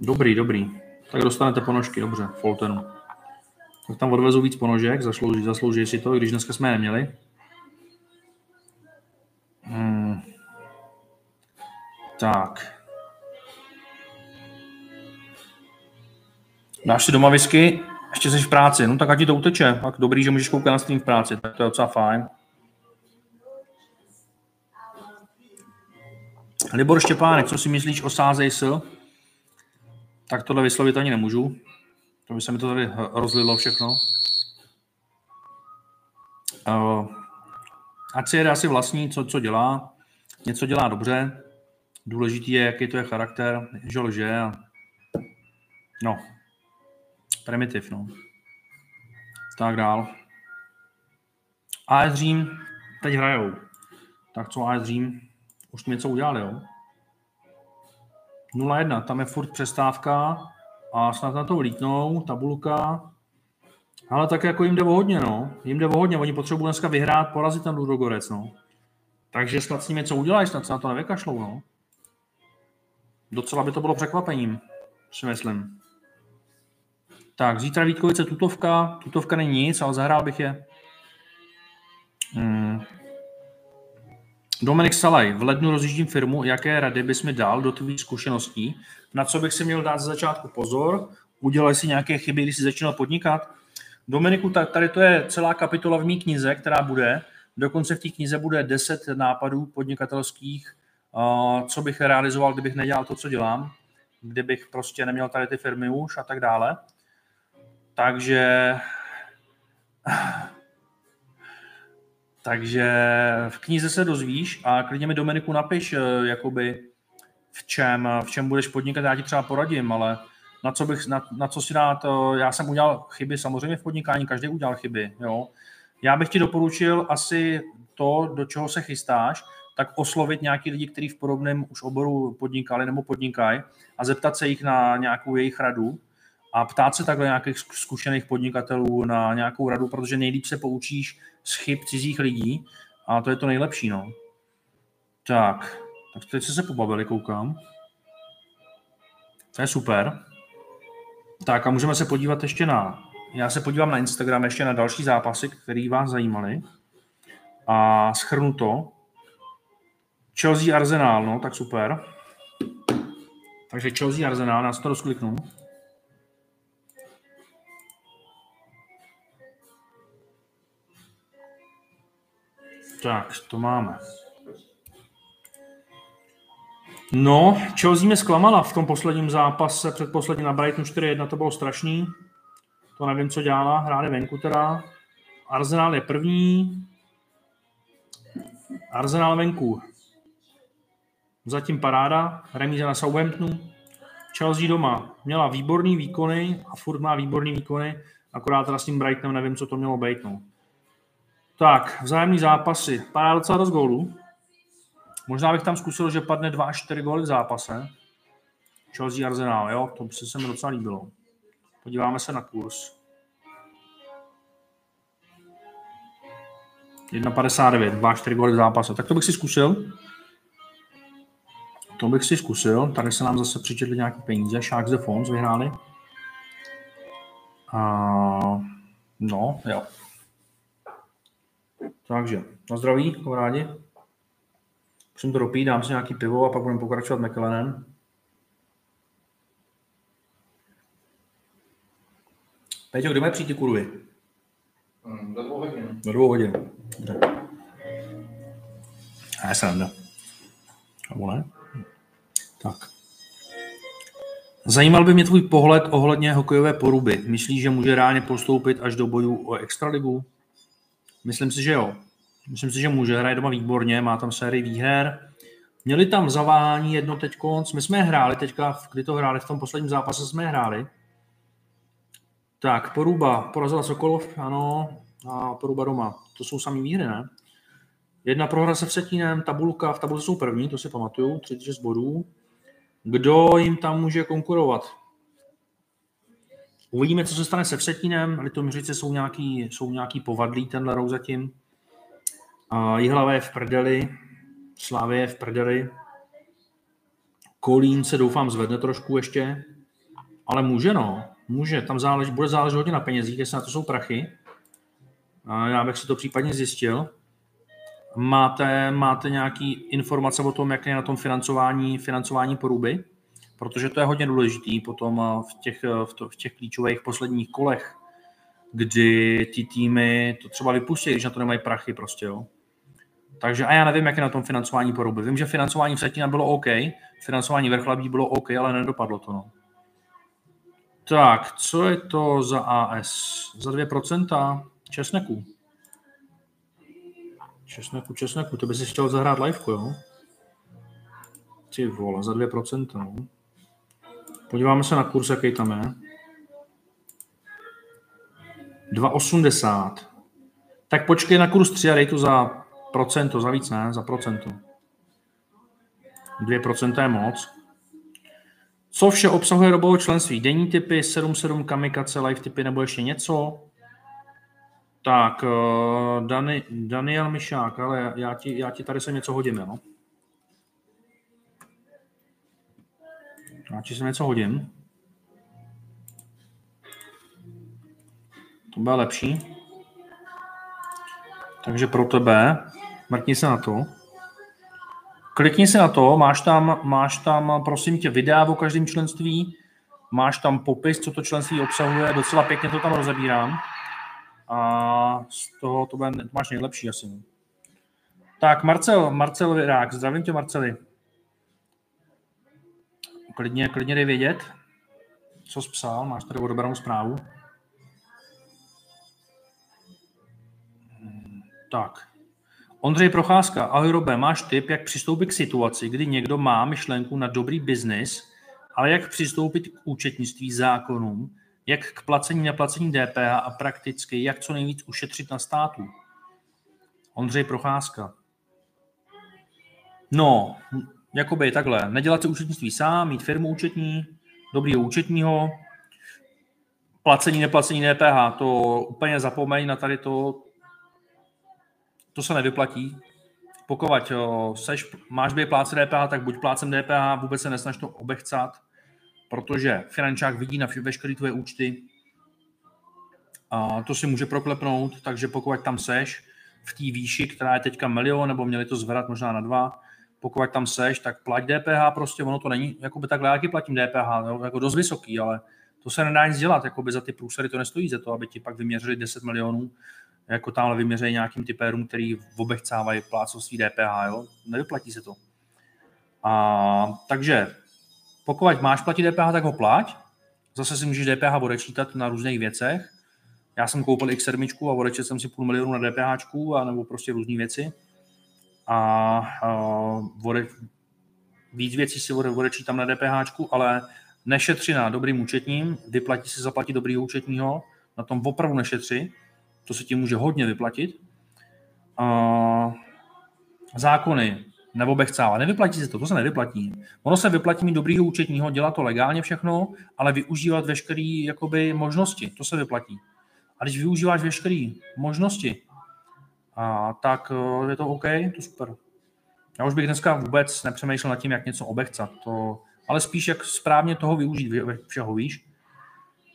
Dobrý, dobrý. Tak dostanete ponožky, dobře, v Oltenu. Tak tam odvezu víc ponožek, zaslouží, zaslouží si to, když dneska jsme je neměli. Hmm. Tak. Dáš si doma whisky, ještě jsi v práci, no tak ať ti to uteče. Tak dobrý, že můžeš koukat na stream v práci, tak to je docela fajn. Libor Štěpánek, co si myslíš o sázej? Tak tohle vyslovit ani nemůžu. To by se mi to tady rozlilo všechno. Uh, ať si jede asi vlastní, co, co dělá. Něco dělá dobře. Důležitý je, jaký to je charakter, že lže. No, primitiv, no. Tak dál. AS Řím teď hrajou. Tak co AS Řím? Už něco udělali, jo? 0-1, tam je furt přestávka a snad na to vlítnou, tabulka. Ale tak jako jim jde o hodně, no. Jim jde o hodně, oni potřebují dneska vyhrát, porazit ten Ludogorec, no. Takže snad s ním něco udělají, snad se na to nevykašlou, no. Docela by to bylo překvapením, si myslím. Tak, zítra Vítkovice tutovka. Tutovka není nic, ale zahrál bych je. Hmm. Dominik Salaj, v lednu rozjíždím firmu, jaké rady bys mi dal do tvých zkušeností, na co bych si měl dát ze začátku pozor, udělali si nějaké chyby, když jsi začínal podnikat. Dominiku, tady to je celá kapitola v mý knize, která bude, dokonce v té knize bude 10 nápadů podnikatelských, co bych realizoval, kdybych nedělal to, co dělám, kdybych prostě neměl tady ty firmy už a tak dále. Takže takže v knize se dozvíš a klidně mi Dominiku napiš, eh, jakoby v čem, v čem budeš podnikat, já ti třeba poradím, ale na co, bych, na, na co si dát, eh, já jsem udělal chyby, samozřejmě v podnikání, každý udělal chyby, jo. Já bych ti doporučil asi to, do čeho se chystáš, tak oslovit nějaký lidi, kteří v podobném už oboru podnikali nebo podnikají a zeptat se jich na nějakou jejich radu a ptát se takhle nějakých zkušených podnikatelů na nějakou radu, protože nejlíp se poučíš z chyb cizích lidí a to je to nejlepší, no. Tak, tak teď se pobavili, koukám. To je super. Tak a můžeme se podívat ještě na, já se podívám na Instagram ještě na další zápasy, které vás zajímaly. A schrnu to. Chelsea Arsenal, no, tak super. Takže Chelsea Arsenal, já si to rozkliknu. Tak, to máme. No, Chelsea mě zklamala v tom posledním zápase, předposledním na Brighton 4-1, to bylo strašný. To nevím, co dělala, hráli venku teda. Arsenal je první. Arsenal venku. Zatím paráda, remíza na Southamptonu. Chelsea doma měla výborný výkony a furt má výborný výkony, akorát teda s tím Brightonem nevím, co to mělo být. No. Tak, vzájemný zápasy. Padá docela dost gólů. Možná bych tam zkusil, že padne 2 až 4 góly v zápase. Chelsea Arsenal, jo, to by se mi docela líbilo. Podíváme se na kurz. 1,59, 2 4 góly v zápase. Tak to bych si zkusil. To bych si zkusil. Tady se nám zase přičetli nějaký peníze. Sharks the Fonds vyhráli. A, no, jo. Takže, na zdraví, kamarádi. Musím to dopít, dám si nějaký pivo a pak budeme pokračovat McLenem. Peťo, kdy mají přijít ty kurvy? Do dvou hodin. Do dvou hodin. Dobře. A je sranda. Nebo ne? Tak. Zajímal by mě tvůj pohled ohledně hokejové poruby. Myslíš, že může reálně postoupit až do bojů o extraligu? Myslím si, že jo. Myslím si, že může, hraje doma výborně, má tam sérii výher. Měli tam zaváhání jedno teď konc. My jsme je hráli teďka, kdy to hráli, v tom posledním zápase jsme je hráli. Tak, Poruba porazila Sokolov, ano, a Poruba doma. To jsou samý výhry, ne? Jedna prohra se Vsetínem, tabulka, v tabulce jsou první, to si pamatuju, 36 bodů. Kdo jim tam může konkurovat? Uvidíme, co se stane se Vsetínem. Litoměřice jsou nějaký, jsou nějaký povadlí tenhle rok zatím. A Jihlava je v prdeli, Slávě je v prdeli. Kolín se doufám zvedne trošku ještě, ale může no, může, tam záleží, bude záležet hodně na penězích, jestli na to jsou prachy. A já bych si to případně zjistil. Máte, máte nějaký informace o tom, jak je na tom financování, financování poruby? Protože to je hodně důležitý potom v těch, v, to, v těch klíčových posledních kolech, kdy ty týmy to třeba vypustí, když na to nemají prachy prostě, jo. Takže a já nevím, jak je na tom financování poruby. Vím, že financování Vsetina bylo OK, financování Vrchlabí bylo OK, ale nedopadlo to. No. Tak, co je to za AS? Za 2% česneku. Česneku, česneku, to by si chtěl zahrát liveko, jo? Ty vole, za 2%, no. Podíváme se na kurz, jaký tam je. 2,80. Tak počkej na kurz 3 a dej to za procento, za víc ne, za procento. 2% je moc. Co vše obsahuje robovo členství? Denní typy, 7.7 kamikace, live typy nebo ještě něco? Tak, uh, Dani, Daniel Mišák, ale já ti, já ti tady se něco hodím, jo? Já ti se něco hodím. To bude lepší. Takže pro tebe, mrkni se na to. Klikni se na to, máš tam, máš tam, prosím tě, videa o každém členství, máš tam popis, co to členství obsahuje, docela pěkně to tam rozebírám. A z toho to bude, máš nejlepší asi. Tak, Marcel, Marcel Virák, zdravím tě, Marceli. Klidně, klidně dej vědět, co jsi psal, máš tady odebranou zprávu. Tak. Ondřej Procházka, ahoj Robe, máš tip, jak přistoupit k situaci, kdy někdo má myšlenku na dobrý biznis, ale jak přistoupit k účetnictví zákonům, jak k placení na placení DPH a prakticky, jak co nejvíc ušetřit na státu. Ondřej Procházka. No, jakoby takhle, nedělat si účetnictví sám, mít firmu účetní, dobrýho účetního, placení, neplacení DPH, to úplně zapomeň na tady to, to se nevyplatí. Pokud seš, máš být pláce DPH, tak buď plácem DPH, vůbec se nesnaž to obechcat, protože finančák vidí na veškeré tvoje účty, a to si může proklepnout, takže pokud tam seš v té výši, která je teďka milion, nebo měli to zvedat možná na dva, pokud tam seš, tak plať DPH, prostě ono to není, jako by takhle, jaký platím DPH, jo, jako dost vysoký, ale to se nedá nic dělat, jako by za ty průsery to nestojí za to, aby ti pak vyměřili 10 milionů, jako tamhle vyměřejí nějakým typérům, který obechcávají plácovství DPH, jo, nevyplatí se to. A, takže pokud máš platit DPH, tak ho plať, zase si můžeš DPH odečítat na různých věcech, já jsem koupil X7 a odečetl jsem si půl milionu na DPH, a nebo prostě různé věci. A vode, víc věcí si odečítám na DPH, ale nešetři na dobrým účetním, vyplatí si zaplatit dobrý účetního, na tom opravdu nešetři, to se ti může hodně vyplatit. Uh, zákony, nebo bechcáva. Nevyplatí se to, to se nevyplatí. Ono se vyplatí mít dobrýho účetního, dělat to legálně všechno, ale využívat veškeré možnosti, to se vyplatí. A když využíváš veškeré možnosti, a tak eh, je to OK, to super. Já už bych dneska vůbec nepřemýšlel nad tím, jak něco obechcat, to, ale spíš jak správně toho využít všeho, víš.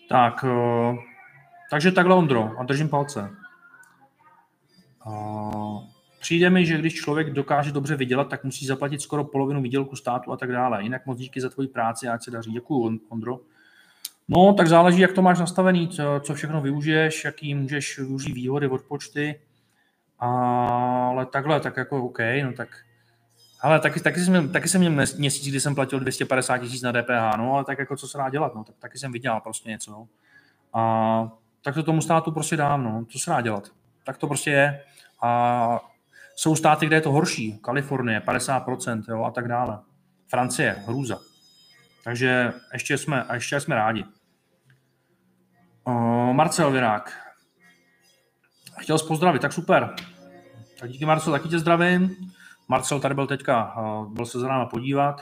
Tak, eh, takže takhle Ondro, a držím palce. Přijde mi, že když člověk dokáže dobře vydělat, tak musí zaplatit skoro polovinu výdělku státu a tak dále. Jinak moc díky za tvoji práci, ať se daří. Děkuji, Ondro. No, tak záleží, jak to máš nastavený, co, co všechno využiješ, jaký můžeš využít výhody od počty. Ale takhle, tak jako OK, no tak ale taky, taky, jsem, taky jsem měl měsíc, kdy jsem platil 250 tisíc na DPH, no ale tak jako co se dá dělat, no, tak taky jsem vydělal prostě něco, no. A tak to tomu státu prostě dám, no, co se dá dělat. Tak to prostě je. A jsou státy, kde je to horší, Kalifornie 50%, jo, a tak dále. Francie, hrůza. Takže ještě jsme, ještě jsme rádi. Uh, Marcel Virák. Chtěl jsi pozdravit, tak super. Tak díky Marcel, taky tě zdravím. Marcel tady byl teďka, uh, byl se za náma podívat.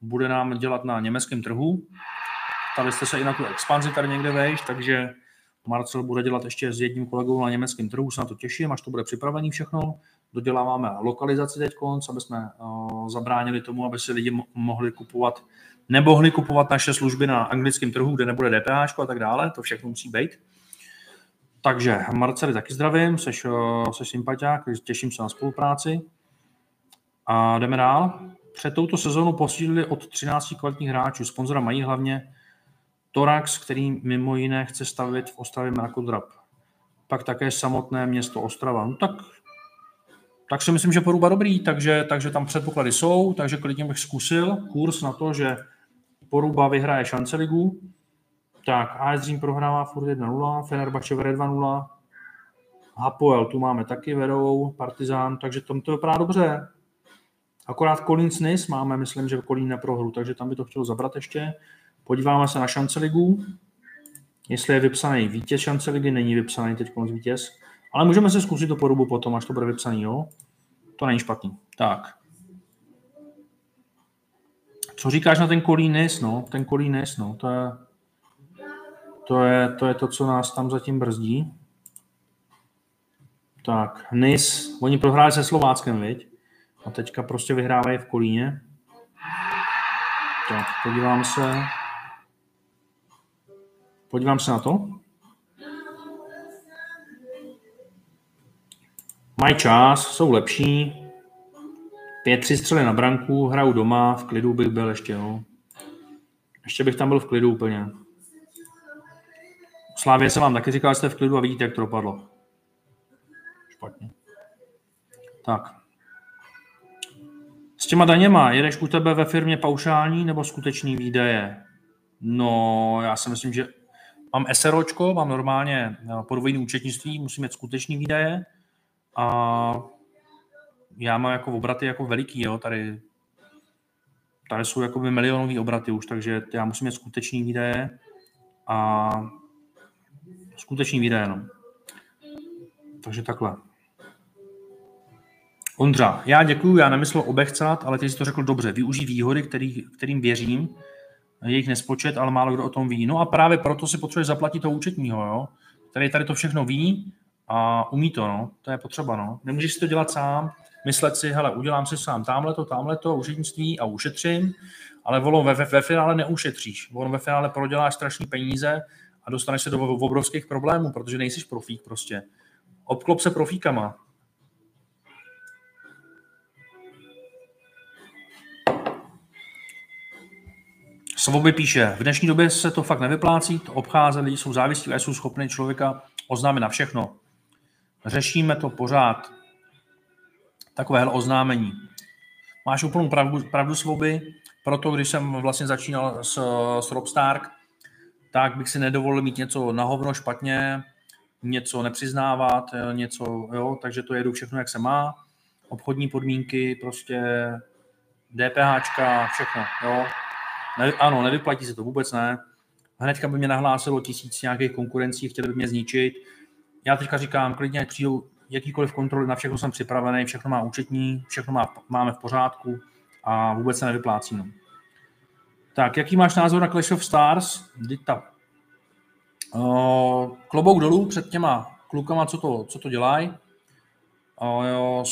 Bude nám dělat na německém trhu. Tady jste se i na tu expanzi tady někde vejš, takže Marcel bude dělat ještě s jedním kolegou na německém trhu, se na to těším, až to bude připravený všechno. Doděláváme lokalizaci teď, aby jsme uh, zabránili tomu, aby si lidi mohli kupovat nemohli kupovat naše služby na anglickém trhu, kde nebude DPH a tak dále, to všechno musí být. Takže Marceli taky zdravím, seš, eh, seš sympatiák, těším se na spolupráci. A jdeme dál. Před touto sezónu posílili od 13 kvalitních hráčů. Sponzora mají hlavně Torax, který mimo jiné chce stavit v Ostravě Mrakodrap. Pak také samotné město Ostrava. No tak, tak si myslím, že poruba dobrý, takže, takže tam předpoklady jsou, takže klidně bych zkusil kurz na to, že Poruba vyhraje šance ligu, tak AS Řím prohrává furt 1-0, Fenerbahce vede 2-0, Hapoel tu máme taky vedou, Partizán, takže tam to vypadá dobře. Akorát Kolín Snis máme, myslím, že Kolín neprohru, takže tam by to chtělo zabrat ještě. Podíváme se na šance ligu, jestli je vypsaný vítěz šance ligy, není vypsaný teď vítěz, ale můžeme se zkusit to porubu potom, až to bude vypsaný, jo? To není špatný. Tak. Co říkáš na ten Kolínis? No, ten Kolínis, no, to je, to je, to je to, co nás tam zatím brzdí. Tak, NIS, oni prohráli se Slováckem, viď? A teďka prostě vyhrávají v Kolíně. Tak, podívám se. Podívám se na to. Mají čas, jsou lepší. Pět, tři střely na branku, hraju doma, v klidu bych byl ještě, jo. Ještě bych tam byl v klidu úplně. Slávě se vám taky říkal, že jste v klidu a vidíte, jak to dopadlo. Špatně. Tak. S těma daněma, jedeš u tebe ve firmě paušální nebo skutečný výdaje? No, já si myslím, že mám SROčko, mám normálně podvojný účetnictví, musím mít skutečný výdaje a já mám jako obraty jako veliký, jo, tady, tady jsou jako milionový obraty už, takže já musím mít skutečný výdaje a skutečný výdaje, no. Takže takhle. Ondra, já děkuju, já nemyslel obechcat, ale ty jsi to řekl dobře. Využij výhody, který, kterým věřím, je jich nespočet, ale málo kdo o tom ví. No a právě proto si potřebuje zaplatit toho účetního, jo? který tady to všechno ví a umí to, no. To je potřeba, no. Nemůžeš si to dělat sám, myslet si, hele, udělám si sám tamhle to, tamhle to, úřednictví a ušetřím, ale volo, ve, ve, ve finále neušetříš. On ve finále proděláš strašný peníze dostaneš se do obrovských problémů, protože nejsiš profík prostě. Obklop se profíkama. Svoby píše, v dnešní době se to fakt nevyplácí, to obcházet, lidi jsou závislí a jsou schopni člověka oznámit na všechno. Řešíme to pořád. Takovéhle oznámení. Máš úplnou pravdu, pravdu svoby, proto když jsem vlastně začínal s, s Robstark, tak bych si nedovolil mít něco na hovno špatně, něco nepřiznávat, něco, jo, takže to jedu všechno, jak se má. Obchodní podmínky, prostě DPHčka, všechno, jo. Ne, ano, nevyplatí se to vůbec ne. Hnedka by mě nahlásilo tisíc nějakých konkurencí, chtěli by mě zničit. Já teďka říkám, klidně přijdou jakýkoliv kontroly, na všechno jsem připravený, všechno má účetní, všechno má, máme v pořádku a vůbec se nevyplácí. No. Tak, jaký máš názor na Clash of Stars? Dita. Uh, klobouk dolů před těma klukama, co to, co to dělají. Uh,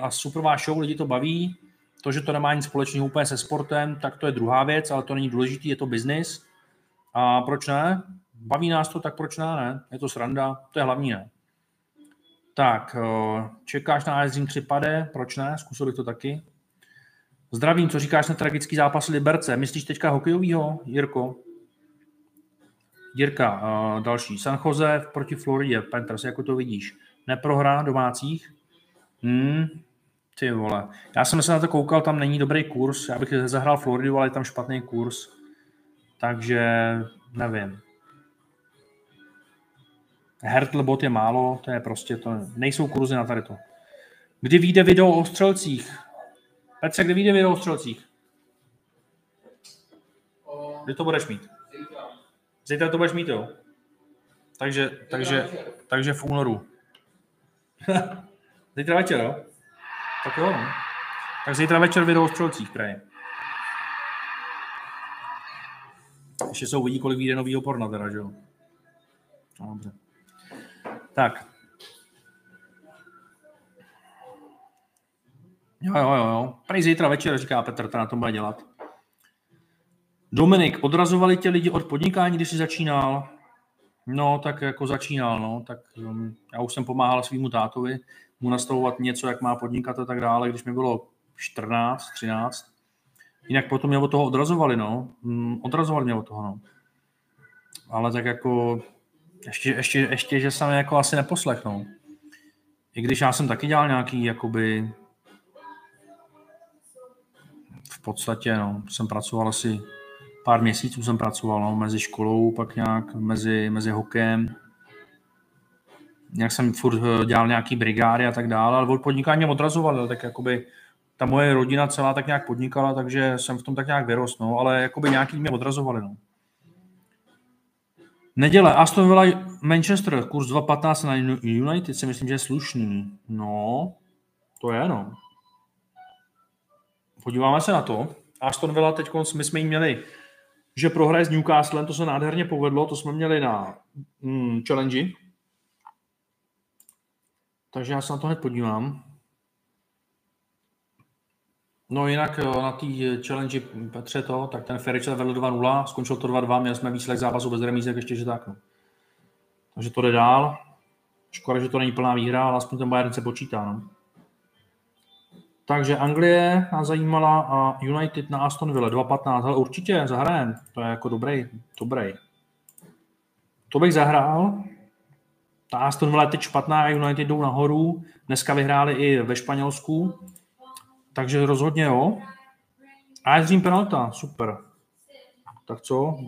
a superová show, lidi to baví. To, že to nemá nic společného úplně se sportem, tak to je druhá věc, ale to není důležitý, je to business. A proč ne? Baví nás to, tak proč ne? ne? Je to sranda, to je hlavní, ne? Tak, čekáš na Ice Dream 3 pade, proč ne? Zkusil bych to taky. Zdravím, co říkáš na tragický zápas Liberce? Myslíš teďka hokejovýho, Jirko? Jirka, uh, další. San Jose proti Floridě, Panthers, jako to vidíš. Neprohra domácích? Hmm, ty vole. Já jsem se na to koukal, tam není dobrý kurz. Já bych zahrál Floridu, ale je tam špatný kurz. Takže nevím. Hertlebot je málo, to je prostě to. Nejsou kurzy na tady to. Kdy vyjde video o střelcích? Petře, kdy vyjde video o střelcích? Kdy to budeš mít? Zítra to budeš mít, jo? Takže, takže, takže v únoru. <laughs> Zítra večer, jo? Tak jo, no. Tak zítra večer video o střelcích, kraje. Ještě se uvidí, kolik vyjde novýho porna teda, že jo? No, dobře. Tak. Jo, jo, jo. Prej zítra večer, říká Petr, to na tom bude dělat. Dominik, odrazovali tě lidi od podnikání, když jsi začínal? No, tak jako začínal, no, tak um, já už jsem pomáhal svýmu tátovi mu nastavovat něco, jak má podnikat a tak dále, když mi bylo 14, 13. Jinak potom mě od toho odrazovali, no. Mm, odrazovali mě od toho, no. Ale tak jako ještě, ještě, ještě že jsem jako asi neposlechnou. I když já jsem taky dělal nějaký, jakoby, podstatě, no, jsem pracoval asi pár měsíců jsem pracoval, no, mezi školou, pak nějak mezi, mezi hokejem. Nějak jsem furt eh, dělal nějaký brigády a tak dále, ale od podnikání mě odrazoval, tak jakoby ta moje rodina celá tak nějak podnikala, takže jsem v tom tak nějak vyrost, no, ale jakoby nějaký mě odrazovali, no. Neděle, Aston Villa Manchester, kurz 2.15 na United si myslím, že je slušný. No, to je, no. Podíváme se na to. Aston Villa teď, my jsme jí měli, že prohraje s Newcastlem, to se nádherně povedlo, to jsme měli na mm, challenge. Takže já se na to hned podívám. No jinak na té challenge Petře to, tak ten Feričel vedl 2-0, skončil to 2-2, měli jsme výsledek zápasu bez remízek, ještě že tak. No. Takže to jde dál. Škoda, že to není plná výhra, ale aspoň ten Bayern se počítá. No. Takže Anglie nás zajímala a United na Aston Villa 2-15, ale určitě zahrajem, to je jako dobrý, dobrý. To bych zahrál. Ta Aston Villa je teď špatná United jdou nahoru. Dneska vyhráli i ve Španělsku. Takže rozhodně jo. A je penalta, super. Tak co?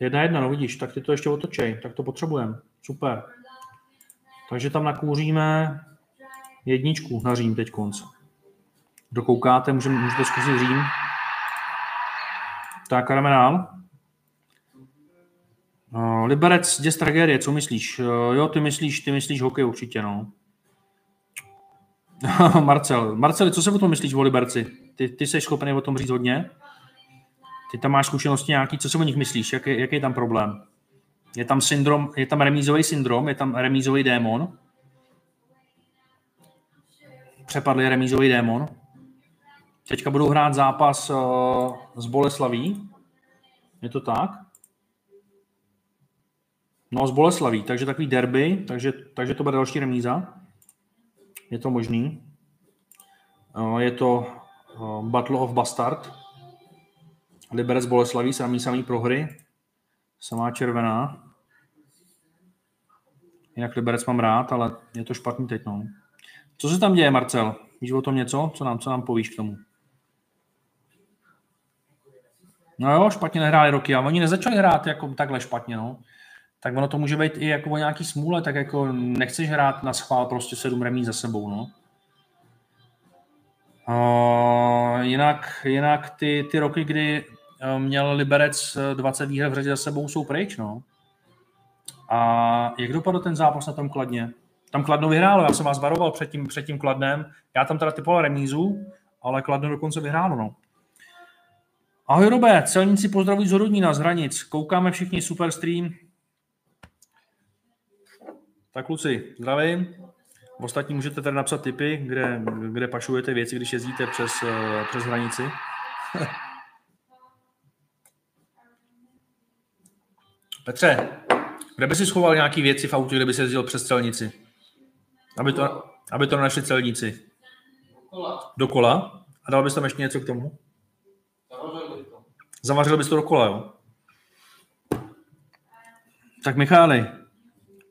Jedna jedna, no vidíš, tak ty to ještě otočej, tak to potřebujeme. Super. Takže tam nakouříme jedničku na Řím teď konc. Kdo koukáte, můžete, můžete zkusit Řím. Tak jdeme dál. Uh, Liberec, děs tragédie, co myslíš? Uh, jo, ty myslíš, ty myslíš hokej určitě, no. <laughs> Marcel. Marceli, co se o tom myslíš o Liberci? Ty, ty jsi schopný o tom říct hodně? Ty tam máš zkušenosti nějaký, co si o nich myslíš? Jaký, jaký je tam problém? Je tam syndrom, je tam remízový syndrom, je tam remízový démon. Přepadl je remízový démon. Teďka budou hrát zápas uh, s Boleslaví. Je to tak? No, z Boleslaví, takže takový derby, takže, takže to bude další remíza. Je to možný. Uh, je to uh, Battle of Bastard. Liberec Boleslaví, samý samý prohry. Samá červená. Jinak Liberec mám rád, ale je to špatný teď. No. Co se tam děje, Marcel? Víš o tom něco? Co nám, co nám povíš k tomu? No jo, špatně nehráli roky a oni nezačali hrát jako takhle špatně, no. Tak ono to může být i jako o nějaký smůle, tak jako nechceš hrát na schvál prostě sedm remí za sebou, no. Uh, jinak, jinak ty, ty roky, kdy eh, měl Liberec 20 výher v řadě za sebou, jsou pryč, no. A jak dopadl ten zápas na tom Kladně? Tam Kladno vyhrálo, já jsem vás varoval před tím, před tím Kladnem. Já tam teda typoval remízu, ale Kladno dokonce vyhrálo, no. Ahoj Robe, celníci pozdravují z Horodnína, z hranic. Koukáme všichni super stream. Tak kluci, zdravím. Ostatní můžete tady napsat tipy, kde, kde pašujete věci, když jezdíte přes, eh, přes hranici. <laughs> Petře, kde by si schoval nějaké věci v autě, kde by se jezdil přes celnici? Aby to, aby to našli celníci. Kola. Do kola? A dal bys tam ještě něco k tomu? Zavařil bys to do kola, jo? Tak Michály,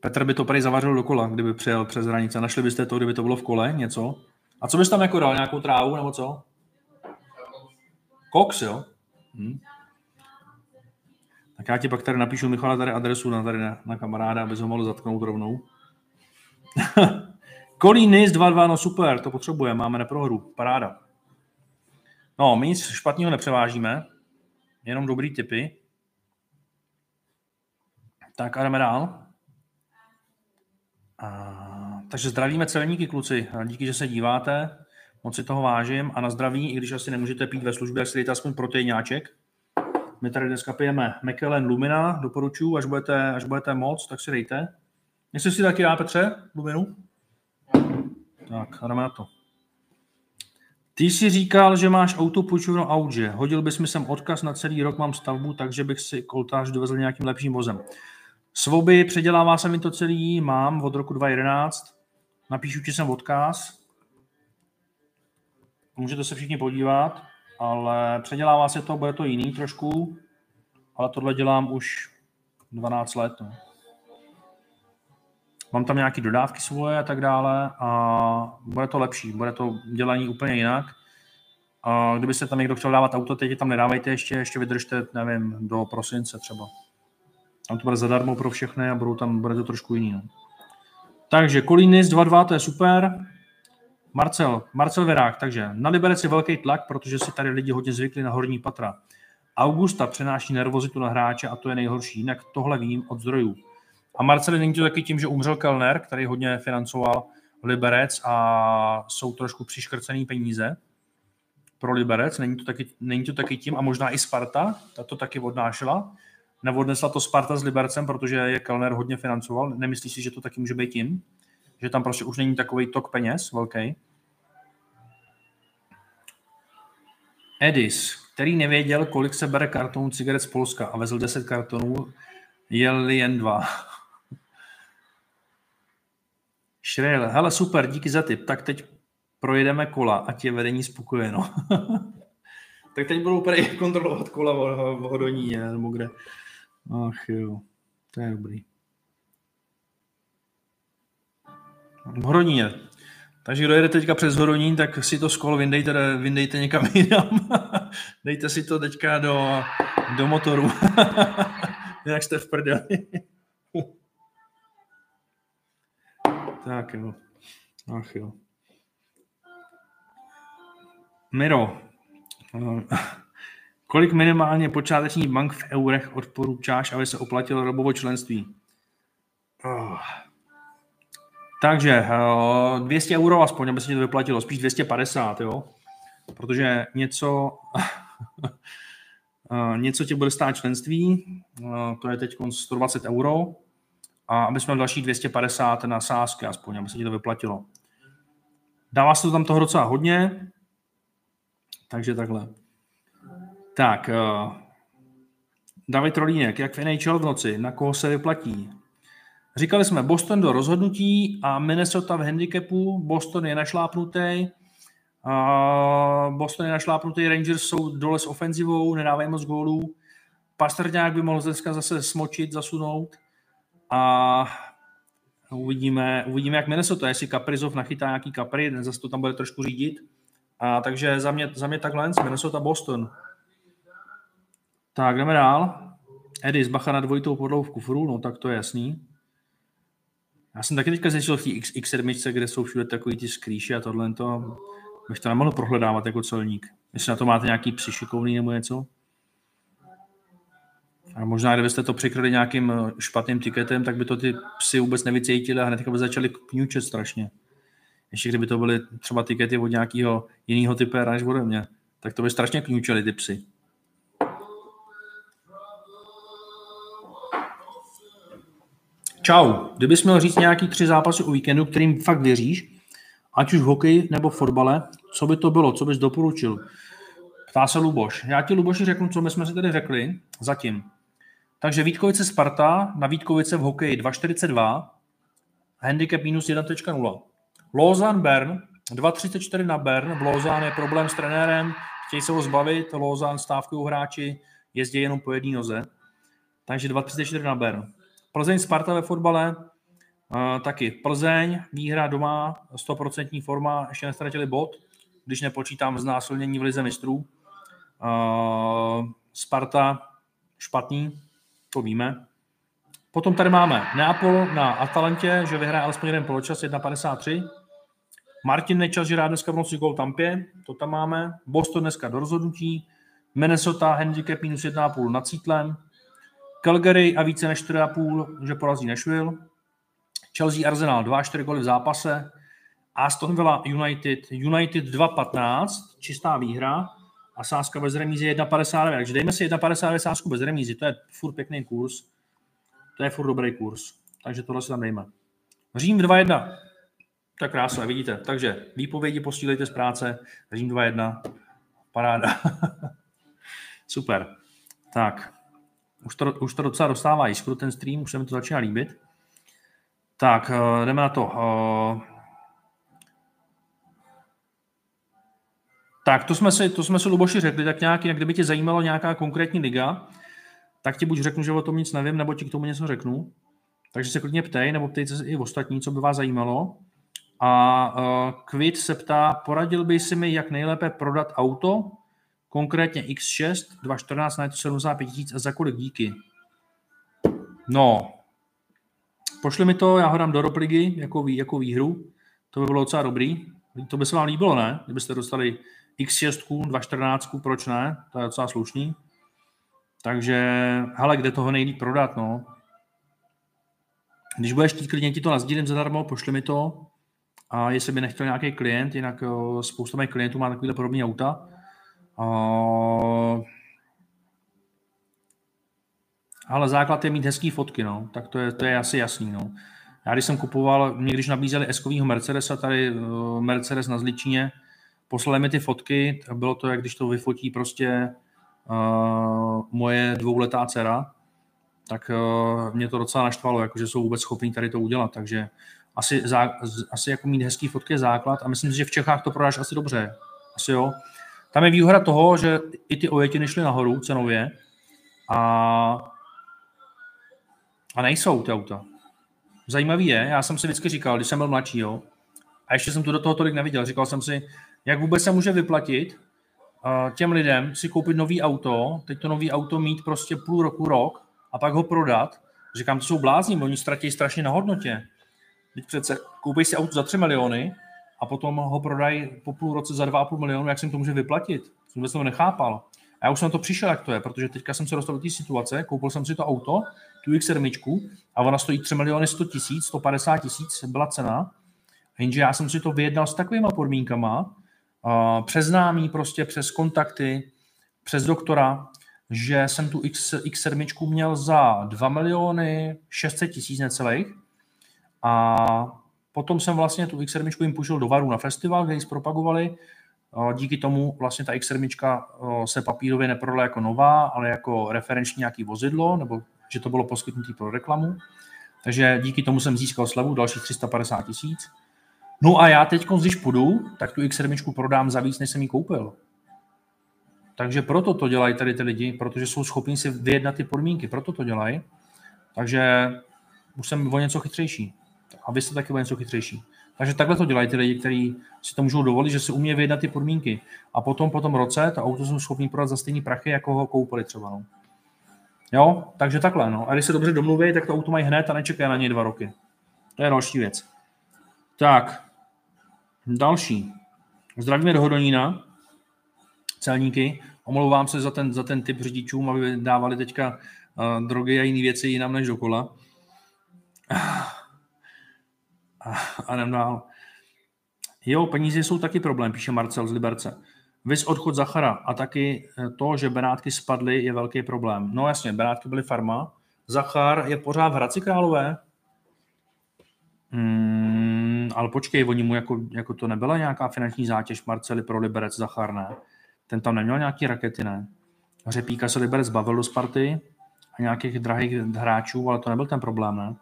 Petr by to prý zavařil do kola, kdyby přijel přes hranice. Našli byste to, kdyby to bylo v kole, něco? A co bys tam jako dal? Nějakou trávu nebo co? Koks, jo? Hm. Tak já ti pak tady napíšu Michala tady adresu na, tady na, na kamaráda, aby ho mohl zatknout rovnou. <laughs> Kolín NIS 2.2, no super, to potřebujeme, máme neprohru, paráda. No, my nic špatného nepřevážíme, jenom dobrý typy. Tak a jdeme dál. A, takže zdravíme celníky, kluci. Díky, že se díváte. Moc si toho vážím. A na zdraví, i když asi nemůžete pít ve službě, tak si dejte aspoň proteinňáček. My tady dneska pijeme Mekelen Lumina, doporučuji, až budete, až budete moc, tak si dejte. Jestli si taky dá, Petře, Luminu? Tak, jdeme na to. Ty jsi říkal, že máš auto půjčovno Audže. Hodil bys mi sem odkaz na celý rok, mám stavbu, takže bych si koltář dovezl nějakým lepším vozem. Svoby, předělává se mi to celý, mám od roku 2011. Napíšu ti sem odkaz. Můžete se všichni podívat, ale předělává se to, bude to jiný trošku, ale tohle dělám už 12 let. No. Mám tam nějaké dodávky svoje a tak dále a bude to lepší, bude to dělání úplně jinak. A kdybyste tam někdo chtěl dávat auto, teď tam nedávejte ještě, ještě vydržte, nevím, do prosince třeba. Tam to bude zadarmo pro všechny a budou tam, bude to trošku jiný. No. Takže Kolínis 2-2, to je super. Marcel, Marcel Verák, takže na Liberec je velký tlak, protože si tady lidi hodně zvykli na horní patra. Augusta přenáší nervozitu na hráče a to je nejhorší, jinak tohle vím od zdrojů. A Marcel není to taky tím, že umřel Kellner, který hodně financoval Liberec a jsou trošku přiškrcený peníze pro Liberec. Není to taky, není to taky tím a možná i Sparta, ta to taky odnášela. Neodnesla to Sparta s Libercem, protože je Kellner hodně financoval. Nemyslíš si, že to taky může být tím? Že tam prostě už není takový tok peněz velký? Edis, který nevěděl, kolik se bere kartonů cigaret z Polska a vezl 10 kartonů, jel jen dva. Šrejl, hele super, díky za tip. Tak teď projedeme kola, ať je vedení spokojeno. <laughs> tak teď budou prý kontrolovat kola v Hodoní, nebo kde. Ach jo, to je dobrý. V Horoníně. Takže kdo jede teďka přes Horonín, tak si to skolo vyndejte, vyndejte někam jinam. <laughs> Dejte si to teďka do, do motoru. <laughs> Jak jste v prdeli. Tak jo. Ach jo. Miro. <laughs> Kolik minimálně počáteční bank v eurech odporučáš, aby se oplatilo robovo členství? Oh. Takže uh, 200 euro aspoň, aby se ti to vyplatilo, spíš 250, jo? Protože něco, uh, <laughs> něco tě bude stát členství, uh, to je teď 120 euro, a aby jsme další 250 na sázky aspoň, aby se ti to vyplatilo. Dává se to tam toho docela hodně, takže takhle. Tak, uh, David Rolínek, jak v NHL v noci, na koho se vyplatí? Říkali jsme Boston do rozhodnutí a Minnesota v handicapu. Boston je našlápnutý. Uh, Boston je našlápnutý, Rangers jsou dole s ofenzivou, nedávají moc gólů. Pastrňák by mohl dneska zase smočit, zasunout. A uvidíme, uvidíme jak Minnesota, jestli Kaprizov nachytá nějaký kapry, zase to tam bude trošku řídit. A takže za mě, za mě takhle Minnesota Boston. Tak, jdeme dál. Edis, bacha na dvojitou podlou v kufru, no tak to je jasný. Já jsem taky teďka zjistil v té X, X7, kde jsou všude takový ty skrýše a tohle to, bych to nemohl prohledávat jako celník. Jestli na to máte nějaký psy šikovný nebo něco. A možná, kdybyste to přikryli nějakým eh, špatným tiketem, tak by to ty psy vůbec nevycítili a hned by začali kňučet strašně. Ještě kdyby to byly třeba tikety od nějakého jiného typera než ode mě, tak to by strašně kňučeli ty psy. Čau. Kdybys měl říct nějaký tři zápasy o víkendu, kterým fakt věříš, ať už v hokeji nebo v fotbale, co by to bylo, co bys doporučil? Ptá se Luboš. Já ti, Luboši, řeknu, co my jsme si tady řekli zatím. Takže Vítkovice Sparta na Vítkovice v hokeji 2,42, handicap minus 1,0. Lozan Bern 2,34 na Bern. V Lozán je problém s trenérem, chtějí se ho zbavit, Lozán stávkují hráči, jezdí jenom po jedné noze. Takže 2,34 na Bern. Plzeň Sparta ve fotbale, uh, taky Plzeň, výhra doma, 100% forma, ještě nestratili bod, když nepočítám znásilnění v lize mistrů. Uh, Sparta špatný, to víme. Potom tady máme Neapol na Atalantě, že vyhraje alespoň jeden poločas, 1,53. Martin Nečas, že rád dneska v noci gol Tampě, to tam máme. Boston dneska do rozhodnutí. Minnesota handicap minus 1,5 nad Cítlem. Calgary a více než 4,5, že porazí Nashville. Chelsea Arsenal 2-4 goly v zápase. Aston Villa United, United 2-15, čistá výhra a sázka bez remízy 1,59. Takže dejme si 1,59 sázku bez remízy, to je furt pěkný kurz. To je furt dobrý kurz. Takže tohle si tam dejme. Řím 2-1. To je krásné, vidíte. Takže výpovědi posílejte z práce. Řím 2-1. Paráda. <laughs> Super. Tak. Už to, už to docela dostává jiskru, ten stream, už se mi to začíná líbit. Tak, uh, jdeme na to. Tak, to jsme si, to jsme si Luboši řekli, tak nějak, jak kdyby tě zajímala nějaká konkrétní liga, tak ti buď řeknu, že o tom nic nevím, nebo ti k tomu něco řeknu. Takže se klidně ptej, nebo ptejte se i ostatní, co by vás zajímalo. A uh, Quid se ptá, poradil by si mi, jak nejlépe prodat auto, konkrétně X6, 214 na 75 tisíc a za kolik díky? No, pošli mi to, já ho dám do Ropligy jako, vý, jako výhru, to by bylo docela dobrý. To by se vám líbilo, ne? Kdybyste dostali X6, 214, proč ne? To je docela slušný. Takže, hele, kde toho nejlíp prodat, no? Když budeš chtít klidně ti to nazdílím zadarmo, pošli mi to. A jestli by nechtěl nějaký klient, jinak eh, spousta mých klientů má takovýhle podobný auta, Uh, ale základ je mít hezký fotky, no. Tak to je, to je asi jasný, no. Já když jsem kupoval, mě když nabízeli s Mercedesa, tady uh, Mercedes na Zličině, poslali mi ty fotky, bylo to, jak když to vyfotí prostě uh, moje dvouletá dcera, tak uh, mě to docela naštvalo, jako, že jsou vůbec schopní tady to udělat, takže asi, zá, asi jako mít hezký fotky je základ a myslím si, že v Čechách to prodáš asi dobře. Asi jo. Tam je výhoda toho, že i ty ojetiny šly nahoru cenově a, a nejsou ty auta. Zajímavý je, já jsem si vždycky říkal, když jsem byl mladší, jo, a ještě jsem tu do toho tolik neviděl, říkal jsem si, jak vůbec se může vyplatit uh, těm lidem si koupit nový auto, teď to nový auto mít prostě půl roku, rok a pak ho prodat. Říkám, to jsou blázni, oni ztratí strašně na hodnotě. Teď přece koupíš si auto za 3 miliony a potom ho prodají po půl roce za 2,5 milionu, jak jsem to může vyplatit. Jsem vůbec to nechápal. A já už jsem na to přišel, jak to je, protože teďka jsem se dostal do té situace, koupil jsem si to auto, tu X7 a ona stojí 3 miliony 100 tisíc, 150 tisíc byla cena. Jenže já jsem si to vyjednal s takovýma podmínkama, přes známý, prostě přes kontakty, přes doktora, že jsem tu X, X7 měl za 2 miliony 600 tisíc necelých a potom jsem vlastně tu X7 jim půjšel do Varu na festival, kde ji zpropagovali. Díky tomu vlastně ta X7 se papírově neprodala jako nová, ale jako referenční nějaký vozidlo, nebo že to bylo poskytnuté pro reklamu. Takže díky tomu jsem získal slevu dalších 350 tisíc. No a já teď, když půjdu, tak tu X7 prodám za víc, než jsem ji koupil. Takže proto to dělají tady ty lidi, protože jsou schopni si vyjednat ty podmínky, proto to dělají. Takže už jsem o něco chytřejší. A vy jste taky o něco chytřejší. Takže takhle to dělají ty lidi, kteří si to můžou dovolit, že si umí vyjednat ty podmínky. A potom po tom roce to auto jsou schopni prodat za stejný prachy, jako ho koupili třeba. No. Jo, takže takhle. No. A když se dobře domluví, tak to auto mají hned a nečekají na něj dva roky. To je další věc. Tak, další. Zdravíme do Hodonína, celníky. Omlouvám se za ten, za ten typ řidičům, aby dávali teďka uh, drogy a jiné věci jinam než dokola. A, <sighs> a jdem dál. Jo, peníze jsou taky problém, píše Marcel z Liberce. Vys odchod Zachara a taky eh, to, že Benátky spadly, je velký problém. No jasně, Benátky byly farma. Zachar je pořád v Hradci Králové. Hmm, ale počkej, oni mu jako, jako to nebyla nějaká finanční zátěž Marceli pro Liberec Zachar, ne? Ten tam neměl nějaký rakety, ne? Řepíka se Liberec bavil do Sparty a nějakých drahých hráčů, ale to nebyl ten problém, ne?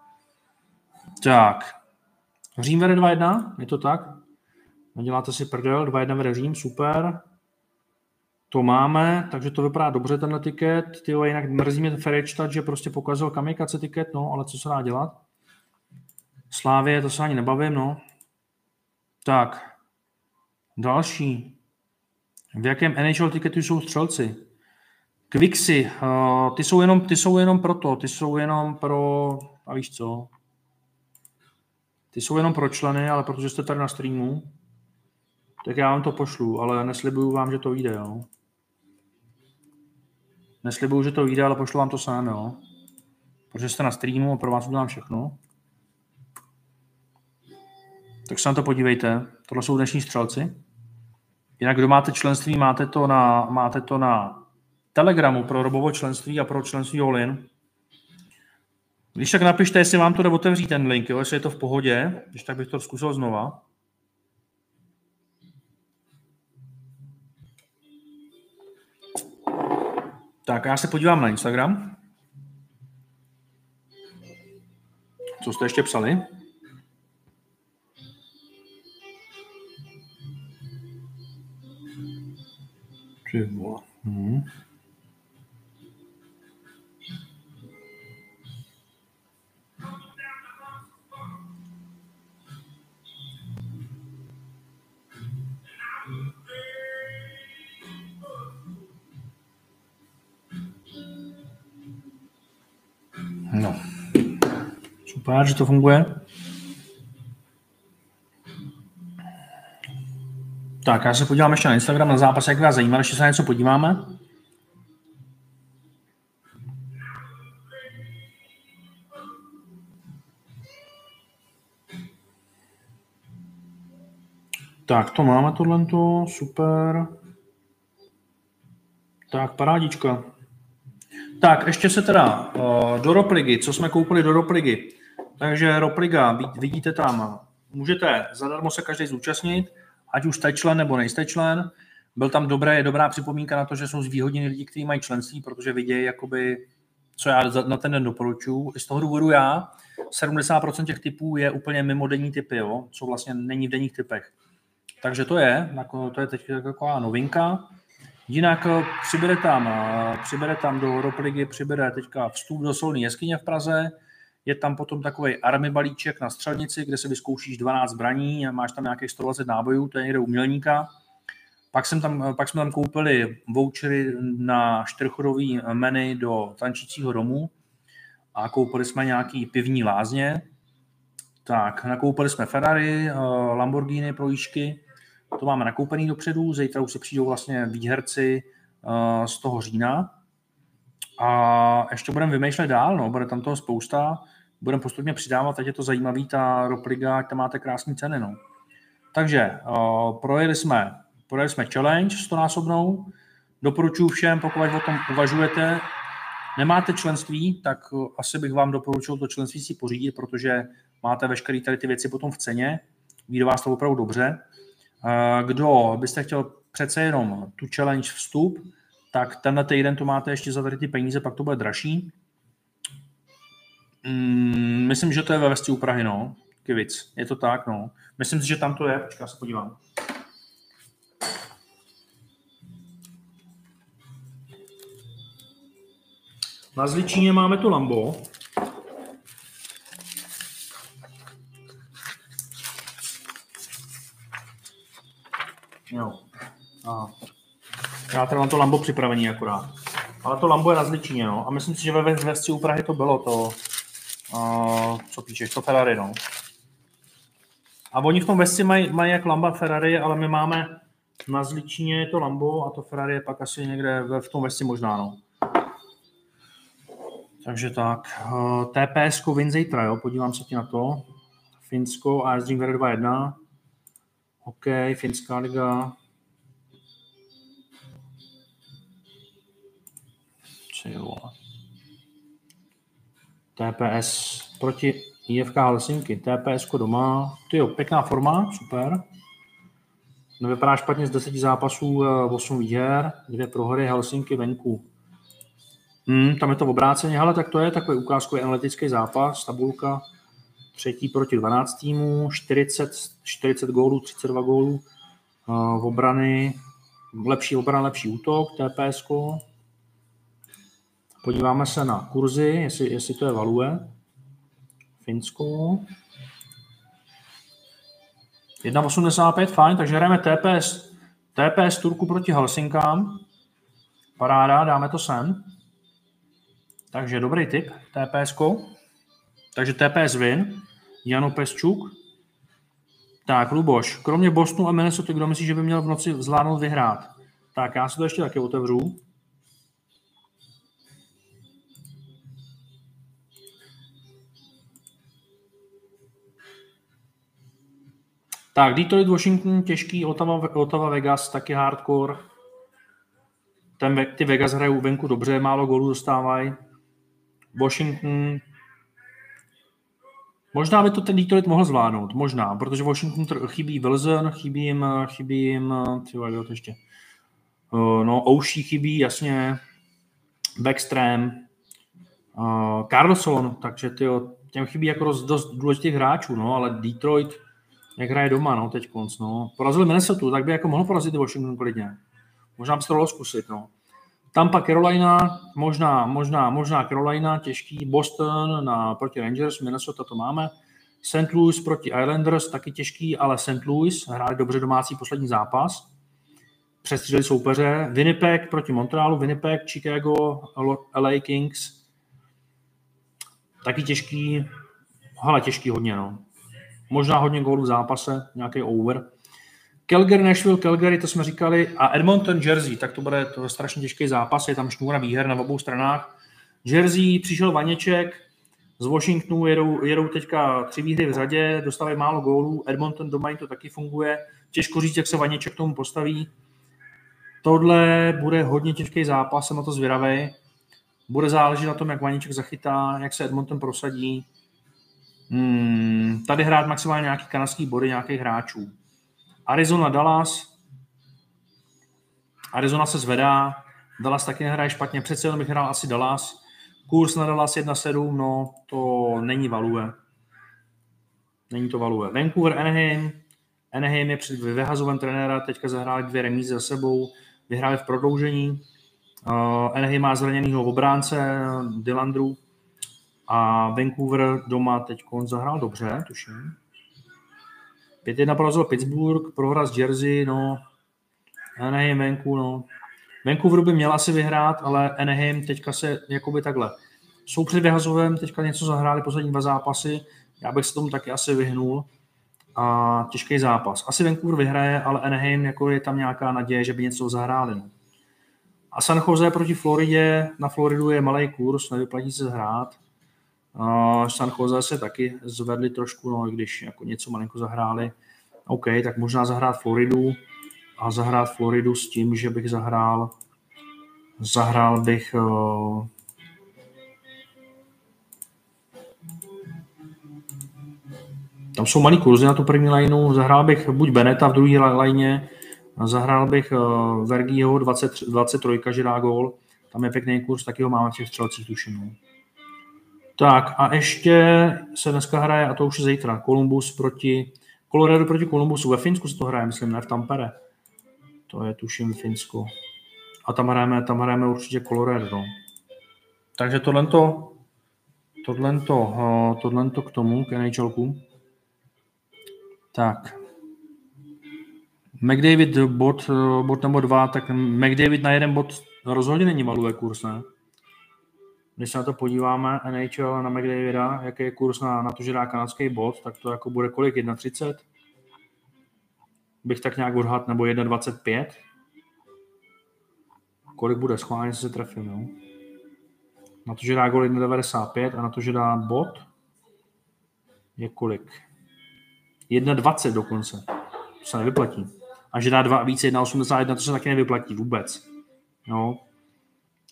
Tak. Řím vede 2-1, je to tak? Neděláte si prdel, 2-1 vede Řím, super. To máme, takže to vypadá dobře tenhle tiket. Ty jinak mrzí mě Ferečtat, že prostě pokazil kamikace tiket, no, ale co se dá dělat? Slávě, to se ani nebavím, no. Tak, další. V jakém NHL tiketu jsou střelci? Quixy, uh, ty jsou jenom, ty jsou jenom pro to, ty jsou jenom pro, a víš co, ty jsou jenom pro členy, ale protože jste tady na streamu, tak já vám to pošlu, ale neslibuju vám, že to vyjde, jo. Neslibuju, že to vyjde, ale pošlu vám to sám, jo. Protože jste na streamu a pro vás udělám všechno. Tak se na to podívejte. Tohle jsou dnešní střelci. Jinak, kdo máte členství, máte to na, máte to na Telegramu pro robovo členství a pro členství Olin. Když tak napište, jestli vám to jde otevřít ten link, jo, jestli je to v pohodě, když tak bych to zkusil znova. Tak já se podívám na Instagram. Co jste ještě psali? Ty vole. Hmm. No. Super, že to funguje. Tak, já se podívám ještě na Instagram, na zápas, jak vás zajímá, ještě se na něco podíváme. Tak, to máme tohle, super. Tak, parádička. Tak, ještě se teda uh, do Ropligy, co jsme koupili do Ropligy. Takže Ropliga, vidíte tam, můžete zadarmo se každý zúčastnit, ať už jste člen nebo nejste člen. Byl tam dobré, dobrá připomínka na to, že jsou zvýhodněni lidi, kteří mají členství, protože vidějí, jakoby, co já na ten den doporučuju. I z toho důvodu já, 70% těch typů je úplně mimo denní typy, jo, co vlastně není v denních typech. Takže to je, to je teď taková novinka. Jinak eh, přibere tam, eh, přibere tam do Ropligy, přibere teďka vstup do solní jeskyně v Praze, je tam potom takový army balíček na střelnici, kde se vyzkoušíš 12 zbraní a máš tam nějakých 120 nábojů, to je někde umělníka. Pak, jsem tam, pak jsme tam koupili vouchery na čtyřchodový menu do tančícího domu a koupili jsme nějaký pivní lázně. Tak, nakoupili jsme Ferrari, eh, Lamborghini pro jížky, to máme nakoupený dopředu, zítra už se přijdou vlastně výherci uh, z toho října. A ještě budeme vymýšlet dál, no, bude tam toho spousta. Budeme postupně přidávat, teď je to zajímavý, ta Ropliga, ať tam máte krásné ceny, no. Takže uh, projeli jsme, projeli jsme challenge 100 násobnou. Doporučuji všem, pokud o tom uvažujete, nemáte členství, tak asi bych vám doporučil to členství si pořídit, protože máte veškeré tady ty věci potom v ceně. Vyjde vás to opravdu dobře. Kdo byste chtěl přece jenom tu challenge vstup, tak tenhle týden to máte ještě za tady ty peníze, pak to bude dražší. Mm, myslím, že to je ve Vesti u Prahy, no. Kivic. Je to tak, no. Myslím si, že tam to je. Počkej, já se podívám. Na Zličíně máme tu Lambo. Jo. Aha. Já tady mám to Lambo připravený akorát. Ale to Lambo je na Zličíně, no. A myslím si, že ve Vesci u Prahy to bylo to, uh, co píšeš, to Ferrari, no. A oni v tom Vesci mají, mají jak Lamba Ferrari, ale my máme na Zličíně to Lambo a to Ferrari je pak asi někde v tom Vesci možná, no. Takže tak, uh, TPS win zítra, jo, podívám se ti na to. Finsko a jezdím 2-1. OK, Finská liga. TPS proti IFK Helsinki. TPS doma. Ty pěkná forma, super. Nevypadá špatně z 10 zápasů, 8 eh, výher, dvě prohry, Helsinki venku. Hmm, tam je to v obráceně, ale tak to je takový ukázkový analytický zápas, tabulka, třetí proti 12 týmů, 40, 40 gólů, 32 gólů uh, v obrany, lepší obrana, lepší útok, TPS. Podíváme se na kurzy, jestli, jestli to je value. Finsko. 1,85, fajn, takže hrajeme TPS, TPS Turku proti Helsinkám. Paráda, dáme to sem. Takže dobrý tip, TPS. Takže TPS win, Jano Pesčuk. Tak, Luboš, kromě Bostonu a Minnesota, kdo myslí, že by měl v noci zvládnout vyhrát? Tak, já si to ještě taky otevřu. Tak, Detroit, Washington, těžký, Ottawa, Ottawa Vegas, taky hardcore. Ten, ty Vegas hrajou venku dobře, málo gólů dostávají. Washington, možná by to ten Detroit mohl zvládnout, možná, protože Washington chybí Wilson, chybí jim, chybí jim, tyjo, to ještě, uh, no, Ouší chybí, jasně, Backstream, uh, Carlson, takže tyjo, těm chybí jako dost, dost důležitých hráčů, no, ale Detroit, jak hraje doma, no, teď konc, no. Porazili Minnesota, tak by jako mohl porazit Washington klidně. Možná by se to zkusit, no. Tampa Carolina, možná, možná, možná Carolina, těžký, Boston na, proti Rangers, Minnesota to máme, St. Louis proti Islanders, taky těžký, ale St. Louis hráli dobře domácí poslední zápas, přestřídili soupeře, Winnipeg proti Montrealu, Winnipeg, Chicago, LA Kings, taky těžký, ale těžký hodně, no. Možná hodně gólů v zápase, nějaký over. Calgary, Nashville, Calgary, to jsme říkali, a Edmonton, Jersey, tak to bude to strašně těžký zápas, je tam šnůra výher na obou stranách. Jersey, přišel Vaněček, z Washingtonu jedou, jedou teďka tři výhry v řadě, dostávají málo gólů, Edmonton doma to taky funguje, těžko říct, jak se Vaněček k tomu postaví. Tohle bude hodně těžký zápas, jsem na to zvědavý. Bude záležet na tom, jak Vaněček zachytá, jak se Edmonton prosadí. Hmm, tady hrát maximálně nějaký kanadský body nějakých hráčů. Arizona, Dallas. Arizona se zvedá, Dallas taky nehraje špatně, přece jenom bych hrál asi Dallas. Kurs na Dallas 1.7, no to není value. Není to value. Vancouver, Anaheim. Anaheim je před vyhazovem trenéra, teďka zahráli dvě remízy za sebou, vyhráli v prodloužení. Uh, Anaheim má zraněnýho obránce Dylandru a Vancouver doma teď zahrál dobře, tuším. 5-1 porazil Pittsburgh, prohra z Jersey, no, Anaheim venku, no. Vancouver by měl asi vyhrát, ale Anaheim teďka se jakoby takhle. Jsou před vyhazovem, teďka něco zahráli poslední dva zápasy, já bych se tomu taky asi vyhnul. A těžký zápas. Asi Vancouver vyhraje, ale Anaheim jako je tam nějaká naděje, že by něco zahráli. No. A San Jose proti Floridě, na Floridu je malý kurz, nevyplatí se hrát. Uh, San Jose se taky zvedli trošku, no, když jako něco malinko zahráli. OK, tak možná zahrát Floridu a zahrát Floridu s tím, že bych zahrál zahrál bych uh, tam jsou malý kurzy na tu první lineu, zahrál bych buď Beneta v druhé lajně, zahrál bych uh, Vergího 20, 23, že dá gól, tam je pěkný kurz, taky ho máme v těch střelcích tuším. Tak a ještě se dneska hraje, a to už je zítra, Columbus proti, Colorado proti Columbusu. Ve Finsku se to hraje, myslím, ne v Tampere. To je tuším v Finsku. A tam hrajeme, tam hrajeme určitě Colorado. No. Takže tohle to, tohle to, eh, tohle to k tomu, k NHLku. Tak. McDavid bod, eh, bod nebo dva, tak McDavid na jeden bod rozhodně není malý kurz, ne? Když se na to podíváme, NHL na McDavida, jaký je kurz na, na to, že dá kanadský bod, tak to jako bude kolik? 1,30? Bych tak nějak odhad, nebo 1,25? Kolik bude? Schválně se trefil, no. Na to, že dá gol 1,95 a na to, že dá bod, je kolik? 1,20 dokonce. To se nevyplatí. A že dá dva, více 1,81, to se taky nevyplatí vůbec. No,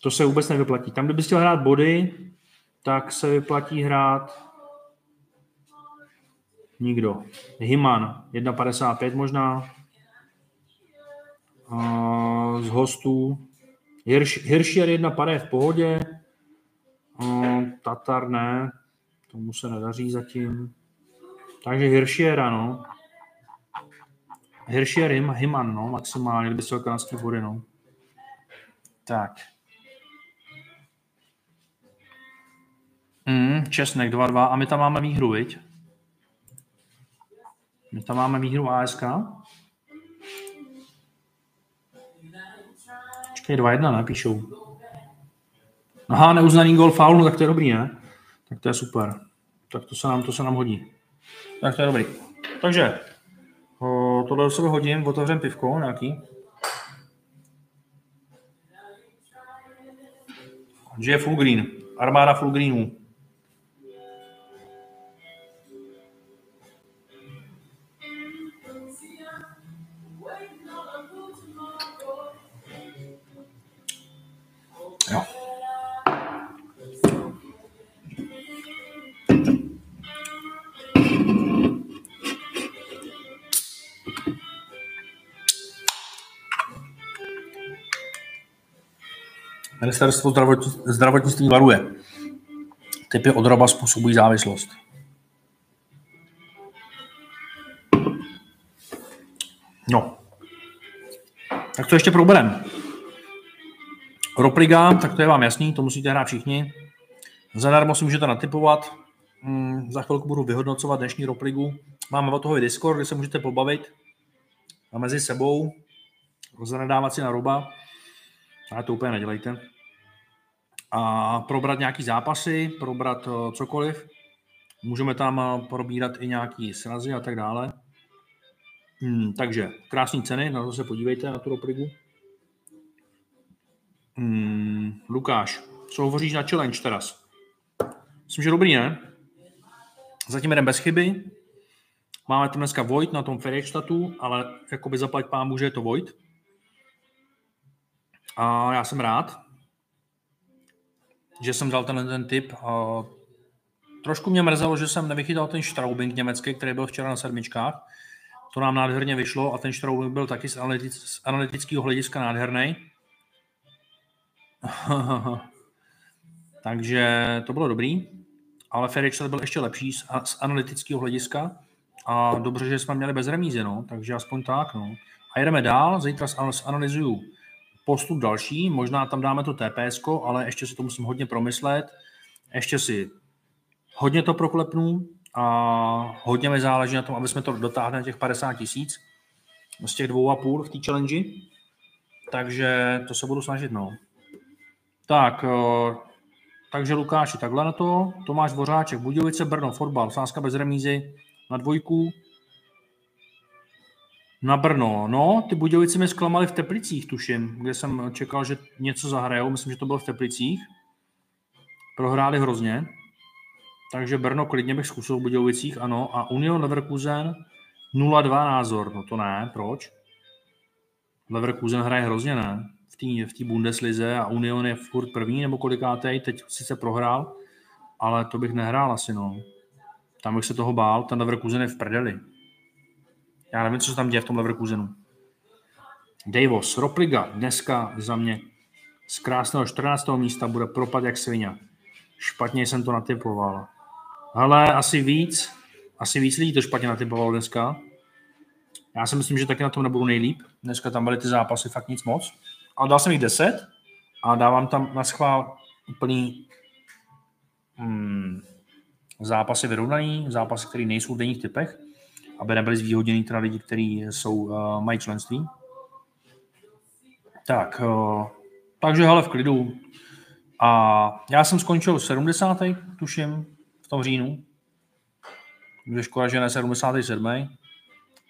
to se vůbec nevyplatí. Tam, kdyby chtěl hrát body, tak se vyplatí hrát nikdo. Himan, 1,55 možná. Uh, z hostů. Hirš, Hirschier 1,5 je v pohodě. Uh, Tatar ne, tomu se nedaří zatím. Takže Hirschiera, no. Hirschier, Himan, no, maximálně, kdyby se kanadský body, no. Tak. Mm, Česnek 2-2 a my tam máme výhru, viď? My tam máme výhru ASK. Počkej, 2-1 napíšou. Aha, neuznaný gol faul, no tak to je dobrý, ne? Tak to je super. Tak to se nám, to se nám hodí. Tak to je dobrý. Takže, o, tohle do sebe hodím, otevřem pivko nějaký. Že je full green. Armáda full greenů. Ministerstvo zdravotnictví varuje. Typy odroba způsobují závislost. No. Tak to ještě proberem. Ropliga, tak to je vám jasný, to musíte hrát všichni. Zadarmo si můžete natypovat. Hmm, za chvilku budu vyhodnocovat dnešní Ropligu. Máme od toho i Discord, kde se můžete pobavit a mezi sebou zanedávat si na roba. Ale to úplně nedělejte a probrat nějaký zápasy, probrat eh, cokoliv. Můžeme tam eh, probírat i nějaký srazy a tak dále. Hmm, takže krásné ceny, na to se podívejte, na tu roprigu. Hmm, Lukáš, co hovoříš na challenge teraz? Myslím, že dobrý, ne? Zatím jdem bez chyby. Máme tam dneska Void na tom Ferrichstatu, ale jakoby zaplať pán že je to Void. A já jsem rád, že jsem dal tenhle ten tip. Uh, trošku mě mrzelo, že jsem nevychytal ten Straubing německý, který byl včera na sedmičkách. To nám nádherně vyšlo a ten Straubing byl taky z, analytic, z analytického hlediska nádherný. <laughs> Takže to bylo dobrý, ale Ferričel byl ještě lepší z, z analytického hlediska a dobře, že jsme měli bez remízy, no, takže aspoň tak. No. A jedeme dál, zítra analyzuju postup další, možná tam dáme to TPS, ale ještě si to musím hodně promyslet, ještě si hodně to proklepnu a hodně mi záleží na tom, aby jsme to dotáhli na těch 50 tisíc z těch dvou a půl v té challenge. Takže to se budu snažit, no. Tak, eh, takže Lukáši, takhle na to. Tomáš Vořáček, Budějovice, Brno, fotbal, sázka bez remízy na dvojku. Na Brno. No, ty Budějovice mě zklamaly v Teplicích, tuším, kde jsem čekal, že něco zahrajou. Myslím, že to bylo v Teplicích. Prohráli hrozně. Takže Brno klidně bych zkusil v Budějovicích, ano. A Union Leverkusen 0-2 názor. No to ne, proč? Leverkusen hraje hrozně, ne? V té v Bundeslize a Union je furt první nebo kolikátej, teď sice prohrál, ale to bych nehrál asi, no. Tam bych se toho bál, ten Leverkusen je v prdeli. Já nevím, co se tam děje v tom Leverkusenu. Davos, Ropliga, dneska za mě z krásného 14. místa bude propad jak svině. Špatně jsem to natypoval. Ale asi víc, asi víc lidí to špatně natypovalo dneska. Já si myslím, že taky na tom nebudu nejlíp. Dneska tam byly ty zápasy fakt nic moc. Ale dal jsem jich 10 a dávám tam na schvál úplný hmm, zápasy vyrovnaný, zápasy, které nejsou v denních typech, aby nebyly zvýhodněný teda lidi, kteří jsou, uh, mají členství. Tak, uh, takže hele v klidu. A já jsem skončil 70. tuším, v tom říjnu. Je škoda, že ne 77.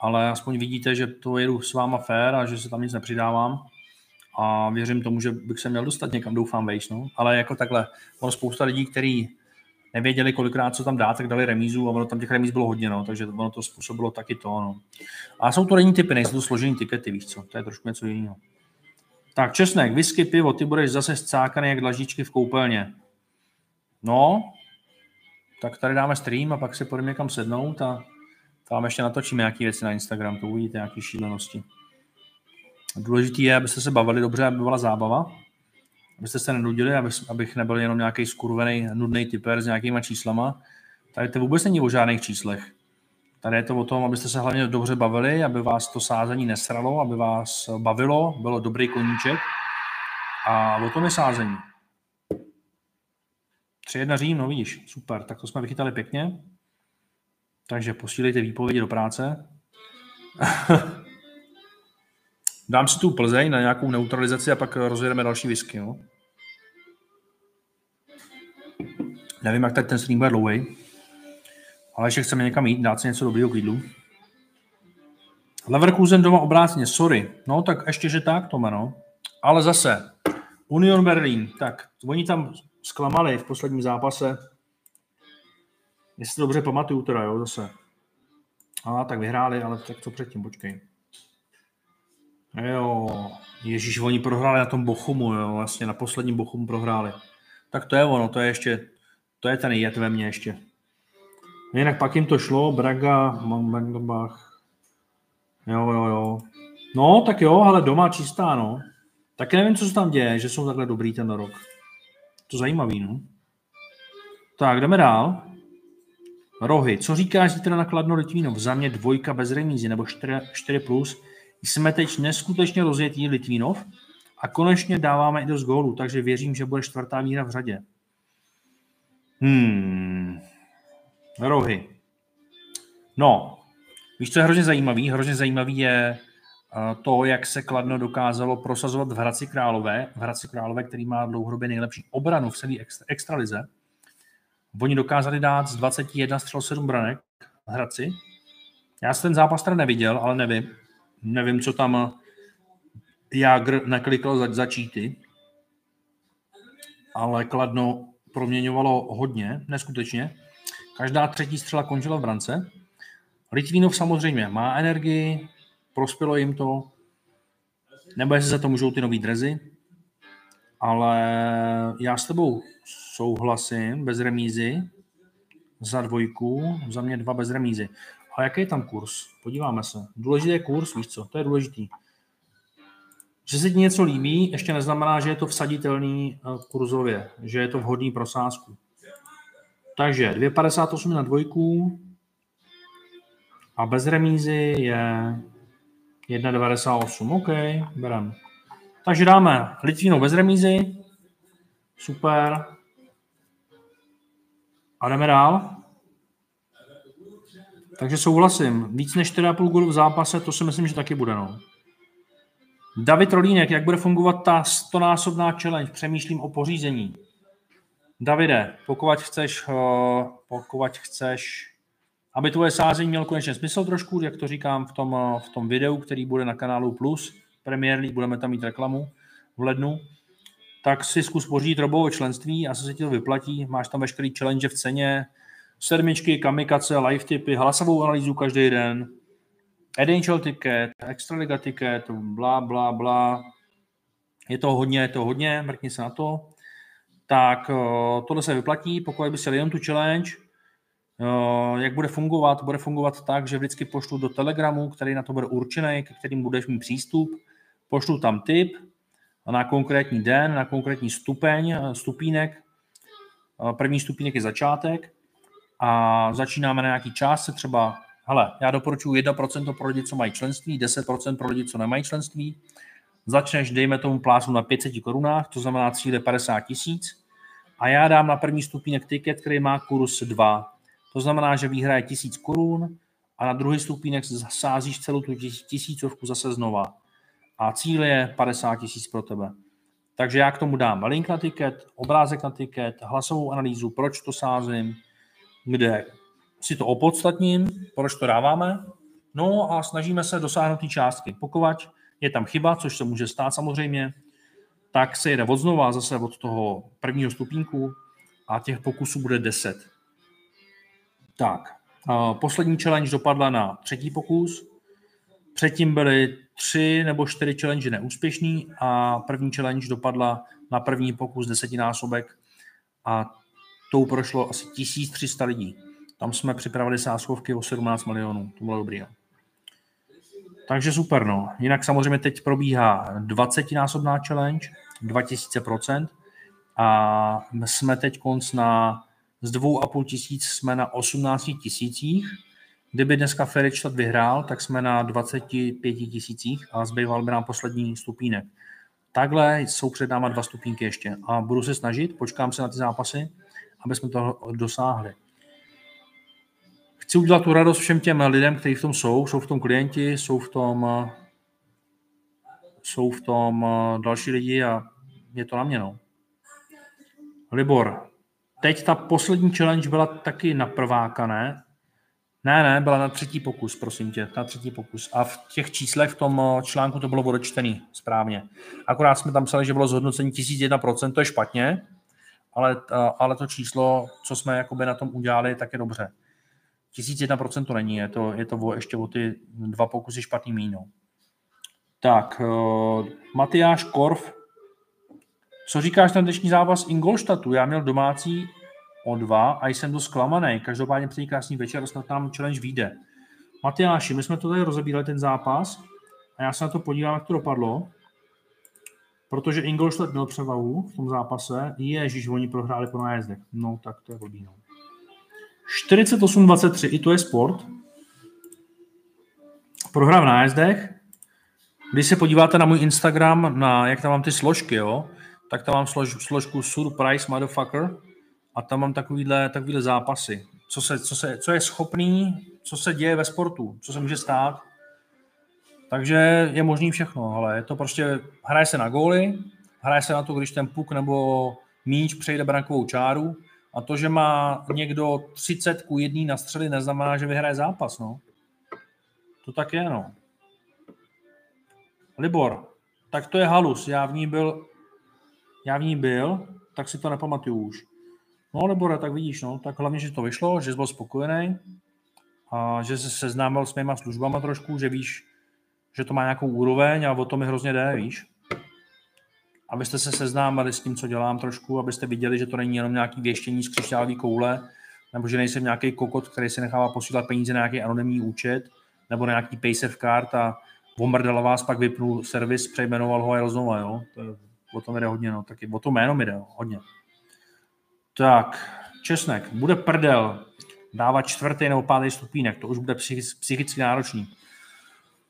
Ale aspoň vidíte, že to jedu s váma fair a že se tam nic nepřidávám. A věřím tomu, že bych se měl dostat někam, doufám, vejš. No. Ale jako takhle, ono spousta lidí, kteří nevěděli, kolikrát co tam dát, tak dali remízu a ono tam těch remíz bylo hodně, no, takže ono to způsobilo taky to. No. A jsou to denní typy, nejsou to složený tikety, víš co, to je trošku něco jiného. Tak česnek, whisky, pivo, ty budeš zase scákaný jak dlaždičky v koupelně. No, tak tady dáme stream a pak se půjdeme někam sednout a tam ještě natočíme nějaké věci na Instagram, to uvidíte, nějaké šílenosti. Důležité je, abyste se bavili dobře, aby byla zábava, abyste se nenudili, abych nebyl jenom nějaký skurvený, nudný typer s nějakýma číslama. Tady to vůbec není o žádných číslech. Tady je to o tom, abyste se hlavně dobře bavili, aby vás to sázení nesralo, aby vás bavilo, bylo dobrý koníček. A o tom je sázení. 3-1 Řím, no vidíš, super, tak to jsme vychytali pěkně. Takže posílejte výpovědi do práce. <laughs> Dám si tu Plzeň na nějakou neutralizaci a pak rozjedeme další whisky. No. Nevím, jak teď ten stream bude dlouhý, ale ještě chceme někam jít, dát si něco dobrého k jídlu. Leverkusen doma obráceně, sorry. No tak ještě, že tak, to no. Ale zase, Union Berlin, tak oni tam zklamali v posledním zápase. Jestli dobře pamatuju teda, jo, zase. A tak vyhráli, ale tak co předtím, počkej. Jo, Ježíš, oni prohráli na tom Bochumu, jo, vlastně na posledním Bochumu prohráli. Tak to je ono, to je ještě, to je ten jed ve mně ještě. Jinak pak jim to šlo, Braga, Mangbach. Jo, jo, jo. No, tak jo, ale doma čistá, no. Tak nevím, co se tam děje, že jsou takhle dobrý ten rok. To zajímavý, no. Tak, jdeme dál. Rohy. Co říkáš zítra na Kladno Litvínov? Za mě dvojka bez remízy nebo 4, 4 plus. Jsme teď neskutečně rozjetý Litvínov a konečně dáváme i dost gólů, takže věřím, že bude čtvrtá míra v řadě. Hmm. Rohy. No, víš, co je hrozně zajímavý? Hrozně zajímavý je eh, to, jak se Kladno dokázalo prosazovat v Hradci Králové, v Hradci Králové, který má dlouhodobě nejlepší obranu v celé extra, extralize. Oni dokázali dát z 21 střel 7 branek Hradci. Já jsem ten zápas teda neviděl, ale nevím. Nevím, co tam Jagr naklikal za, za číty. Ale Kladno proměňovalo hodně, neskutečně. Každá třetí střela končila v brance. Litvínov samozřejmě má energii, prospělo jim to, nebo jestli za to můžou ty nový drezy, ale já s tebou souhlasím, bez remízy, za dvojku, za mě dva bez remízy. A jaký je tam kurz? Podíváme se. Důležitý je kurz, víš co, to je důležitý. Že se ti něco líbí, ještě neznamená, že je to vsaditelný eh, kurzově, že je to vhodný pro sázku. Takže 2,58 na dvojku a bez remízy je 1,98. OK, berem. Takže dáme Litvínu bez remízy. Super. A jdeme dál. Takže souhlasím. Víc než 4,5 gólu v zápase, to si myslím, že taky bude. No. David Rolínek, jak bude fungovat ta stonásobná challenge? Přemýšlím o pořízení. Davide, pokud chceš, eh, pokud chceš aby tvoje sázení mělo konečně smysl trošku, jak to říkám v tom, v tom videu, který bude na kanálu Plus, Premier League, budeme tam mít reklamu v lednu, tak si zkus pořídit robové členství a se ti to vyplatí. Máš tam veškerý challenge v ceně, sedmičky, kamikace, live tipy, hlasovou analýzu každý den, NHL ticket, Extraliga ticket, bla, bla, bla. Je to hodně, je to hodně, mrkni se na to. Tak eh, tohle se vyplatí, pokud by si jenom tu challenge, eh, jak bude fungovat? Bude fungovat tak, že vždycky pošlu do Telegramu, který na to bude určený, ke kterým budeš mít přístup, pošlu tam tip na konkrétní den, na konkrétní stupeň, eh, stupínek. První stupínek je začátek a začínáme na nějaký částce, třeba hele, já doporučuji 1% pro lidi, co mají členství, 10% pro lidi, co nemají členství. Začneš, dejme tomu plásu na 500 korunách, to znamená cíle 50 tisíc. A já dám na první stupínek tiket, který má kurz 2. To znamená, že vyhraje 1000 korun a na druhý stupínek sázíš celou tu tisícovku zase znova. A cíl je 50 tisíc pro tebe. Takže já k tomu dám link na tiket, obrázek na tiket, hlasovou analýzu, proč to sázím, kde si to opodstatním, proč to dáváme, no a snažíme se dosáhnout té částky. Pokud je tam chyba, což se může stát samozřejmě, tak se jede od znova zase od toho prvního stupínku a těch pokusů bude 10. Tak, poslední challenge dopadla na třetí pokus, předtím byly tři nebo čtyři challenge neúspěšný a první challenge dopadla na první pokus desetinásobek a tou prošlo asi 1300 lidí. Tam jsme připravili sáskovky o 17 milionů. To bylo dobrý. Takže super, no. Jinak samozřejmě teď probíhá 20-násobná challenge, 2000% a jsme teď konc na z 2,5 tisíc jsme na 18 tisících. Kdyby dneska Ferričtat vyhrál, tak jsme na 25 tisících a zbýval by nám poslední stupínek. Takhle jsou před náma dva stupínky ještě a budu se snažit, počkám se na ty zápasy, aby jsme to dosáhli chci udělat tu radost všem těm lidem, kteří v tom jsou, jsou v tom klienti, jsou v tom, jsou v tom další lidi a je to na mě, no. Libor, teď ta poslední challenge byla taky na prváka, ne? Ne, ne, byla na třetí pokus, prosím tě, na třetí pokus. A v těch číslech v tom článku to bylo odečtený správně. Akorát jsme tam psali, že bylo zhodnocení 1001%, to je špatně, ale, ale to číslo, co jsme jakoby na tom udělali, tak je dobře. 1001% to není, je to, je to ještě o ty dva pokusy špatný mínou. Tak, uh, Matyáš Korf, co říkáš na dnešní zápas Ingolštatu? Já měl domácí o dva a jsem dost zklamaný. Každopádně přeji krásný večer, snad nám challenge vyjde. Matyáši, my jsme to tady rozebírali, ten zápas, a já se na to podívám, jak to dopadlo, protože Ingolstadt měl převahu v tom zápase. Ježíš, oni prohráli po nájezdech. No, tak to je no. 48-23, i to je sport. Prohra v nájezdech. Když se podíváte na můj Instagram, na jak tam mám ty složky, jo, tak tam mám slož, složku Surprise Motherfucker a tam mám takovýhle, takovýhle zápasy. Co, se, co, se, co je schopný, co se děje ve sportu, co se může stát. Takže je možný všechno, ale je to prostě, hraje se na góly, hraje se na to, když ten puk nebo míč přejde brankovou čáru, a to, že má někdo 30 ku 1 na střely, neznamená, že vyhraje zápas. No. To tak je, no. Libor, tak to je halus. Já v ní byl, já v ní byl, tak si to nepamatuju už. No, Libore, tak vidíš, no, tak hlavně, že to vyšlo, že jsi byl spokojený a že se seznámil s mýma službama trošku, že víš, že to má nějakou úroveň a o to mi hrozně jde, víš abyste se seznámili s tím, co dělám trošku, abyste viděli, že to není jenom nějaký věštění z křišťálové koule, nebo že nejsem nějaký kokot, který si nechává posílat peníze na nějaký anonymní účet, nebo na nějaký paysafe card a omrdal vás, pak vypnul servis, přejmenoval ho a jel znova, jo. To, o tom jde hodně, no. Taky o to jméno mi jde, jo. hodně. Tak, Česnek, bude prdel dávat čtvrtý nebo pátý stupínek, to už bude psychicky náročný.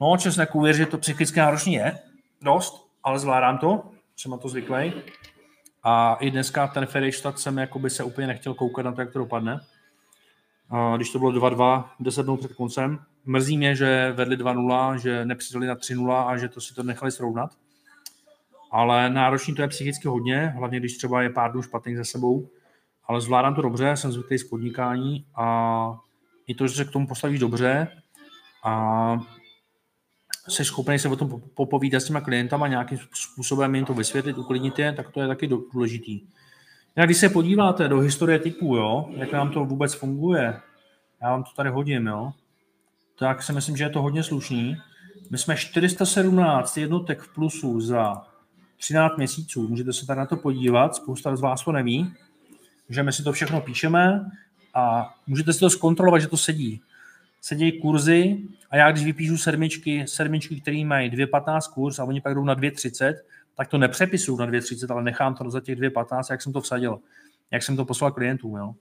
No, Česnek, uvěř, že to psychicky náročný je, dost, ale zvládám to jsem na to zvyklý. A i dneska ten Ferejštad jsem jakoby se úplně nechtěl koukat na to, jak to dopadne. A když to bylo 2-2, 10 dnů před koncem. Mrzí mě, že vedli 2-0, že nepřidali na 3-0 a že to si to nechali srovnat. Ale náročný to je psychicky hodně, hlavně když třeba je pár dnů špatných za sebou. Ale zvládám to dobře, jsem zvyklý z podnikání a i to, že se k tomu postavíš dobře a jsi schopný se o tom popovídat s těma klientama, nějakým způsobem jim to vysvětlit, uklidnit je, tak to je taky důležitý. A když se podíváte do historie typů, jo, jak nám to vůbec funguje, já vám to tady hodím, jo, tak si myslím, že je to hodně slušný. My jsme 417 jednotek v plusu za 13 měsíců. Můžete se tady na to podívat, spousta z vás to neví, že my si to všechno píšeme a můžete si to zkontrolovat, že to sedí. Sedí kurzy a já když vypíšu sedmičky, sedmičky, které mají 2,15 kurz a oni pak jdou na 2,30, tak to nepřepisuju na 2,30, ale nechám to za těch 2,15, jak jsem to vsadil, jak jsem to poslal klientům. Jo.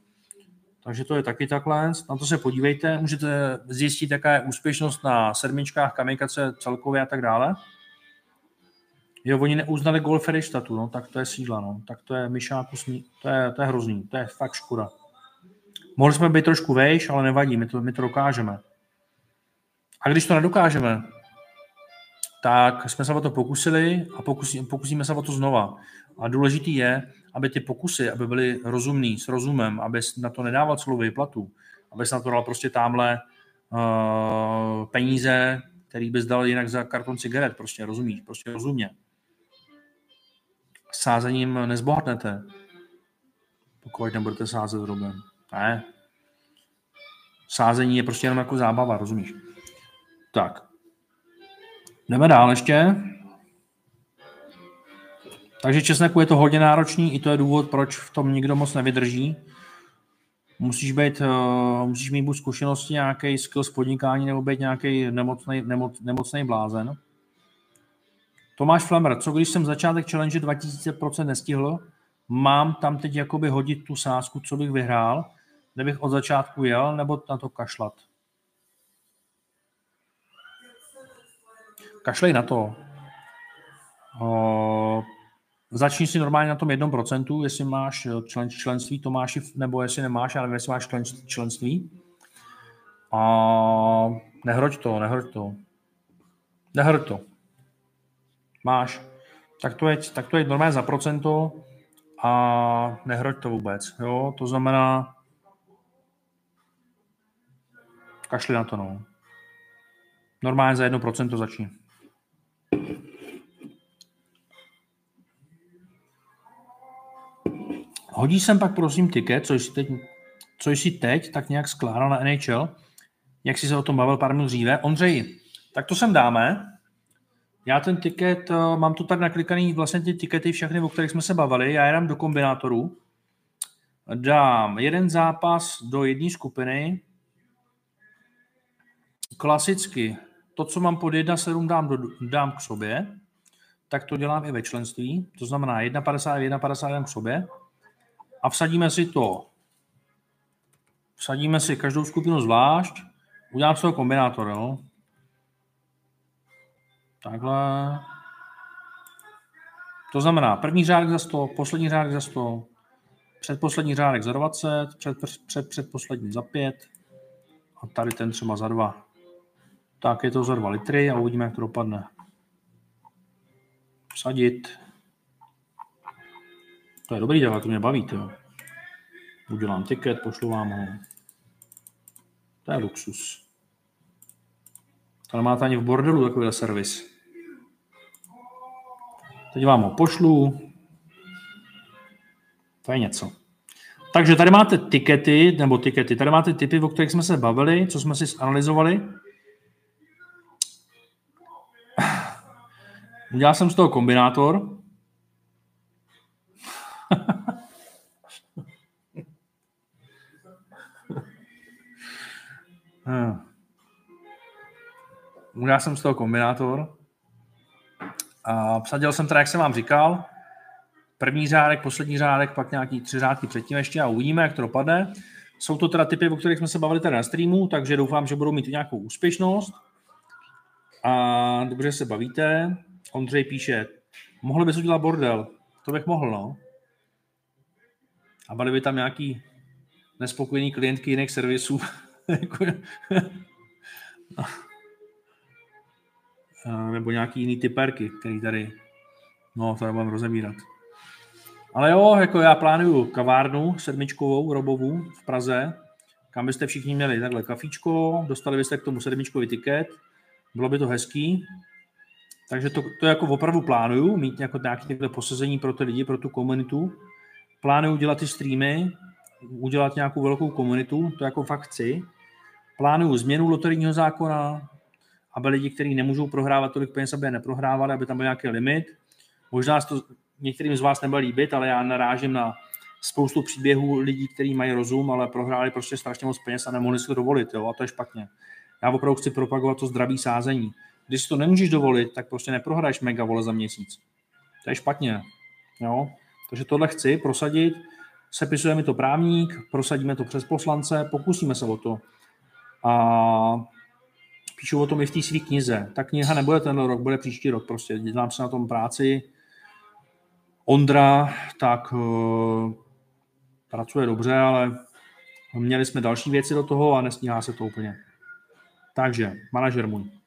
Takže to je taky takhle. Na to se podívejte. Můžete zjistit, jaká je úspěšnost na sedmičkách, kamikace celkově a tak dále. Jo, oni neuznali gol Feristatu, no, tak to je sídla, no. Tak to je myšáku, smí... to je, to je hrozný, to je fakt škoda. Mohli jsme být trošku vejš, ale nevadí, my to, my to dokážeme. A když to nedokážeme, tak jsme se o to pokusili a pokusí, pokusíme se o to znova. A důležitý je, aby ty pokusy, aby byly rozumný, s rozumem, aby na to nedával celou výplatu, aby se na to dal prostě tamhle uh, peníze, který bys dal jinak za karton cigaret, prostě rozumíš, prostě rozumně. Sázením nezbohatnete, pokud nebudete sázet drobem. Ne. Sázení je prostě jenom jako zábava, rozumíš? Tak. Jdeme dál ještě. Takže česneku je to hodně náročný, i to je důvod, proč v tom nikdo moc nevydrží. Musíš, být, uh, musíš mít buď zkušenosti, nějaký skill z podnikání, nebo být nějaký nemocný, nemoc, nemocný blázen. Tomáš Flamer, co když jsem začátek challenge 2000% nestihl, mám tam teď jakoby hodit tu sázku, co bych vyhrál, kdybych od začátku jel, nebo na to kašlat? Kašlej na to. Uh, Začni si normálně na tom jednom procentu, jestli máš člen, členství Tomáši, nebo jestli nemáš, ale jestli máš člen, členství. A nehroď to, nehroď to. Nehroď to. Máš. Tak to je, tak to je normálně za procento a nehroď to vůbec. Jo? To znamená, kašli na to, no. Normálně za jedno procento začni. Hodí sem pak prosím tiket, co jsi teď, co jsi teď tak nějak skládal na NHL, jak jsi se o tom bavil pár minut dříve. Ondřej, tak to sem dáme. Já ten tiket, eh, mám tu tady naklikaný vlastně ty tikety všechny, o kterých jsme se bavili. Já je dám do kombinátoru. Dám jeden zápas do jedné skupiny. Klasicky to, co mám pod 1,7 dám, do, dám k sobě, tak to dělám i ve členství. To znamená 1,50, 1,50 dám k sobě a vsadíme si to. Vsadíme si každou skupinu zvlášť, udělám toho kombinátor, jo. Takhle. To znamená první řádek za 100, poslední řádek za 100, předposlední řádek za 20, před, před, předposlední za 5 a tady ten třeba za 2. Tak je to za 2 litry a uvidíme, jak to dopadne. Vsadit. To je dobrý dělat, to mě baví, to. Udělám tiket, pošlu vám ho. To je luxus. To nemáte ani v bordelu takovýhle servis. Teď vám ho pošlu. To je něco. Takže tady máte tikety, nebo tikety, tady máte typy, o kterých jsme se bavili, co jsme si zanalizovali. Udělal jsem z toho kombinátor. <laughs> Udělal jsem z toho kombinátor. A vsadil jsem teda, jak jsem vám říkal, první řádek, poslední řádek, pak nějaký tři řádky předtím ještě a uvidíme, jak to dopadne. Jsou to teda typy, o kterých jsme se bavili tady na streamu, takže doufám, že budou mít nějakou úspěšnost. A dobře se bavíte. Ondřej píše, mohli bys udělat bordel. To bych mohl, no. A byly by tam nějaký nespokojený klientky jiných servisů. <laughs> Jako- <laughs> nebo nějaký jiný typerky, který tady, no to nebudeme rozebírat. Ale jo, jako já plánuju kavárnu sedmičkovou, robovou v Praze, kam byste všichni měli takhle kafíčko, dostali byste k tomu sedmičkový tiket, bylo by to hezký. Takže to, to jako opravdu plánuju, mít jako nějaké takhle posazení pro ty lidi, pro tu komunitu. Plánuju dělat ty streamy, udělat nějakou velkou komunitu, to jako fakt chci. Plánuju změnu loterijního zákona, aby lidi, kteří nemůžou prohrávat tolik peněz, aby je neprohrávali, aby tam byl nějaký limit. Možná to některým z vás nebude líbit, ale já narážím na spoustu příběhů lidí, kteří mají rozum, ale prohráli prostě strašně moc peněz a nemohli si to dovolit, jo, a to je špatně. Já opravdu chci propagovat to zdravý sázení. Když si to nemůžeš dovolit, tak prostě neprohraješ mega vole za měsíc. To je špatně. Jo? Takže tohle chci prosadit, sepisuje mi to právník, prosadíme to přes poslance, pokusíme se o to. A píšu o tom i v té své knize. Ta kniha nebude ten rok, bude příští rok prostě. Dělám se na tom práci. Ondra, tak uh, pracuje dobře, ale měli jsme další věci do toho a nestíhá se to úplně. Takže, manažer můj.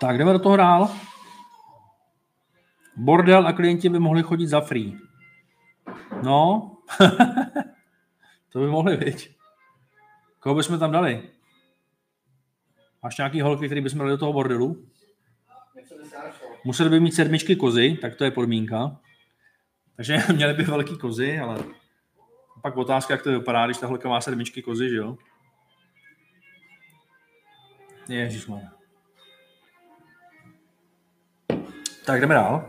Tak, jdeme do toho dál. Bordel a klienti by mohli chodit za free. No, <laughs> to by mohli, být. Koho bychom tam dali? Máš nějaký holky, který bychom dali do toho bordelu? Museli by mít sedmičky kozy, tak to je podmínka. Takže <laughs> měli by velký kozy, ale pak otázka, jak to vypadá, když ta holka má sedmičky kozy, že jo? Ježišmarja. Tak jdeme dál.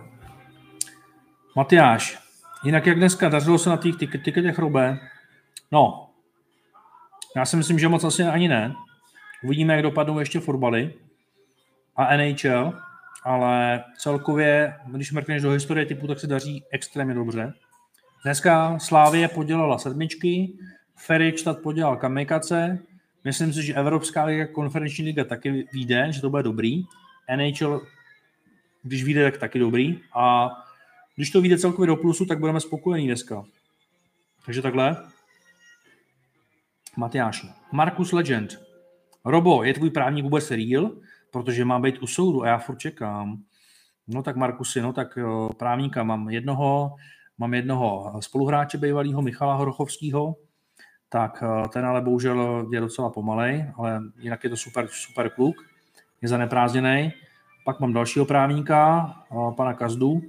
Matyáš, jinak jak dneska, dařilo se na těch tiketech Robe? No, já si myslím, že moc asi ani ne. Uvidíme, jak dopadnou ještě fotbaly a NHL, ale celkově, když mrkneš do historie typu, tak se daří extrémně dobře. Dneska Slávie podělala sedmičky, Ferikstad podělal kamikace, myslím si, že Evropská liga, konferenční liga taky vyjde, že to bude dobrý. NHL, když vyjde, tak taky dobrý. A když to vyjde celkově do plusu, tak budeme spokojení dneska. Takže takhle. Matyáš. Markus Legend. Robo, je tvůj právník vůbec real? Protože má být u soudu a já furt čekám. No tak Markusy, no tak právníka mám jednoho, mám jednoho spoluhráče bývalého Michala Horochovského, tak eh, ten ale bohužel je docela pomalej, ale jinak je to super, super kluk, je zaneprázdněný. Pak mám dalšího právníka, eh, pana Kazdu,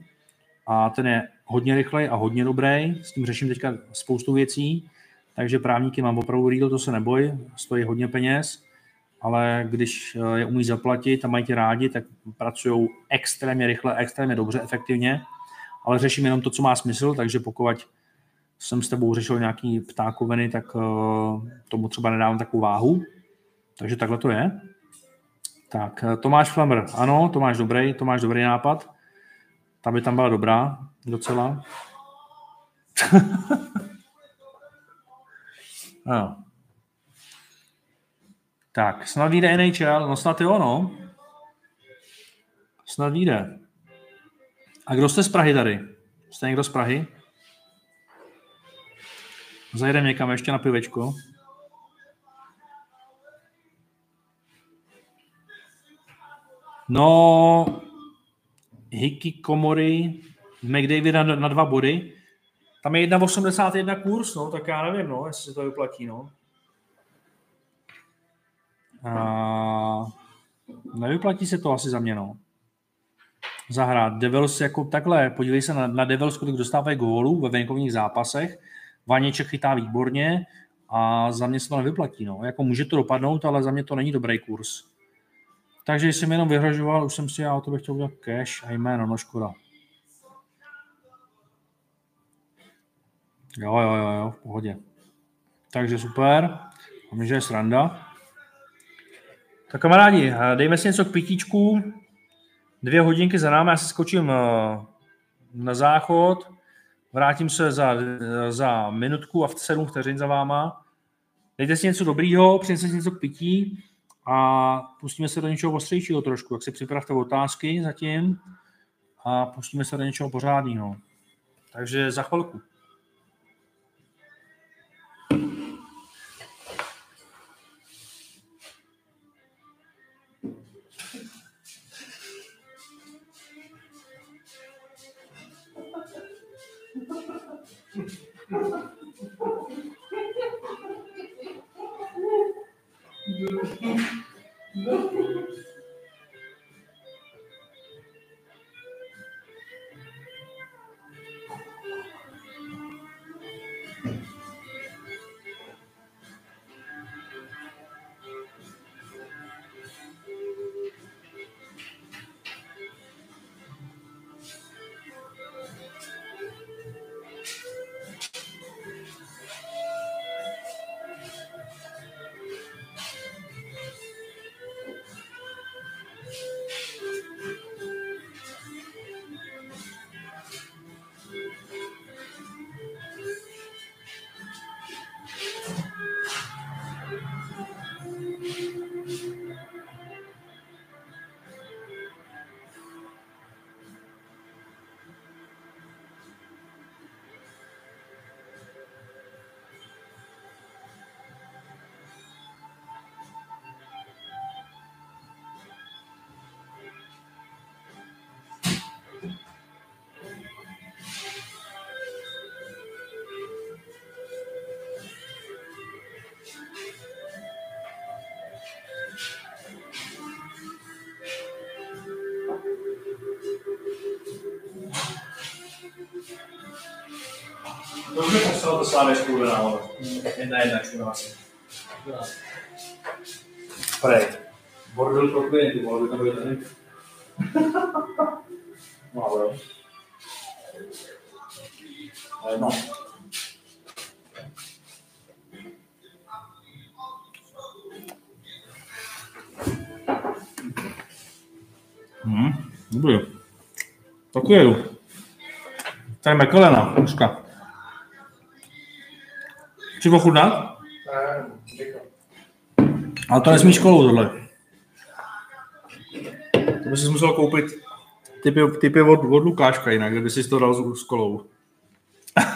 a ten je hodně rychlej a hodně dobrý, s tím řeším teďka spoustu věcí, takže právníky mám opravdu real, to se neboj, stojí hodně peněz, ale když eh, je umí zaplatit a mají tě rádi, tak pracují extrémně rychle, extrémně dobře, efektivně, ale řeším jenom to, co má smysl, takže pokud jsem s tebou řešil nějaký ptákoviny, tak uh, tomu třeba nedávám takovou váhu. Takže takhle to je. Tak, eh, Tomáš Flammer, ano, Tomáš dobrý, Tomáš dobrý nápad. Ta by tam byla dobrá, docela. <laughs> no. Tak, snad vyjde NHL, no snad jo, no. Snad vyjde. A kdo jste z Prahy tady? Jste někdo z Prahy? Zajedeme někam ještě na pivečko. No, Hiky Komory, McDavid na, na dva body. Tam je 1,81 kurz, no, tak já nevím, no, jestli se to vyplatí, no. A nevyplatí se to asi za mě, no. Zahrát. Devils jako takhle, podívej se na, na Devils, kolik dostávají gólů ve venkovních zápasech Vaněček chytá výborně a za mě se to nevyplatí. No. Jako může to dopadnout, ale za mě to není dobrý kurz. Takže jsem jenom vyhrožoval, už jsem si já o to chtěl udělat cash a jméno, no škoda. Jo, jo, jo, jo, v pohodě. Takže super, a že je sranda. Tak kamarádi, dejme si něco k pitíčku. Dvě hodinky za námi, já se skočím eh, na záchod, Vrátím se za, za minutku a v sedm vteřin za váma. Dejte si něco dobrýho, přineste si něco k pití a pustíme se do něčeho ostřejšího trošku. Jak si připravte otázky zatím a pustíme se do něčeho pořádného. Takže za chvilku. Dobře poslal <laughs> No dos do slabe škole na uro. En najdaljši nosi. Prej. Moraš biti prokventi, moraš biti navedeni. <laughs> Malo. No. Mm, dobro. Tako je. Zdaj me kolena, puška. Chci ochutnat? Ale to nesmíš kolou tohle. To by si musel koupit typy, typy od, od Lukáška jinak, kdyby si to dal s, kolou. <laughs>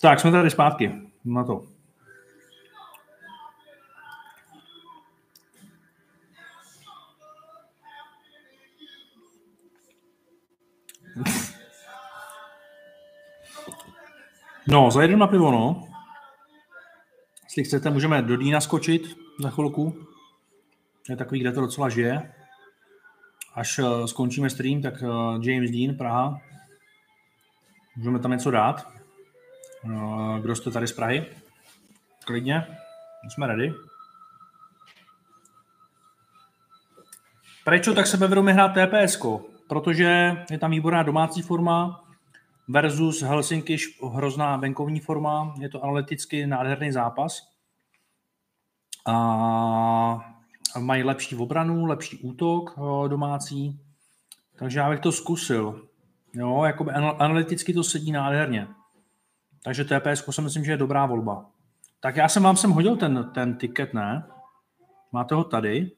tak, jsme tady zpátky na to. <laughs> No, zajedeme na pivo, no. Jestli chcete, můžeme do Dýna skočit za chvilku. Je takový, kde to docela žije. Až eh, skončíme stream, tak eh, James Dean, Praha. Můžeme tam něco dát. Eh, Kdo jste tady z Prahy? Klidně. Jsme ready. Prečo tak sebevědomě hrát TPS? Protože je tam výborná domácí forma versus Helsinki hrozná venkovní forma. Je to analyticky nádherný zápas. A mají lepší obranu, lepší útok eh, domácí. Takže já bych to zkusil. Jo, jakoby anal- analyticky to sedí nádherně. Takže TPS si myslím, že je dobrá volba. Tak já jsem vám sem hodil ten, ten tiket, ne? Máte ho tady.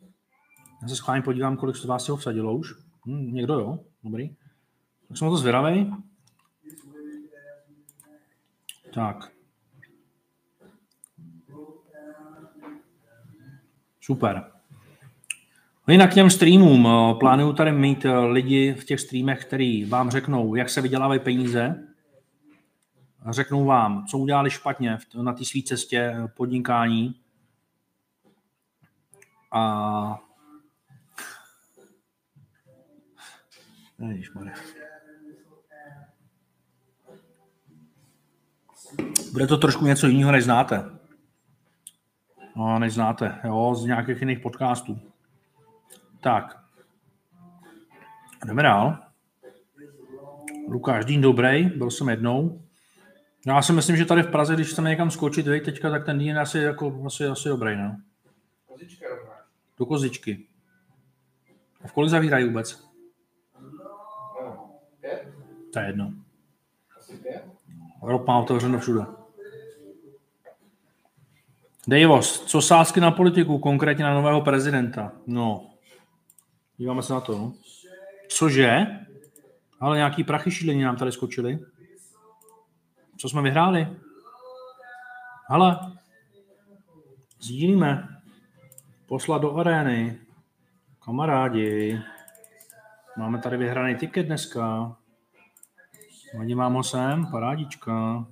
Já se schválně podívám, kolik z vás si ho vsadilo už. Hm, někdo jo, dobrý. Tak jsem to zvědavej. Tak. Super. Jinak k těm streamům. eh, Plánuju tady mít eh, lidi v těch streamech, který vám řeknou, jak se vydělávají peníze. Řeknou vám, co udělali špatně na té své cestě eh, podnikání. A <laughs> Ježišmarja. Bude to trošku něco jiného, než znáte. No, než znáte, jo, z nějakých jiných podcastů. Tak. Jdeme dál. Lukáš Dín dobrý, byl jsem jednou. Já si myslím, že tady v Praze, když chceme někam skočit, vej, teďka, tak ten Dín je asi, jako, asi, asi dobrý, no. Kozička rovná. Do kozičky. A v kolik zavírají vůbec? No, pět? To je jedno. Asi pět? Rob má otevřeno všude. Dejvos, co sázky na politiku, konkrétně na nového prezidenta? No, díváme se na to. No. Cože? Ale nějaký prachy šílení nám tady skočili. Co jsme vyhráli? Hele, sdílíme. Poslat do arény. Kamarádi. Máme tady vyhraný tiket dneska. Hodím vám ho sem, parádička.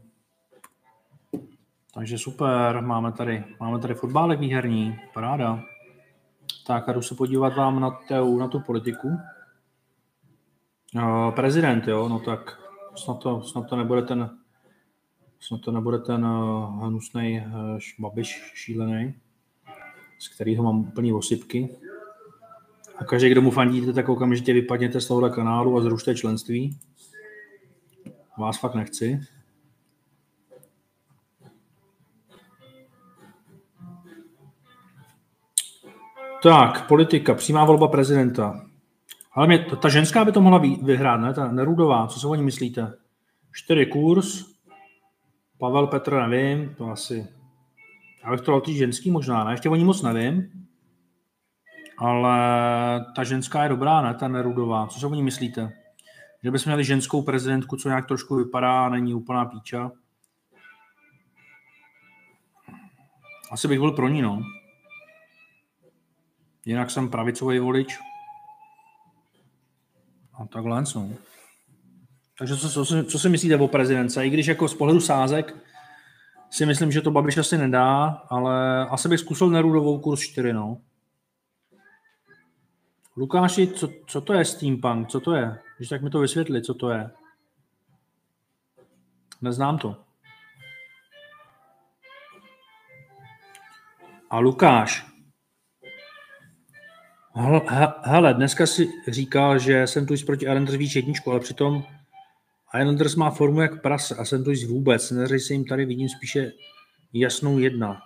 Takže super, máme tady, máme tady fotbálek výherní, paráda. Tak a jdu se podívat vám na, tu, na tu politiku. Uh, prezident, jo, no tak snad to, snad to nebude ten snad to nebude ten uh, hnusný uh, šílený, z kterého mám úplný osypky. A každý, kdo mu fandíte, tak okamžitě vypadněte z tohohle kanálu a zrušte členství. Vás fakt nechci. Tak, politika, přímá volba prezidenta. Ale mě, ta ženská by to mohla vyhrát, ne? Ta Nerudová, co si o ní myslíte? Čtyři kurz, Pavel Petr nevím, to asi... Já bych to dal ženský možná, ne? Ještě o ní moc nevím. Ale ta ženská je dobrá, ne? Ta Nerudová. Co si o ní myslíte? Že bychom měli ženskou prezidentku, co nějak trošku vypadá, není úplná píča. Asi bych byl pro ní, no. Jinak jsem pravicový volič. A takhle, no. Takže co, co, co si myslíte o prezidence? I když jako z pohledu sázek si myslím, že to Babiš asi nedá, ale asi bych zkusil Nerudovou kurz 4, no. Lukáši, co, co to je steampunk? Co to je? Když tak mi to vysvětli, co to je. Neznám to. A Lukáš, hele, dneska si říkal, že jsem tu proti Islanders víc jedničku, ale přitom Islanders má formu jak prase a jsem tu vůbec. Neřej se jim tady, vidím spíše jasnou jedna.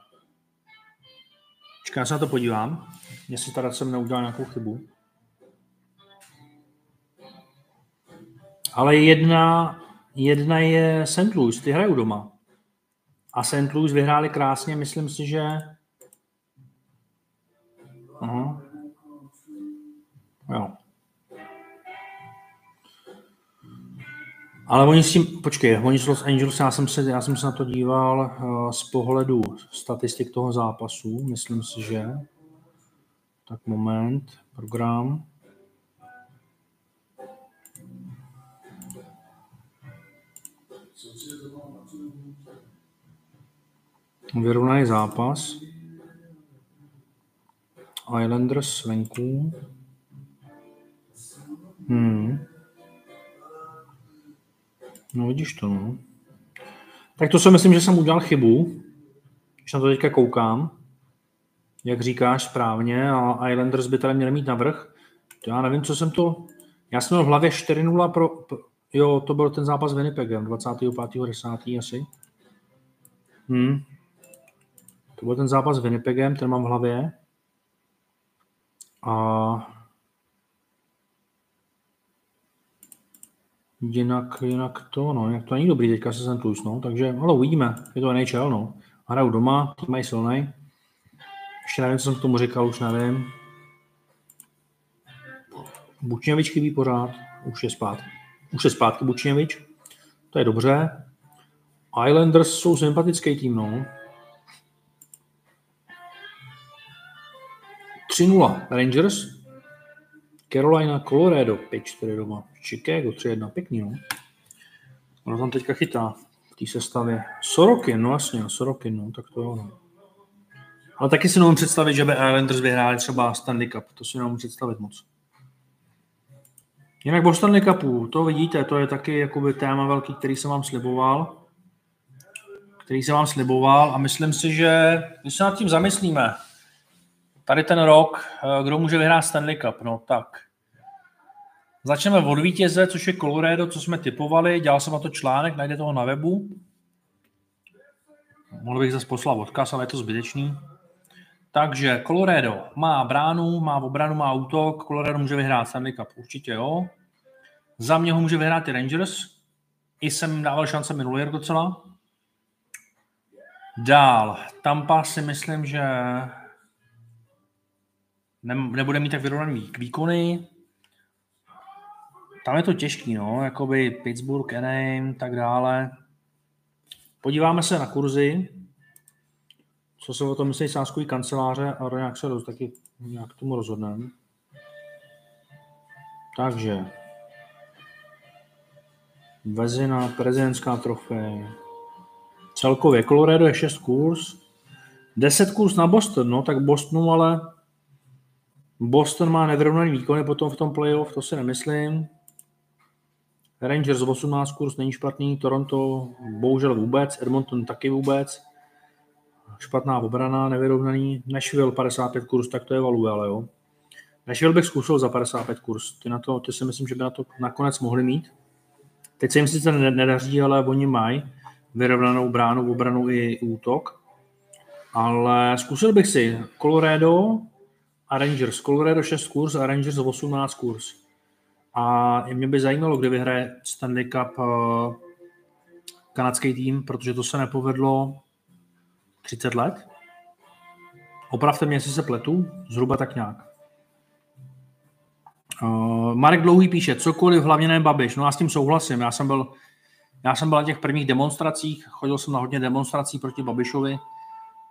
Čeká, se na to podívám, jestli tady jsem neudělal nějakou chybu. Ale jedna, jedna je St. Louis, ty hrajou doma. A St. Louis vyhráli krásně, myslím si, že... Aha. Jo. Ale oni s tím, počkej, oni z Los Angeles, já jsem se, já jsem se na to díval uh, z pohledu statistik toho zápasu, myslím si, že. Tak moment, program. Vyrovnaný zápas. Islanders venku. Hmm. No vidíš to, no. Tak to si myslím, že jsem udělal chybu, když na to teďka koukám, jak říkáš správně, a Islanders by tady měli mít navrh. To já nevím, co jsem to... Já jsem měl v hlavě 4-0 pro... Jo, to byl ten zápas s Winnipegem, 25.10. asi. Hmm. To byl ten zápas s Winnipegem, ten mám v hlavě. A Jinak, jinak to, no, jinak to není dobrý teďka se St. Louis, no, takže, ale uvidíme, je to NHL, no. Hrajou doma, tým mají silný. Ještě nevím, co jsem k tomu říkal, už nevím. Bučněvič chybí pořád, už je zpátky. Už je zpátky Bučněvič, to je dobře. Islanders jsou sympatický tým, no. 3-0 Rangers, Carolina, Colorado 5-4 doma. Chicago 3-1, pěkný, no. Ono tam teďka chytá v té sestavě. Sorokin, no jasně, Sorokin, no, tak to jo, no. Ale taky si nemůžu představit, že by Islanders vyhráli třeba Stanley Cup. To si nemůžu představit moc. Jinak o Stanley Cupu, to vidíte, to je taky jakoby téma velký, který jsem vám sliboval. Který jsem vám sliboval a myslím si, že když se nad tím zamyslíme, tady ten rok, eh, kdo může vyhrát Stanley Cup, no tak. Začneme od vítěze, což je Colorado, co jsme typovali, dělal jsem na to článek, najde toho na webu. Mohl bych zase poslat odkaz, ale je to zbytečný. Takže Colorado má bránu, má obranu, má útok, Colorado může vyhrát Stanley Cup, určitě jo. Za mě ho může vyhrát i Rangers, i jsem dával šance minulý rok docela. Dál, Tampa si myslím, že ne, nebude mít tak vyrovnaný výkony. Tam je to těžký, no, jakoby Pittsburgh, Anaheim, tak dále. Podíváme se na kurzy, co se o tom myslí sáskový kanceláře a nějak se roz, taky nějak tomu rozhodneme. Takže Vezina, prezidentská trofej, Celkově Colorado je 6 kurz, 10 kurz na Boston, no tak Bostonu ale Boston má nevyrovnaný výkony potom v tom playoff, to si nemyslím. Rangers 18 kurz není špatný, Toronto bohužel vůbec, Edmonton taky vůbec. Špatná obrana, nevyrovnaný. Nashville 55 kurz, tak to je valu, ale jo. Nashville bych zkusil za 55 kurz. Ty, na to, ty si myslím, že by na to nakonec mohli mít. Teď se jim sice nedaří, ale oni mají vyrovnanou bránu, obranu i útok. Ale zkusil bych si Colorado a Rangers. Colorado 6 kurz a Rangers 18 kurz. A mě by zajímalo, kde vyhraje Stanley Cup uh, kanadský tým, protože to se nepovedlo 30 let. Opravte mě, jestli se pletu, zhruba tak nějak. Uh, Marek Dlouhý píše, cokoliv, hlavně ne Babiš. No já s tím souhlasím. Já jsem byl, já jsem byl na těch prvních demonstracích, chodil jsem na hodně demonstrací proti Babišovi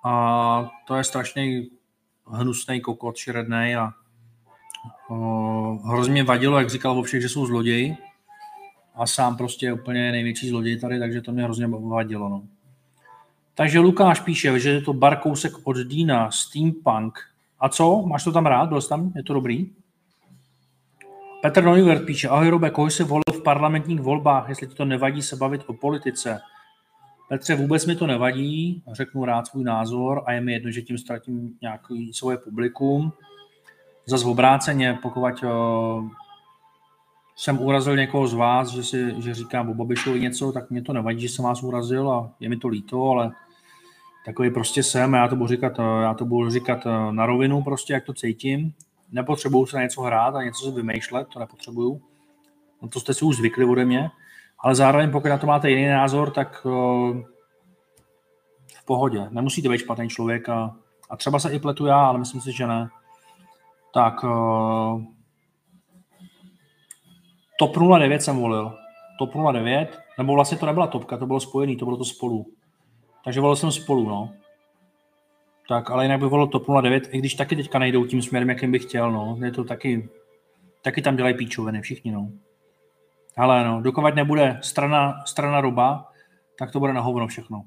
a to je strašný hnusný kokot, šeredný a uh, hrozně vadilo, jak říkal o všech, že jsou zloději a sám prostě úplně největší zloděj tady, takže to mě hrozně vadilo. No. Takže Lukáš píše, že je to bar kousek od Dýna, Steampunk. A co? Máš to tam rád? Byl jsi tam? Je to dobrý? Petr Neuwirth píše, ahoj Robe, koho jsi volil v parlamentních volbách, jestli ti to nevadí se bavit o politice. Petře, vůbec mi to nevadí, řeknu rád svůj názor a je mi jedno, že tím ztratím nějaký svoje publikum. Zas obráceně, pokud uh, jsem urazil někoho z vás, že, si, že říkám o Babišovi něco, tak mě to nevadí, že jsem vás urazil a je mi to líto, ale takový prostě jsem, já to budu říkat, já to budu říkat eh, na rovinu prostě, jak to cítím. Nepotřebuju se na něco hrát a něco si vymýšlet, to nepotřebuju. No to jste si už zvykli ode mě. Ale zároveň, pokud na to máte jiný názor, tak uh, v pohodě. Nemusíte být špatný člověk a, a třeba se i pletu já, ale myslím si, že ne. Tak uh, TOP 09 jsem volil. TOP 09, nebo vlastně to nebyla topka, to bylo spojený, to bylo to spolu. Takže volil jsem spolu, no. Tak, ale jinak bych volil TOP 09, i když taky teďka nejdou tím směrem, jakým bych chtěl, no. Je to taky, taky tam dělají píčoviny, všichni, no. Ale no, dokovat nebude strana, strana roba, tak to bude na hovno všechno.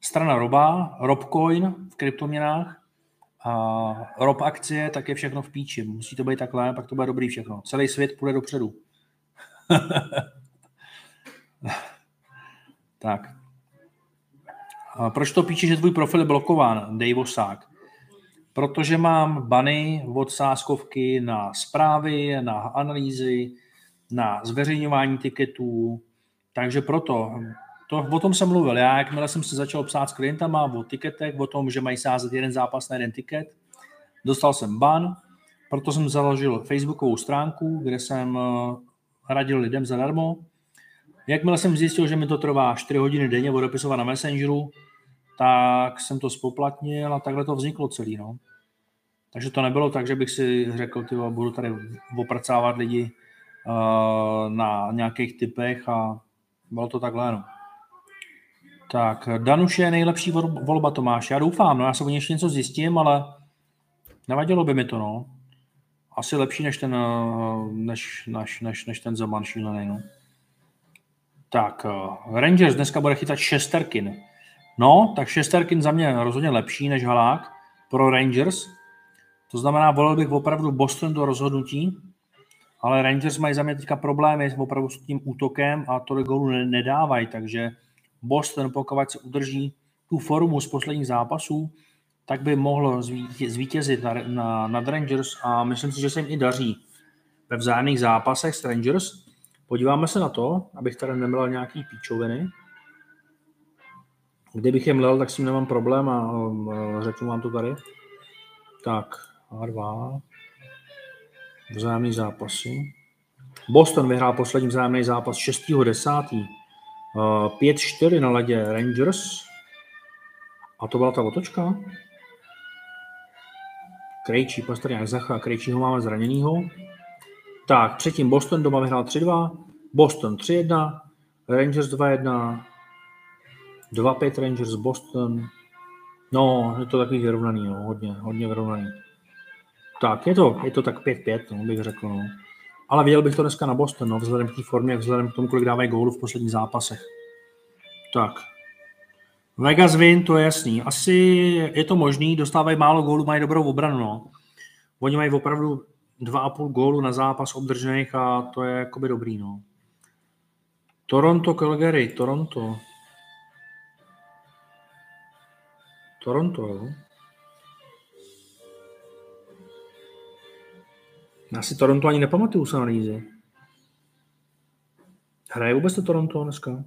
Strana roba, robcoin v kryptoměnách, a rob akcie, tak je všechno v píči. Musí to být takhle, pak to bude dobrý všechno. Celý svět půjde dopředu. <laughs> tak. A proč to píše, že tvůj profil je blokován, Dave Osák? Protože mám bany od sáskovky na zprávy, na analýzy, na zveřejňování tiketů, takže proto, to, o tom jsem mluvil. Já, jakmile jsem se začal psát s klientama o tiketech, o tom, že mají sázet jeden zápas na jeden tiket, dostal jsem ban, proto jsem založil facebookovou stránku, kde jsem eh, radil lidem zadarmo. Jakmile jsem zjistil, že mi to trvá 4 hodiny denně odepisovat na Messengeru, tak jsem to spoplatnil a takhle to vzniklo celý. No. Takže to nebylo tak, že bych si řekl, ty budu tady opracávat lidi na nějakých typech a bylo to takhle. No. Tak, Danuš je nejlepší volba Tomáš. Já doufám, no já se o ještě něco zjistím, ale nevadilo by mi to, no. Asi lepší než ten, uh, než, než, než, než ten Zeman šílený, no. Tak, uh, Rangers dneska bude chytat šesterkin. No, tak šesterkin za mě rozhodně lepší než Halák pro Rangers. To znamená, volil bych opravdu Boston do rozhodnutí, ale Rangers mají za mě teďka problémy opravdu s tím útokem a tolik gólů nedávají, takže Boston, pokud se udrží tu formu z posledních zápasů, tak by mohl zvítězit na, na, nad Rangers a myslím si, že se jim i daří ve vzájemných zápasech s Rangers. Podíváme se na to, abych tady neměl nějaký píčoviny. Kdybych je mlel, tak s tím nemám problém a řeknu vám to tady. Tak, A2. Vzájemný zápasy. Boston vyhrál poslední vzájemný zápas 6.10. 5-4 na ledě Rangers. A to byla ta otočka. Krejčí, Pastrňák Zacha, Krejčího máme zraněnýho. Tak, předtím Boston doma vyhrál 3-2, Boston 3-1, Rangers 2-1, 2-5 Rangers Boston. No, je to takový vyrovnaný, no, hodně, hodně vyrovnaný. Tak, je to, je to tak 5-5, no, bych řekl. No. Ale viděl bych to dneska na Boston, no, vzhledem k té formě, vzhledem k tomu, kolik dávají gólu v posledních zápasech. Tak. Vegas win, to je jasný. Asi je to možný, dostávají málo gólů, mají dobrou obranu. No. Oni mají opravdu 2,5 gólu na zápas obdržených a to je jakoby dobrý. No. Toronto, Calgary, Toronto. Toronto, jo. Já si Toronto ani nepamatuju z analýzy. Hraje vůbec to Toronto dneska?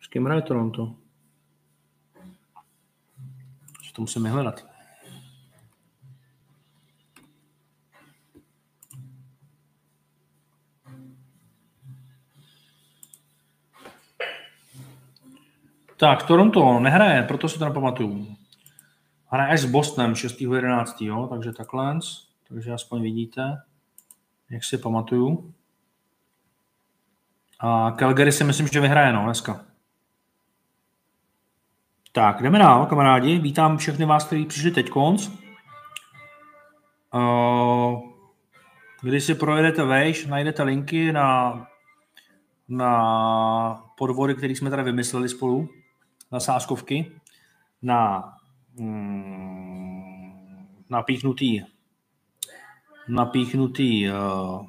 S kým hraje Toronto? Že to musím hledat. Tak, Toronto nehraje, proto si to nepamatuju. Hraje až s Bostonem 6.11. Takže takhle. Takže aspoň vidíte, jak si pamatuju. A Calgary si myslím, že vyhraje no, dneska. Tak, jdeme dál, kamarádi. Vítám všechny vás, kteří přišli teď konc. Když si projedete vejš, najdete linky na, na podvody, které jsme tady vymysleli spolu, na sáskovky, na mm, napíchnutý napíchnutý uh,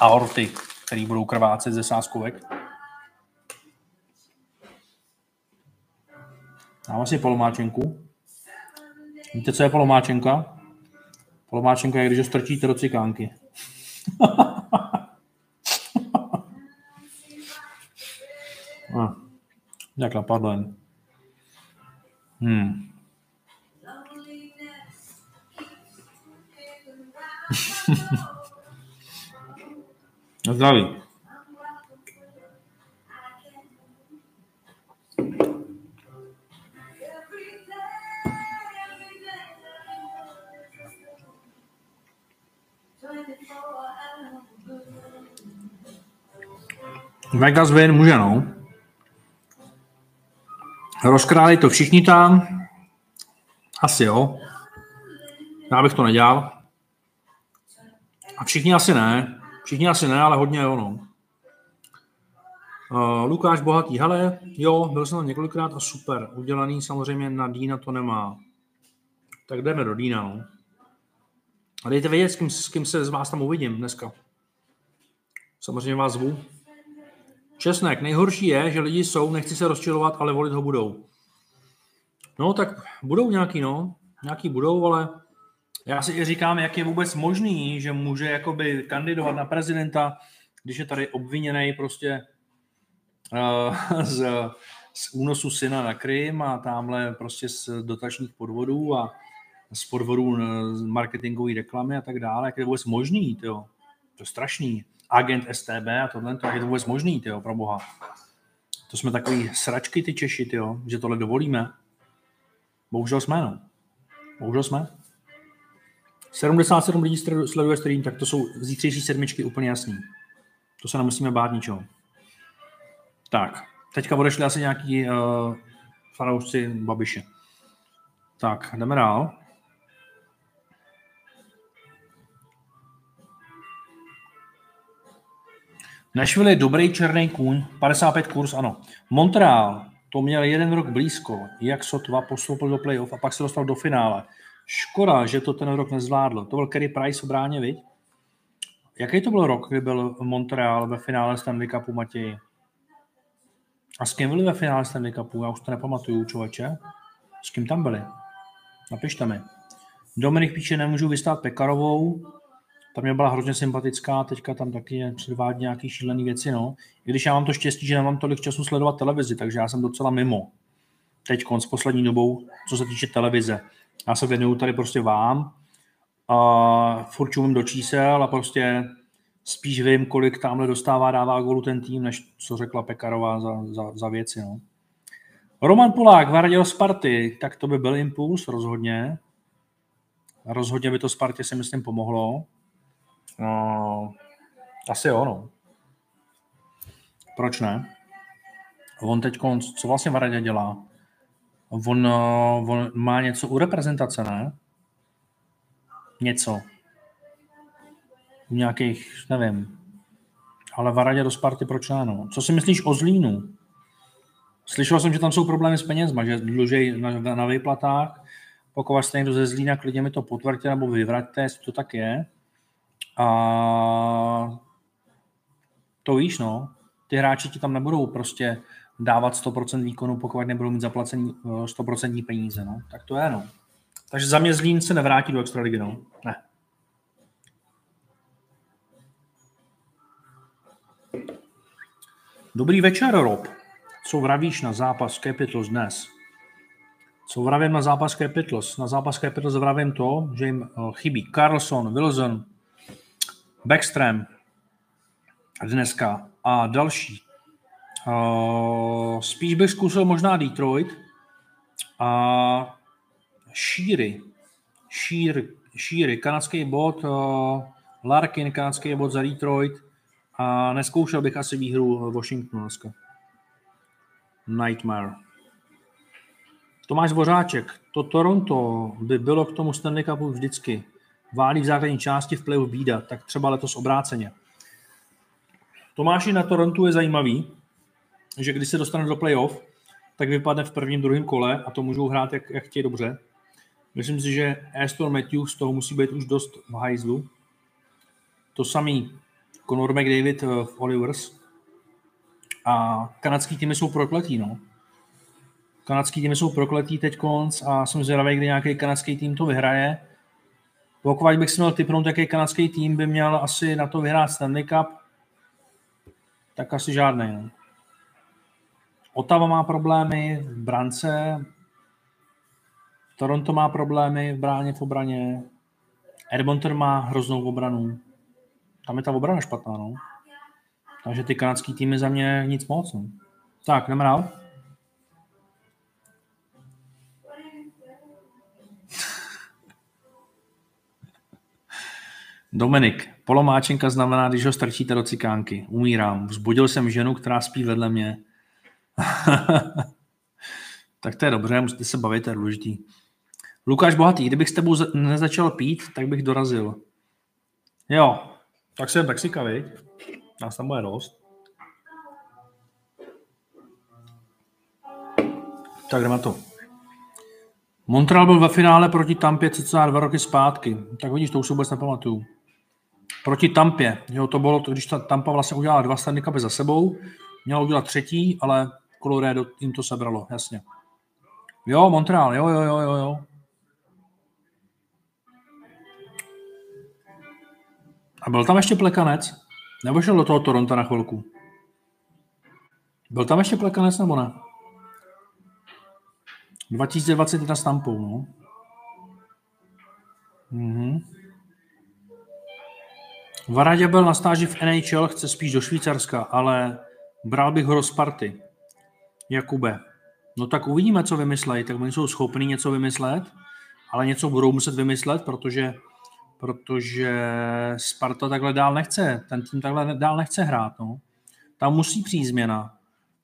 aorty, které budou krvácet ze sáskovek. Dám si polomáčenku. Víte, co je polomáčenka? Polomáčenka je, když ho strčíte do cikánky. <laughs> ah, jak napadlo jen. Hmm. <laughs> Zdraví. Vegas win může, no. Rozkráli to všichni tam. Asi jo. Já bych to nedělal. A všichni asi ne. Všichni asi ne, ale hodně jo, no. Uh, Lukáš Bohatý, hele, jo, byl jsem tam několikrát a super, udělaný samozřejmě na Dýna to nemá. Tak jdeme do Dýna, no. A dejte vědět, s kým, s kým se z vás tam uvidím dneska. Samozřejmě vás zvu. Česnek, nejhorší je, že lidi jsou, nechci se rozčilovat, ale volit ho budou. No, tak budou nějaký, no. Nějaký budou, ale já si i říkám, jak je vůbec možný, že může jakoby kandidovat na prezidenta, když je tady obviněný prostě uh, <laughs> z, z únosu syna na Krym a tamhle prostě z dotačních podvodů a z podvodů z marketingové reklamy a tak dále. Jak je to vůbec možný, tyjo? To je strašný. Agent STB a tohle, to, jak je to vůbec možný, tyjo, pro boha. To jsme takový sračky, ty Češi, tyjo, že tohle dovolíme. Bohužel jsme, no. Bohužel jsme. 77 lidí sleduje stream, tak to jsou zítřejší sedmičky úplně jasný. To se nemusíme bát ničeho. Tak, teďka odešli asi nějaký uh, fanoušci Babiše. Tak, jdeme dál. Nashville je dobrý černý kůň, 55 kurz, ano. Montreal, to měl jeden rok blízko, jak sotva postoupil do playoff a pak se dostal do finále. Škoda, že to ten rok nezvládl. To byl Kerry Price v bráně, viď? Jaký to byl rok, kdy byl Montreal ve finále Stanley Cupu, Matěji? A s kým byli ve finále Stanley Cupu? Já už to nepamatuju, člověče. S kým tam byli? Napište mi. Dominik píše, nemůžu vystát Pekarovou, ta mě byla hrozně sympatická, teďka tam taky předvádí nějaký šílený věci, no. I když já mám to štěstí, že nemám tolik času sledovat televizi, takže já jsem docela mimo. Teď s poslední dobou, co se týče televize. Já se věnuju tady prostě vám a furt čumím do čísel a prostě spíš vím, kolik tamhle dostává, dává golu ten tým, než co řekla Pekarová za, za, za věci. No. Roman Polák, Varděl Sparty, tak to by byl impuls rozhodně. Rozhodně by to Spartě si myslím pomohlo. No, asi jo, no. Proč ne? On teď, co vlastně Varadě dělá? On, eh, on má něco u reprezentace, ne? Něco. U nějakých, nevím. Ale Varadě do Sparty proč ne, no? Co si myslíš o Zlínu? Slyšel jsem, že tam jsou problémy s penězma, že dlužej na, na výplatách. Pokud jste někdo ze Zlína, klidně mi to potvrďte nebo vyvraťte, jestli to tak je. A to víš, no. Ty hráči ti tam nebudou prostě dávat 100% výkonu, pokud nebudou mít zaplacení 100% eh, peníze, no. Tak to je, no. Takže za mě Zlín se nevrátí do extraligy, no. Ne. Dobrý večer, Rob. Co vravíš na zápas Capitals dnes? Co vravím na zápas Capitals? Na zápas Capitals vravím to, že jim eh, chybí Carlson, Wilson, Backstrom dneska a další. Uh, spíš bych zkusil možná Detroit a Šíry. Šír, Šíry, kanadský bod, uh, Larkin, kanadský bod za Detroit a neskoušel bych asi výhru Washingtonu dneska. Nightmare. Tomáš Dvořáček. To Toronto by bylo k tomu Stanley Cupu vždycky. Válí v základní části v playoff bída, tak třeba letos obráceně. Tomáši na Torontu je zajímavý, že když se dostane do playoff, tak vypadne v prvním, druhém kole a to můžou hrát, jak, jak chtějí dobře. Myslím si, že Aston Matthews toho musí být už dost v hajzlu. To samý Conor McDavid eh, v Olivers. A kanadský týmy jsou prokletí, no. Kanadský týmy jsou prokletí teď konc a jsem zvědavý, kdy nějaký kanadský tým to vyhraje. Pokud bych si měl typnout, jaký kanadský tým by měl asi na to vyhrát Stanley Cup, tak asi žádný. No. Otava má problémy v brance, Toronto má problémy v bráně v obraně, Edmonton má hroznou obranu. Tam je ta obrana špatná, no. Takže ty kanadský týmy za mě nic moc. No. Tak, jdeme dál. <laughs> Dominik, polomáčenka znamená, když ho strčíte do cikánky. Umírám. Vzbudil jsem ženu, která spí vedle mě. <laughs> tak to je dobře, musíte se bavit, to je důležitý. Lukáš Bohatý, kdybych s tebou nezačal pít, tak bych dorazil. Jo, tak jsem Mexika, viď? Nás tam bude dost. Tak jdeme to. Montreal byl ve finále proti Tampě cca dva roky zpátky. Tak vidíš, to už se vůbec nepamatuju. Proti Tampě. Jo, to bylo to, když ta Tampa vlastně udělala dva Stanley Cupy za sebou. Měla udělat třetí, ale Colorado jim to sebralo, jasně. Jo, Montreal, jo, jo, jo, jo, jo. A byl tam ještě plekanec? Nebo šel do toho Toronto na chvilku? Byl tam ještě plekanec nebo ne? 2021 s Tampou, no. Mhm. Varadě byl na stáži v NHL, chce spíš do Švýcarska, ale bral bych ho do Sparty. Jakube. No tak uvidíme, co vymyslejí. Tak oni jsou schopni něco vymyslet, ale něco budou muset vymyslet, protože protože Sparta takhle dál nechce, ten tým takhle dál nechce hrát. No. Tam musí přijít změna.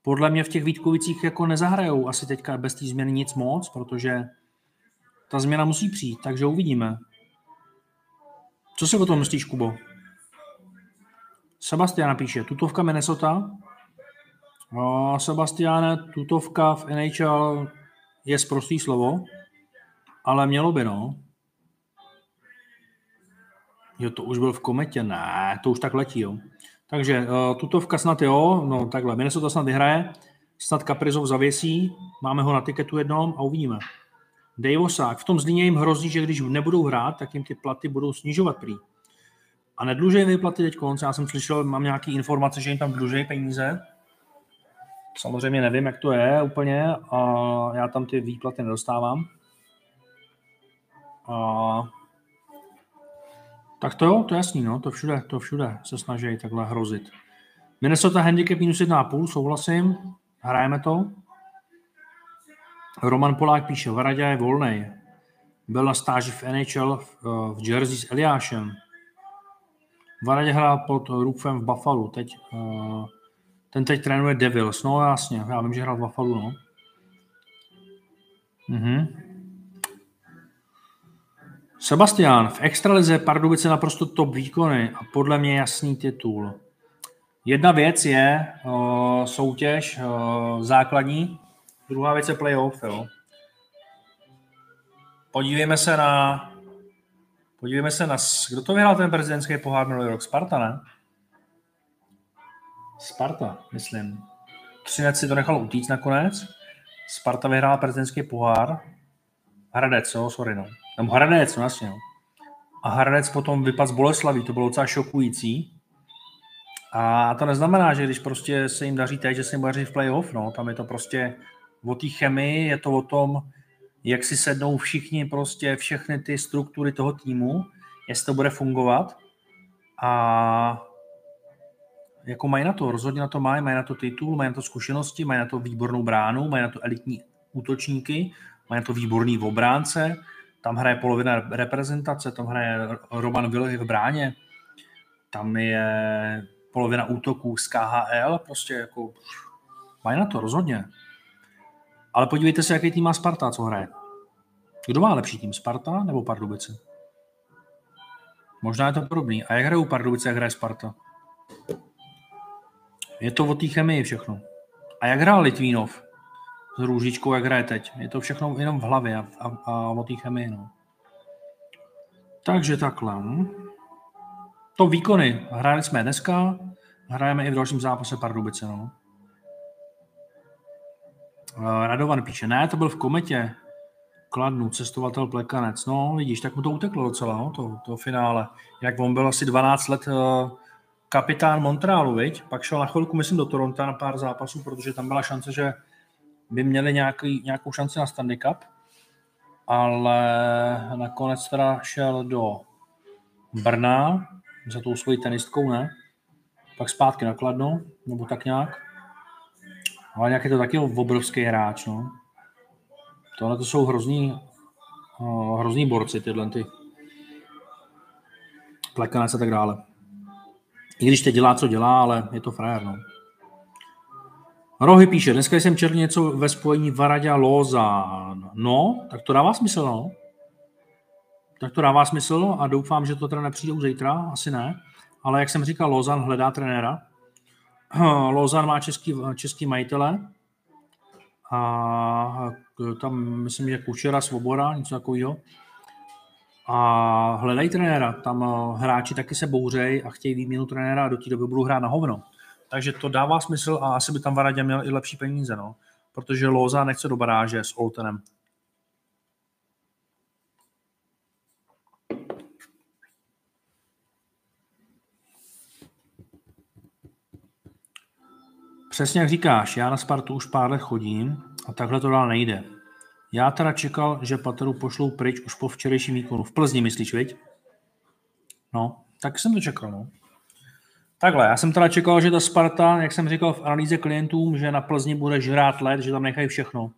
Podle mě v těch Vítkovicích jako nezahrajou asi teďka bez té změny nic moc, protože ta změna musí přijít, takže uvidíme. Co si o tom myslíš, Kubo? Sebastian napíše, tutovka Minnesota. O, Sebastiane, tutovka v NHL je zprostý slovo, ale mělo by, no. Jo, to už byl v kometě, ne, to už tak letí, jo. Takže uh, tutovka snad jo, no takhle, Minnesota snad vyhraje, snad Kaprizov zavěsí, máme ho na tiketu jednom a uvidíme. Davosák, v tom Zlíně jim hrozí, že když nebudou hrát, tak jim ty platy budou snižovat prý. A nedlužej výplaty teď konce, já jsem slyšel, mám nějaké informace, že jim tam dlužej peníze. Samozřejmě nevím, jak to je úplně a já tam ty výplaty nedostávám. A tak to jo, to je jasný, no, to všude, to všude se snaží takhle hrozit. Minnesota handicap minus 1,5, souhlasím, hrajeme to. Roman Polák píše, Varadě je volný. Byl na stáži v NHL v, v Jersey s Eliášem. Varadě hrál pod Rufem v Buffalo. Teď, uh, ten teď trénuje Devils. No jasně, já vím, že hrál v Buffalo, no. Mhm. Sebastian, v extralize Pardubice naprosto top výkony a podle mě jasný titul. Jedna věc je uh, soutěž uh, základní, druhá věc je playoff. Jo. Podívejme se na podívejme se na, kdo to vyhrál ten prezidentský pohár minulý rok? Sparta, ne? Sparta, myslím. Třinec si to nechal utíct nakonec. Sparta vyhrála prezidentský pohár. Hradec, jo, sorry, no. Tam Hradec, no jasně, no. A Hradec potom vypadl z Boleslaví, to bylo docela šokující. A to neznamená, že když prostě se jim daří teď, že se jim daří v playoff, no. Tam je to prostě o té chemii, je to o tom, jak si sednou všichni prostě všechny ty struktury toho týmu, jestli to bude fungovat. A jako mají na to, rozhodně na to mají, mají na to titul, mají na to zkušenosti, mají na to výbornou bránu, mají na to elitní útočníky, mají na to výborný obránce, tam hraje polovina reprezentace, tam hraje Roman Vilhy v bráně, tam je polovina útoků z KHL, prostě jako mají na to rozhodně. Ale podívejte se, jaký tým má Sparta, co hraje. Kdo má lepší tým, Sparta nebo Pardubice? Možná je to podobný. A jak hrajou Pardubice, jak hraje Sparta? Je to o té chemii všechno. A jak hrál Litvínov s Růžičkou, jak hraje teď? Je to všechno jenom v hlavě a, a, a o té chemii. No. Takže takhle. Hm. To výkony. Hráli jsme dneska, hrajeme i v dalším zápase Pardubice. No. Radovan píše, ne, to byl v kometě. Kladnu, cestovatel Plekanec. No, vidíš, tak mu to uteklo docela, no, to, to finále. Jak on byl asi 12 let uh, kapitán Montrealu, viď? Pak šel na chvilku, myslím, do Toronto na pár zápasů, protože tam byla šance, že by měli nějaký, nějakou šanci na Stanley Cup, ale nakonec teda šel do Brna za tou svojí tenistkou, ne? Pak zpátky na Kladno, nebo tak nějak. Ale nějak je to taky obrovský hráč, no. Tohle to jsou hrozný, uh, hrozný borci, tyhle ty plekanec a tak dále. I když teď dělá, co dělá, ale je to frajer, no. Rohy píše, dneska jsem četl něco ve spojení Varadě a Lozán. No, tak to dává smysl, no. Tak to dává smysl a doufám, že to teda nepřijde už zítra, asi ne. Ale jak jsem říkal, Lozan hledá trenéra. <clears throat> Lozan má český, český majitele a tam myslím, že Kučera, Svoboda, něco takového a hledají trenéra. Tam eh, hráči taky se bouřej a chtějí výměnu trenéra a do té doby budou hrát na hovno. Takže to dává smysl a asi by tam Varadě měl i lepší peníze, no. Protože Loza nechce do baráže s Oltenem. Přesně jak říkáš, já na Spartu už pár let chodím a takhle to dál nejde. Já teda čekal, že Pateru pošlou pryč už po včerejším výkonu. V Plzni myslíš, viď? No, tak jsem to čekal, no. Takhle, já jsem teda čekal, že ta Sparta, jak jsem říkal v analýze klientům, že na Plzni bude žrát let, že tam nechají všechno.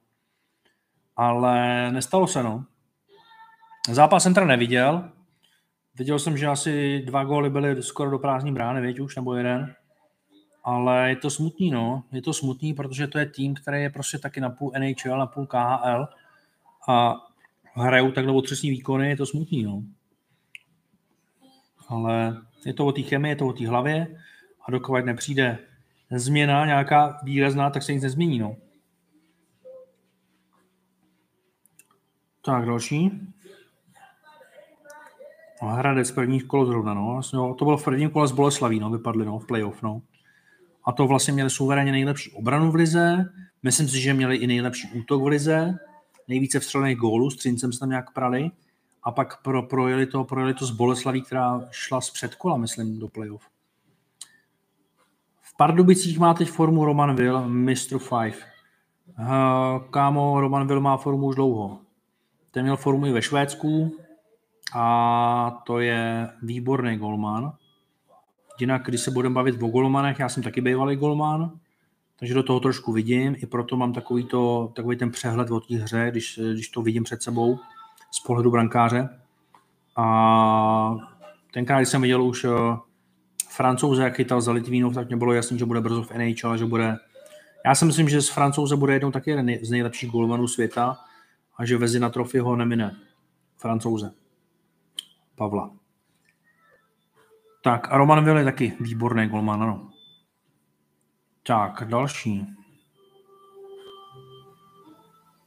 Ale nestalo se, no. Zápas jsem teda neviděl. Viděl jsem, že asi dva góly byly skoro do prázdní brány, věď už, nebo jeden. Ale je to smutný, no. Je to smutný, protože to je tým, který je prostě taky na půl NHL, na půl KHL a hrajou takhle otřesní výkony, je to smutný, no. Ale je to o té chemii, je to o té hlavě a dokud nepřijde změna nějaká výrazná, tak se nic nezmění, no. Tak, další. Hradec první kolo zrovna, no. Vlastně, no. To bylo v prvním kole z Boleslaví, no, vypadli, no, v playoff, no. A to vlastně měli suverénně nejlepší obranu v lize, myslím si, že měli i nejlepší útok v lize, nejvíce vstřelených gólů, s Třincem se tam nějak prali a pak pro, projeli, to, projeli to z Boleslaví, která šla z předkola, myslím, do playoff. V Pardubicích má teď formu Roman Will, Mr. Five. Uh, kámo, Roman Will má formu už dlouho. Ten měl formu i ve Švédsku a to je výborný golman. Jinak, když se budeme bavit o golmanech, já jsem taky bývalý golman, takže do toho trošku vidím, i proto mám takový, to, takový ten přehled o té hře, když, když to vidím před sebou z pohledu brankáře. A tenkrát, když jsem viděl už uh, francouze, jak chytal za Litvínov, tak mě bylo jasné, že bude brzo v NHL, že bude... Já si myslím, že z francouze bude jednou taky jeden z nejlepších golmanů světa a že vezi na trofy ho nemine francouze. Pavla. Tak a Roman je taky výborný golman, ano. Tak, další.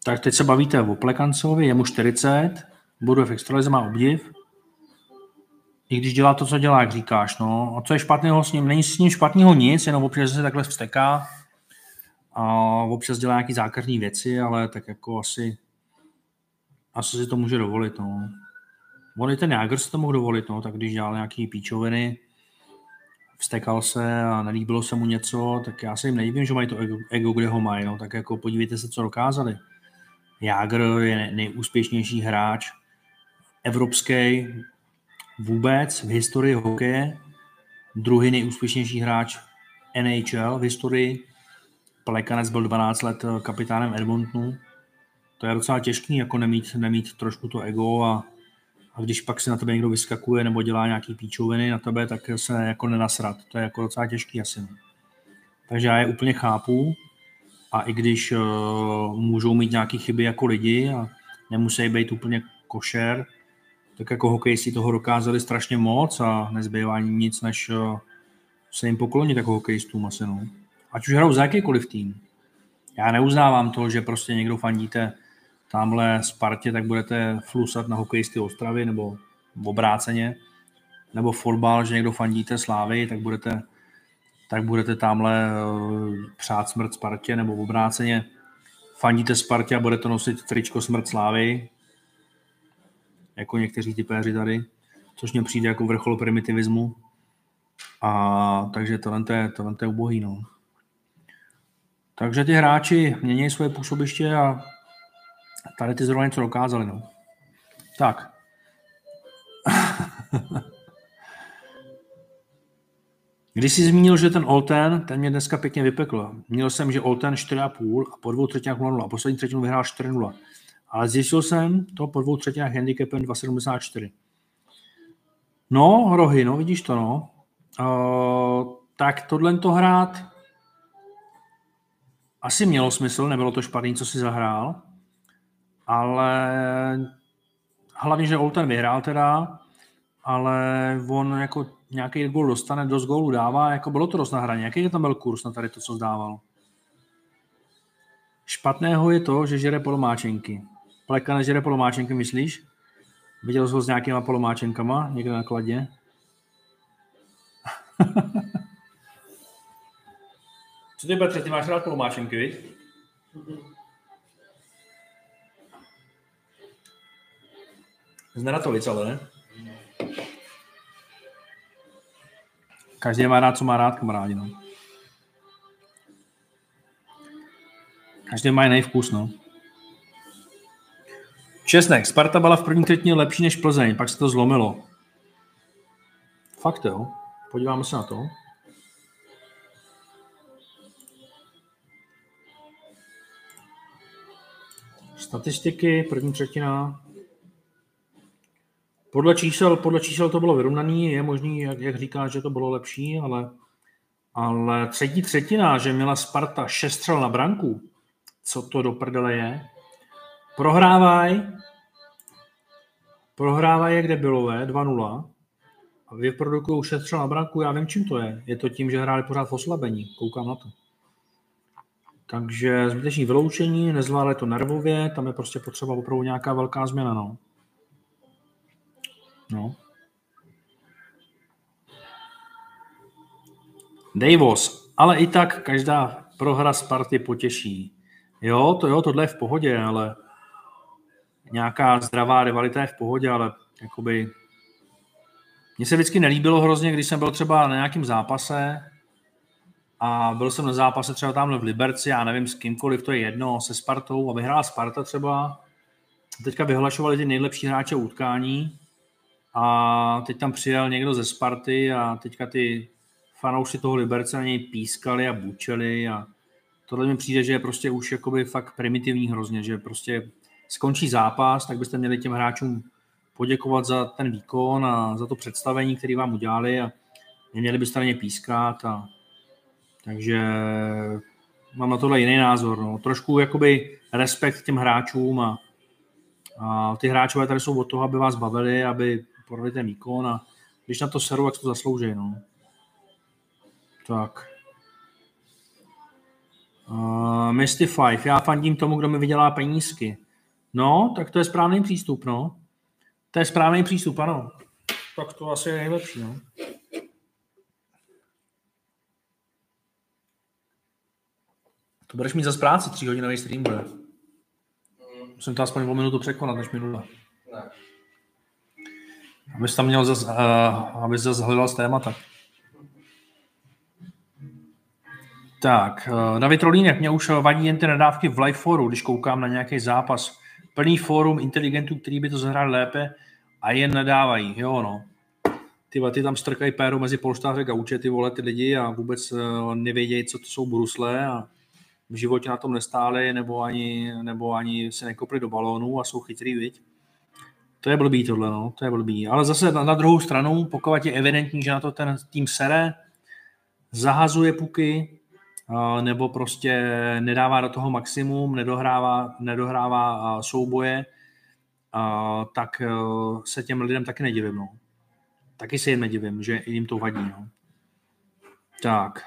Tak teď se bavíte o Plekancovi, je mu 40, budu v extralize, má obdiv. I když dělá to, co dělá, jak říkáš, no. A co je špatného s ním? Není s ním špatného nic, jenom občas se takhle vsteká a občas dělá nějaký zákerní věci, ale tak jako asi asi si to může dovolit, no. On i ten Jágr si to mohl dovolit, no, tak když dělal nějaký píčoviny, vstekal se a nelíbilo se mu něco, tak já se jim nejvím, že mají to ego, ego kde ho mají, no, tak jako podívejte se, co dokázali. Jágr je nejúspěšnější hráč evropský vůbec v historii hokeje, druhý nejúspěšnější hráč NHL v historii, Plekanec byl 12 let kapitánem Edmontonu, to je docela těžký, jako nemít, nemít trošku to ego a, a když pak se na tebe někdo vyskakuje nebo dělá nějaký píčoviny na tebe, tak se jako nenasrat. To je jako docela těžký asi. No. Takže já je úplně chápu a i když uh, můžou mít nějaké chyby jako lidi a nemusí být úplně košer, tak jako hokejisti toho dokázali strašně moc a nezbývá nic, než uh, se jim poklonit jako hokejistům asi. No. Ať už hrajou za jakýkoliv tým. Já neuznávám to, že prostě někdo fandíte tamhle Spartě, tak budete flusat na hokejisty Ostravy nebo v obráceně, nebo fotbal, že někdo fandíte Slávy, tak budete, tak budete tamhle eh, přát smrt Spartě nebo v obráceně fandíte Spartě a budete nosit tričko smrt Slávy, jako někteří typéři tady, což mě přijde jako vrchol primitivismu. A takže tohle je, tohle je ubohý, no. Takže ty hráči mění svoje působiště a Tady ty zrovna něco dokázali, no. Tak. Když jsi zmínil, že ten Olten, ten mě dneska pěkně vypekl. Měl jsem, že Olten 4,5 a po dvou třetinách 0 a poslední třetinu vyhrál 4-0. Ale zjistil jsem to po dvou třetinách handicapem 2,74. No, rohy, no, vidíš to, no. Uh, tak tohle to hrát asi mělo smysl, nebylo to špatný, co si zahrál ale hlavně, že Olten vyhrál teda, ale on jako nějaký gol dostane, dost gólů dává, jako bylo to dost na hraně. Jaký tam byl kurz na tady to, co zdával? Špatného je to, že žere polomáčenky. Pleka nežere polomáčenky, myslíš? Viděl jsi ho s nějakýma polomáčenkama někde na kladě? Co ty, Petře, ty máš rád polomáčenky, viď? Z Neratovic, ale ne? Každý má rád, co má rád, kamarádi, no. Každý má jiný vkus, no. Česnek, Sparta byla v první třetině lepší než Plzeň, pak se to zlomilo. Fakt jo, podíváme se na to. Statistiky, první třetina, podle čísel, podle čísel to bylo vyrovnaný, je možný, jak, jak říká, že to bylo lepší, ale, ale třetí třetina, že měla Sparta šest střel na branku, co to do prdele je, prohrávaj, prohrávaj jak debilové, 2-0, a vyprodukují šest střel na branku, já vím, čím to je. Je to tím, že hráli pořád v oslabení, koukám na to. Takže zbytečný vyloučení, nezvládli to nervově, tam je prostě potřeba opravdu nějaká velká změna. No. No. Davos, ale i tak každá prohra Sparty potěší. Jo, to jo, tohle je v pohodě, ale nějaká zdravá rivalita je v pohodě, ale jakoby mně se vždycky nelíbilo hrozně, když jsem byl třeba na nějakém zápase a byl jsem na zápase třeba tamhle v Liberci, já nevím s kýmkoliv, to je jedno, se Spartou a vyhrála Sparta třeba. Teďka vyhlašovali ty nejlepší hráče utkání a teď tam přijel někdo ze Sparty a teďka ty fanoušci toho Liberce na něj pískali a bučeli a tohle mi přijde, že je prostě už jakoby fakt primitivní hrozně, že prostě skončí zápas, tak byste měli těm hráčům poděkovat za ten výkon a za to představení, který vám udělali a neměli byste na ně pískat a takže mám na tohle jiný názor. No. Trošku jakoby respekt těm hráčům a, a ty hráčové tady jsou od toho, aby vás bavili, aby podali ten výkon a když na to seru, jak to zaslouží. No. Tak. Uh, Mystify, já fandím tomu, kdo mi vydělá penízky. No, tak to je správný přístup, no. To je správný přístup, ano. Tak to asi je nejlepší, no. To budeš mít za práci, tři hodinový stream bude. Musím to aspoň o minutu překonat, než minule. Ne. Abys tam měl zase, uh, abys zase hledal z témata. Tak, uh, David Rolínek, mě už vadí jen ty nadávky v live foru, když koukám na nějaký zápas. Plný fórum inteligentů, který by to zahráli lépe a jen nadávají. Jo, no. Ty, ty tam strkají péru mezi polštáře gauče, ty vole, ty lidi a vůbec uh, nevědějí, co to jsou brusle a v životě na tom nestáli nebo ani, nebo ani se nekopli do balónu a jsou chytrý, viď? To je blbý tohle, no, to je blbý. Ale zase na, na druhou stranu, pokud je evidentní, že na to ten tým sere, zahazuje puky, nebo prostě nedává do toho maximum, nedohrává, nedohrává souboje, tak e, se těm lidem taky nedivím. No. Taky se jim nedivím, že jim to vadí. No. Tak.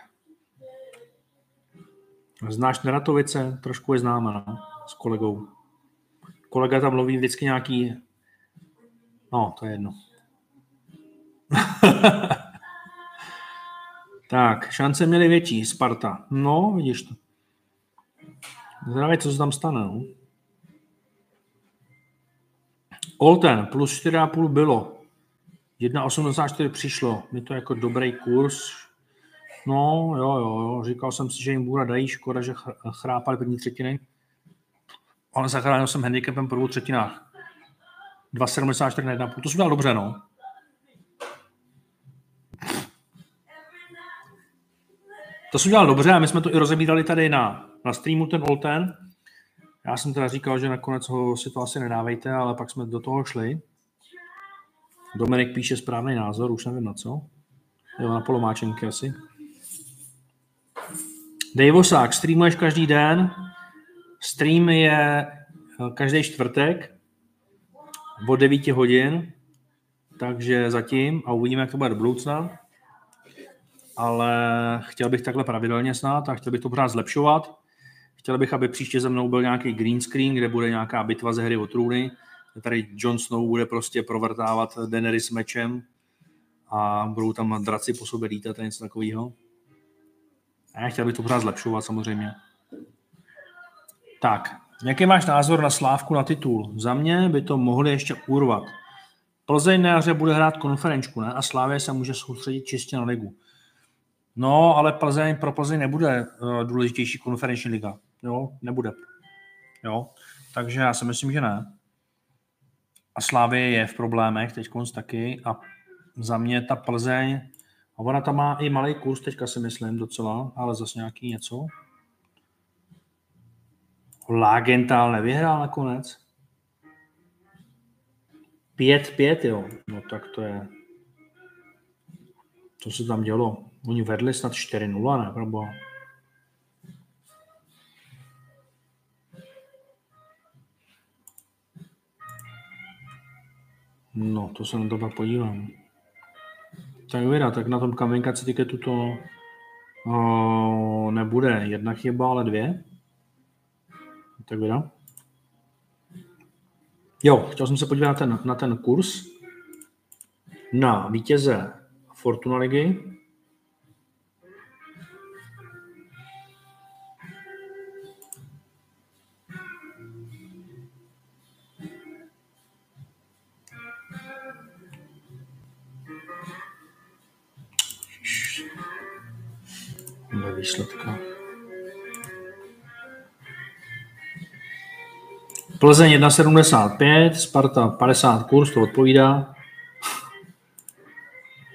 Znáš Neratovice? Trošku je známa, no, s kolegou. Kolega tam mluví vždycky nějaký... No, to je jedno. <laughs> tak, šance měly větší, Sparta. No, vidíš to. Zdravě, co se tam stane, no. Olten, plus 4,5 bylo. 1,84 přišlo. Je to jako dobrý kurz, No, jo, jo, jo. Říkal jsem si, že jim Bůra dají, škoda, že chrápali první třetiny. Ale zachránil jsem handicapem prvou třetinách. 2,74 na 1,5. To jsem dal dobře, no. To jsem dělal dobře a my jsme to i rozebírali tady na, na streamu, ten Olten. Já jsem teda říkal, že nakonec ho si to asi nedávejte, ale pak jsme do toho šli. Dominik píše správný názor, už nevím na co. Jo, na polomáčenky asi. Davosák, streamuješ každý den. Stream je eh, každý čtvrtek od 9 hodin, takže zatím a uvidíme, jak to bude do budoucna. Ale chtěl bych takhle pravidelně snad a chtěl bych to pořád zlepšovat. Chtěl bych, aby příště ze mnou byl nějaký green screen, kde bude nějaká bitva ze hry o trůny. Tady Jon Snow bude prostě provrtávat Daenerys mečem a budou tam draci po sobě lítat a něco takového. A já chtěl bych to pořád zlepšovat samozřejmě. Tak, jaký máš názor na Slávku na titul? Za mě by to mohli ještě urvat. Plzeň na jaře bude hrát konferenčku, ne? A Slávě se může soustředit čistě na ligu. No, ale Plzeň, pro Plzeň nebude uh, důležitější konferenční liga. Jo, nebude. Jo, takže já si myslím, že ne. A Slávě je v problémech teď taky a za mě ta Plzeň a ona tam má i malý kurz, teďka si myslím docela, ale zase nějaký něco. Lagental nevyhrál nakonec. 5-5, jo. No tak to je... Co se tam dělo? Oni vedli snad 4-0, ne? Probo. No, to se na to pak podívám. Tak věda, tak na tom kaminkaci tiketu to o, nebude jedna chyba, ale dvě. Tak věda. Jo, chtěl jsem se podívat na ten, na ten kurz na vítěze Fortuna ligy. Výsledka. Plzeň 1,75, Sparta 50 kurz, to odpovídá.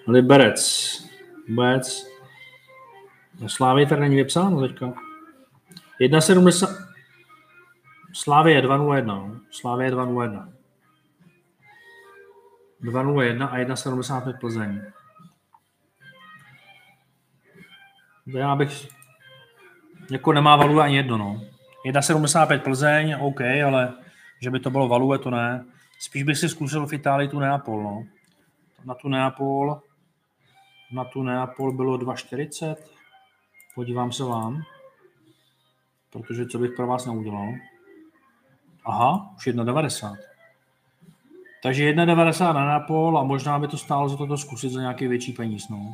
Liberec, vůbec. Slávě tady není vypsáno teďka. 1,70. Slávě je 2,01. No. Slávě je 2,01. 2,01 a 1,75 Plzeň. Já bych jako nemá value ani jedno, no. 1,75 Plzeň, OK, ale že by to bylo value, to ne. Spíš bych si zkusil v Itálii tu Neapol, no. Na tu Neapol, na tu Neapol bylo 2,40. Podívám se vám. protože co bych pro vás neudělal. Aha, už 1,90. Takže 1,90 na Napol a možná by to stálo za toto zkusit za nějaký větší peníz. No.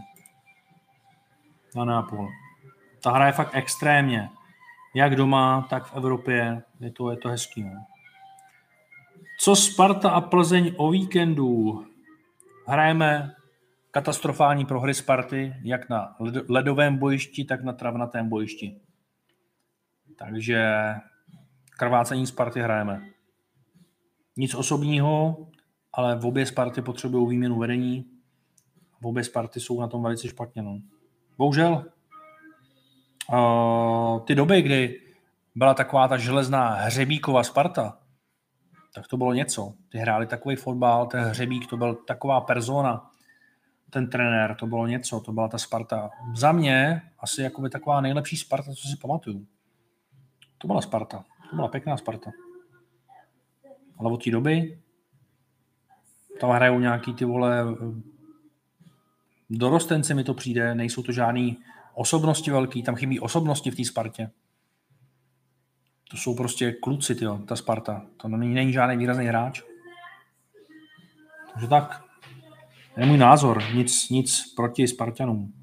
Na Napol. Ta hra je fakt extrémně. Jak doma, tak v Evropě. Je to, je to hezký. No. Co Sparta a Plzeň o víkendu? Hrajeme katastrofální prohry Sparty, jak na ledovém bojišti, tak na travnatém bojišti. Takže krvácení Sparty hrajeme. Nic osobního, ale v obě Sparty potřebují výměnu vedení. V obě Sparty jsou na tom velice špatně. No. Bohužel, ty doby, kdy byla taková ta železná hřebíková Sparta, tak to bylo něco. Ty hráli takový fotbal, ten hřebík, to byl taková persona, ten trenér, to bylo něco, to byla ta Sparta. Za mě asi jakoby taková nejlepší Sparta, co si pamatuju. To byla Sparta. To byla pěkná Sparta. Ale od té doby tam hrajou nějaký ty vole dorostenci mi to přijde, nejsou to žádný osobnosti velký, tam chybí osobnosti v té Spartě. To jsou prostě kluci, tyjo, ta Sparta. To není, není žádný výrazný hráč. Takže tak, je můj názor, nic, nic proti Spartanům.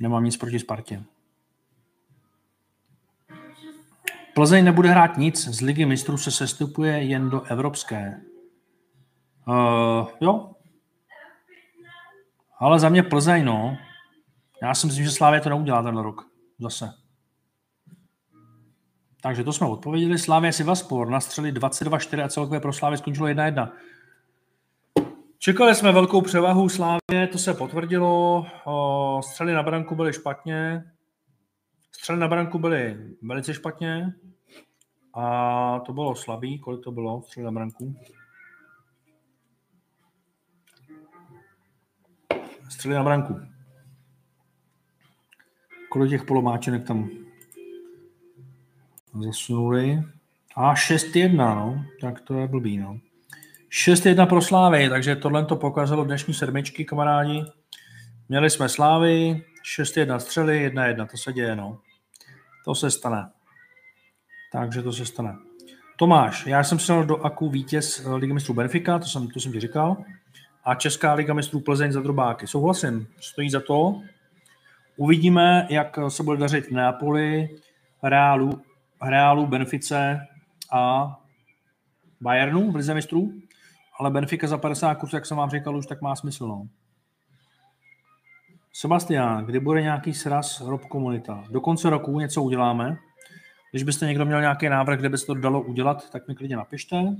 Nemám nic proti Spartě. Plzeň nebude hrát nic, z ligy mistrů se sestupuje jen do evropské. Uh, jo. Ale za mě Plzeň, no. Já si myslím, že Slávě to neudělá ten rok. Zase. Takže to jsme odpověděli. Slávě Sivaspor nastřeli 22-4 a celkově pro Slávě skončilo 1-1. Čekali jsme velkou převahu Slávě, to se potvrdilo. Střely na branku byly špatně. Střely na branku byly velice špatně. A to bylo slabý. Kolik to bylo střely na branku? Střely na branku. Kolik těch polomáčenek tam zasunuli? A 6-1, no. Tak to je blbý, no. 6-1 pro Slávy, takže tohle to pokazalo dnešní sedmičky, kamarádi. Měli jsme Slávy, 6-1 střely, 1-1, to se děje, no. To se stane. Takže to se stane. Tomáš, já jsem se do AKU vítěz Ligy mistrů Benfica, to jsem, to jsem ti říkal, a Česká liga mistrů Plzeň za drobáky. Souhlasím, stojí za to. Uvidíme, jak se bude dařit Neapoli, Reálu, Reálu, Benfice a Bayernu v Lize mistrů ale Benfica za 50 kursů, jak jsem vám říkal, už tak má smysl. No. Sebastián, kdy bude nějaký sraz Rob Komunita? Do konce roku něco uděláme. Když byste někdo měl nějaký návrh, kde by se to dalo udělat, tak mi klidně napište.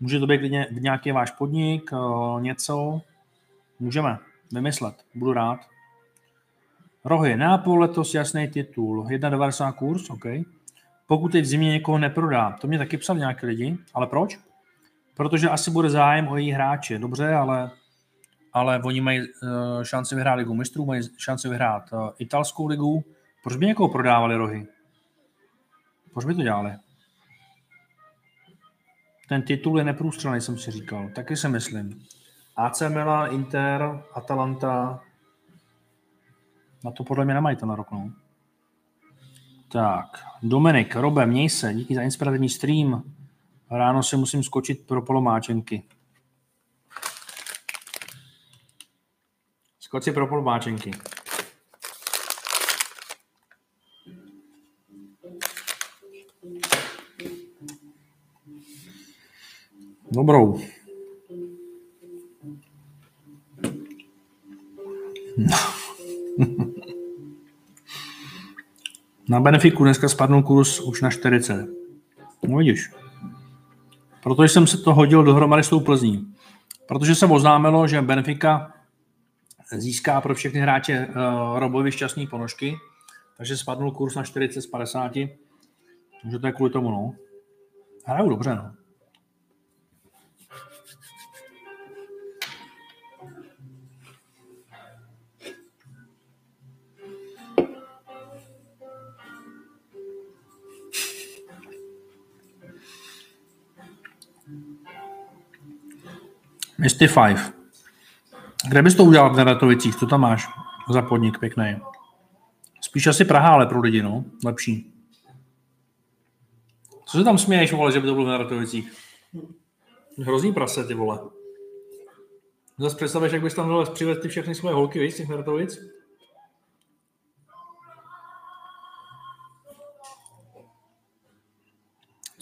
Může to být klidně nějaký váš podnik, eh, něco. Můžeme vymyslet, budu rád. Rohy, Neapol letos jasný titul, 1,90 kurz, OK. Pokud teď v zimě někoho neprodá, to mě taky psali nějaké lidi, ale proč? protože asi bude zájem o její hráče. Dobře, ale, ale oni mají uh, šanci vyhrát ligu mistrů, mají šanci vyhrát uh, italskou ligu. Proč by někoho prodávali rohy? Proč by to dělali? Ten titul je neprůstřelný, jsem si říkal. Taky si myslím. AC Milan, Inter, Atalanta, na to podle mě nemají ten rok, no. Tak, Dominik, Robe, měj se, díky za inspirativní stream. Ráno se musím skočit pro polomáčenky. Skoč si pro polomáčenky. Dobrou. <laughs> Na Benefiku dneska spadnul kurz už na 40. No vidíš. Protože jsem se to hodil dohromady s tou Plzní. Protože se oznámilo, že Benfica získá pro všechny hráče uh, Robovi šťastný ponožky, takže spadnul kurz na 40 z 50. Takže to je kvůli tomu, no. Hrajou dobře, no. Mystify. Kde bys to udělal v Nevetovicích? Co tam máš za podnik pěkný? Spíš asi Praha, ale pro lidi, no. Lepší. Co se tam směješ, vole, že by to bylo v Naratovicích? Hrozný prase, ty vole. Zase představuješ, jak bys tam dole přivedl ty všechny svoje holky, víš, těch Naratovic?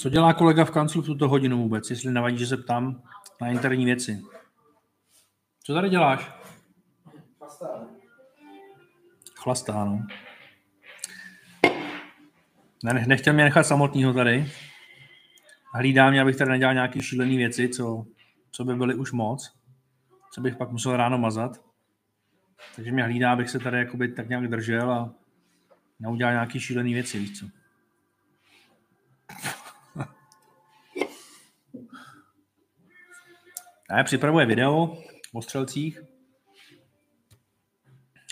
Co dělá kolega v kanclu v tuto hodinu vůbec, jestli nevadí, že se ptám na interní věci? Co tady děláš? Pasta. Chlastá, no. Ne, nechtěl mě nechat samotného tady. Hlídá mě, abych tady nedělal nějaké šílené věci, co, co by byly už moc. Co bych pak musel ráno mazat. Takže mě hlídá, abych se tady jakoby tak nějak držel a neudělal nějaké šílené věci, víš co. Ne, připravuje video o střelcích,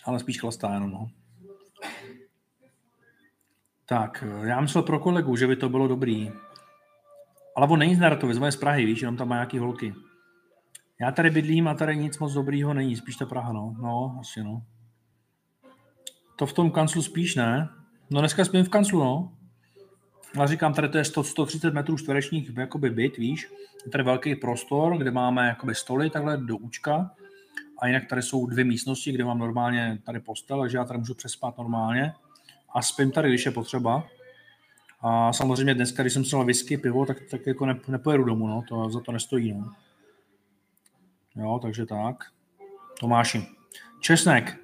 ale spíš chlastá jenom, no. Tak, já myslel pro kolegu, že by to bylo dobrý. Ale on není z on je z Prahy, víš, jenom tam má nějaký holky. Já tady bydlím a tady nic moc dobrýho není, spíš ta Praha, no. No, asi no. To v tom kanclu spíš ne. No dneska spím v kanclu, no. Ale říkám, tady to je 100, 130 metrů čtverečních jakoby byt, víš. Je tady velký prostor, kde máme jakoby stoly takhle do účka. A jinak tady jsou dvě místnosti, kde mám normálně tady postel, takže já tady můžu přespat normálně. A spím tady, když je potřeba. A samozřejmě dneska, když jsem si whisky, pivo, tak, tak jako ne, nepojedu domů, no. to za to nestojí. No. Jo, takže tak. Tomáši. Česnek.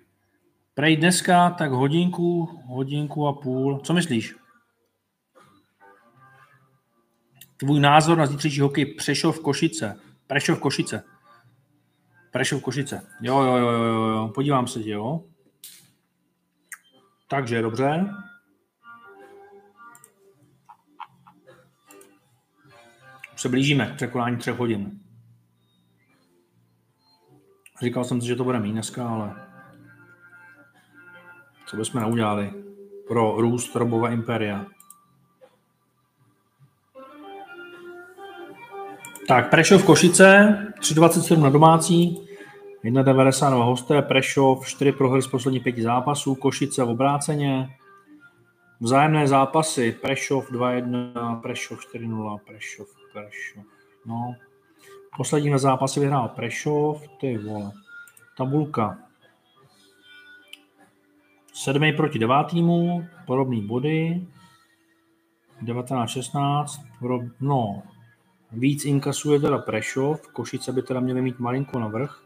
Prej dneska tak hodinku, hodinku a půl. Co myslíš? Tvůj názor na zítřejší hokej Přešov Košice. Prešov Košice. Prešov Košice. Jo, jo, jo, jo, jo. Podívám se, jo. Takže, dobře. Se blížíme k překonání třech hodin. Říkal jsem si, že to bude méně dneska, ale co bychom neudělali pro růst Robova Imperia. Tak, Prešov Košice, 3,27 na domácí, 1,90 na hosté, Prešov, 4 prohry z posledních pěti zápasů, Košice v obráceně, vzájemné zápasy, Prešov 2-1, Prešov 4-0, Prešov, Prešov, no. Poslední na zápasy vyhrál Prešov, ty vole, tabulka. Sedmý proti devátýmu, podobný body, 19-16, no, Víc inkasuje teda Prešov, Košice by teda měly mít malinko navrh.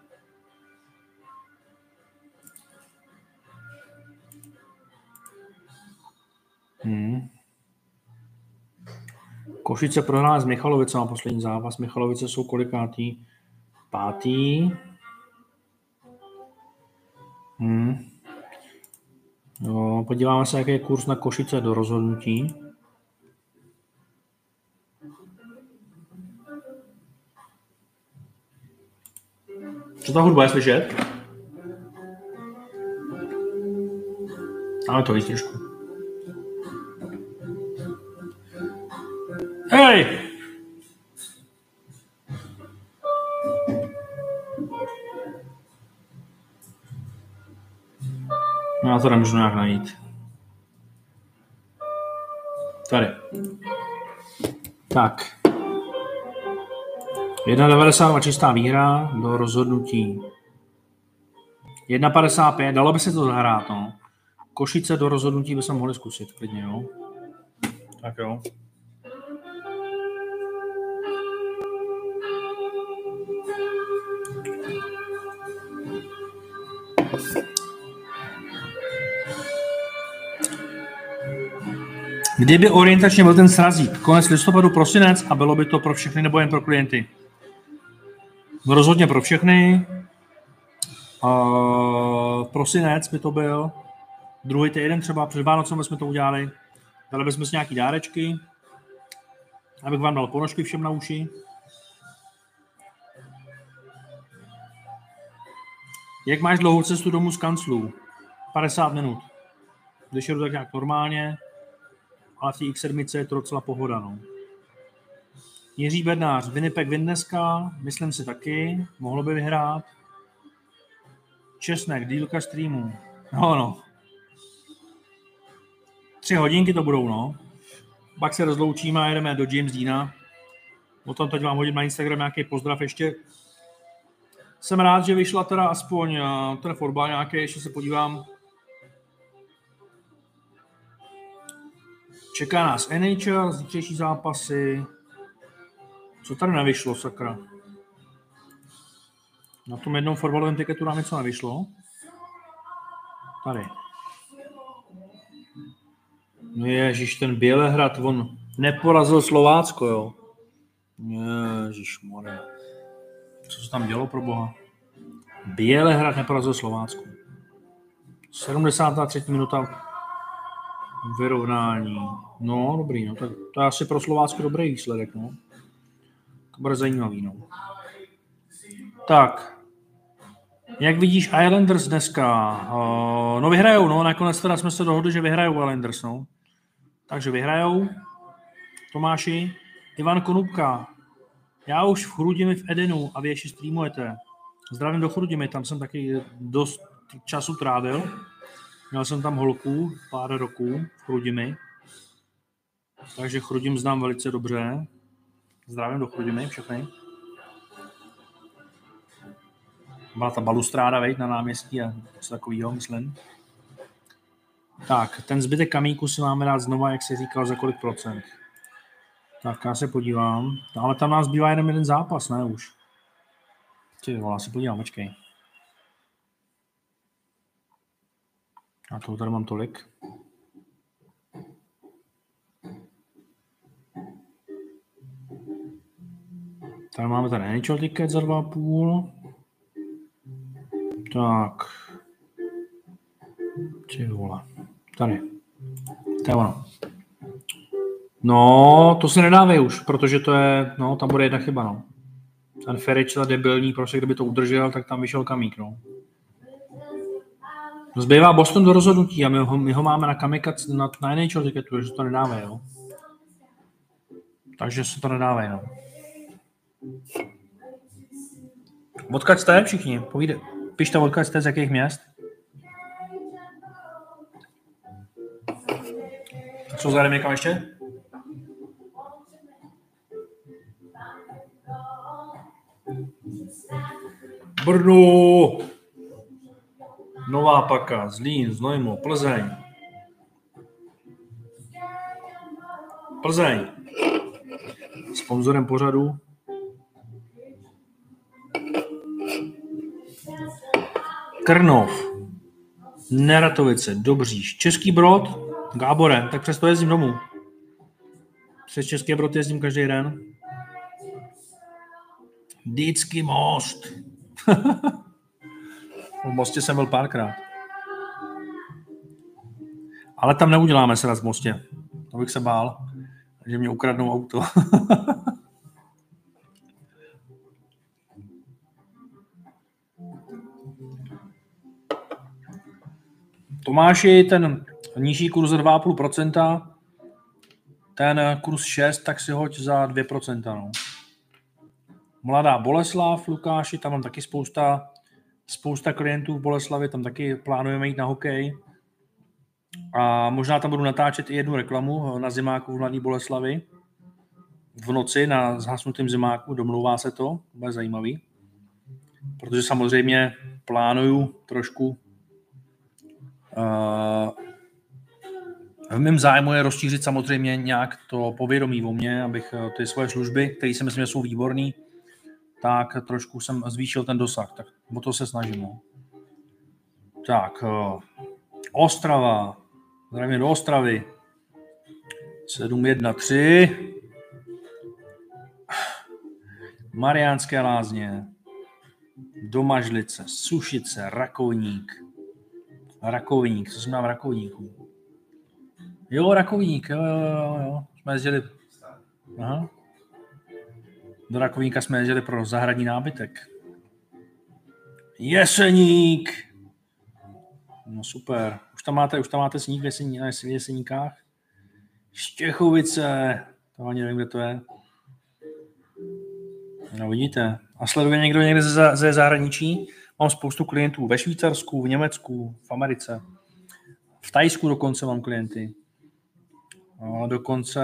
Hmm. Košice prohrála s Michalovicem na poslední zápas. Michalovice jsou kolikátý? Pátý. Hmm. Jo, podíváme se, jaký je kurz na Košice do rozhodnutí. Co ta hudba je slyšet? Ale to víc trošku. Hej! No, já to nemůžu nějak najít. Tady. Tak. 1,90 čistá výhra do rozhodnutí. 1,55, dalo by se to zahrát, no. Košice do rozhodnutí by se mohli zkusit, klidně, jo. Tak jo. Kdyby orientačně byl ten srazík, konec listopadu, prosinec a bylo by to pro všechny nebo jen pro klienty? No rozhodně pro všechny. Uh, prosinec by to byl. Druhý týden třeba před Vánocem jsme to udělali. Dali bychom si nějaký dárečky. Abych vám dal ponožky všem na uši. Jak máš dlouhou cestu domů z kanclu? 50 minut. Když jedu tak nějak normálně, ale v té X7 je to docela pohoda. No. Jiří Bednář, Winnipeg win dneska, myslím si taky, mohlo by vyhrát. Česnek, dílka streamu. No, no. Tři hodinky to budou, no. Pak se rozloučíme a jedeme do James Deana. O tom teď vám hodit na Instagram nějaký pozdrav ještě. Jsem rád, že vyšla teda aspoň eh, ten fotbal nějaký, ještě se podívám. Čeká nás NHL, zítřejší zápasy. Co tady nevyšlo, sakra? Na tom jednom fotbalovém tiketu nám něco nevyšlo. Tady. No ježiš, ten Bělehrad, on neporazil Slovácko, jo. Ježiš, more. Co se tam dělo pro boha? Bělehrad neporazil Slovácko. 73. minuta vyrovnání. No, dobrý, no, tak to je asi pro Slovácko dobrý výsledek, no. To bude zajímavý, no. Tak, jak vidíš Islanders dneska? Uh, no vyhrajou, no, nakonec teda jsme se dohodli, že vyhrajou Islanders, no. Takže vyhrajou. Tomáši, Ivan Konupka. Já už v Chrudimi v Edenu a vy ještě streamujete. Zdravím do Chrudimi, tam jsem taky dost času trávil. Měl jsem tam holku pár roků v Chrudimi. Takže Chrudim znám velice dobře. Zdravím do Chrudimi všechny. Byla ta balustráda, vejď, na náměstí a něco takového, myslím. Tak, ten zbytek kamíku si máme dát znova, jak se říkal, za kolik procent. Tak já se podívám. No, ale tam nás bývá jenom jeden zápas, ne už. Ty vole, se podívám, počkej. A toho tady mám tolik. Tady máme ten NHL ticket za 2,5. Tak. Ty vole. Tady. To je ono. No, to se nedávej už, protože to je, no, tam bude jedna chyba, no. Ten Ferič, ta debilní, prostě kdyby to udržel, tak tam vyšel kamík, no. no zbývá Boston do rozhodnutí a my ho, my ho máme na kamika na, na NHL tiketu, takže to nedávej, jo. Takže se to nedávej, no. Odkaď jste všichni? Povíde. Pište, odkaď jste z jakých měst? Co zajdeme někam ještě? Brno, Nová Paka, Zlín, Znojmo, Plzeň. Plzeň. Sponzorem pořadu Krnov, Neratovice, Dobříš, Český Brod, Gábore, tak přesto jezdím domů. Přes Český Brod jezdím každý den. Vždycky most. <laughs> v mostě jsem byl párkrát. Ale tam neuděláme se v mostě. To bych se bál, že mě ukradnou auto. <laughs> Tomáši, ten nižší kurz 2,5%, ten kurz 6, tak si hoď za 2%. No. Mladá Boleslav, Lukáši, tam mám taky spousta, spousta klientů v Boleslavi, tam taky plánujeme jít na hokej. A možná tam budu natáčet i jednu reklamu na zimáku v Mladé Boleslavi. V noci na zhasnutém zimáku, domlouvá se to, bude zajímavý. Protože samozřejmě plánuju trošku v mém zájmu je rozšířit samozřejmě nějak to povědomí o mě, abych eh, ty svoje služby, které si myslím, že jsou výborné, tak trošku jsem zvýšil ten dosah. Tak o to se snažím. No. Tak, uh, Ostrava, zdravím do Ostravy, 713, Mariánské lázně, Domažlice, Sušice, Rakovník, Rakovník, co znamená v Rakovníku? Jo, Rakovník, jo, jo, jo. Jsme jezdili. Aha. Do Rakovníka jsme jezdili pro zahradní nábytek. Jeseník! No super. Už tam máte, už tam máte sníh v, v Jeseníkách? Štěchovice. To ani nevím, kde to je. No vidíte. A sleduje někdo někde ze, ze zahraničí? Mám spoustu klientů ve Švýcarsku, v Německu, v Americe. V Tajsku dokonce mám klienty. dokonce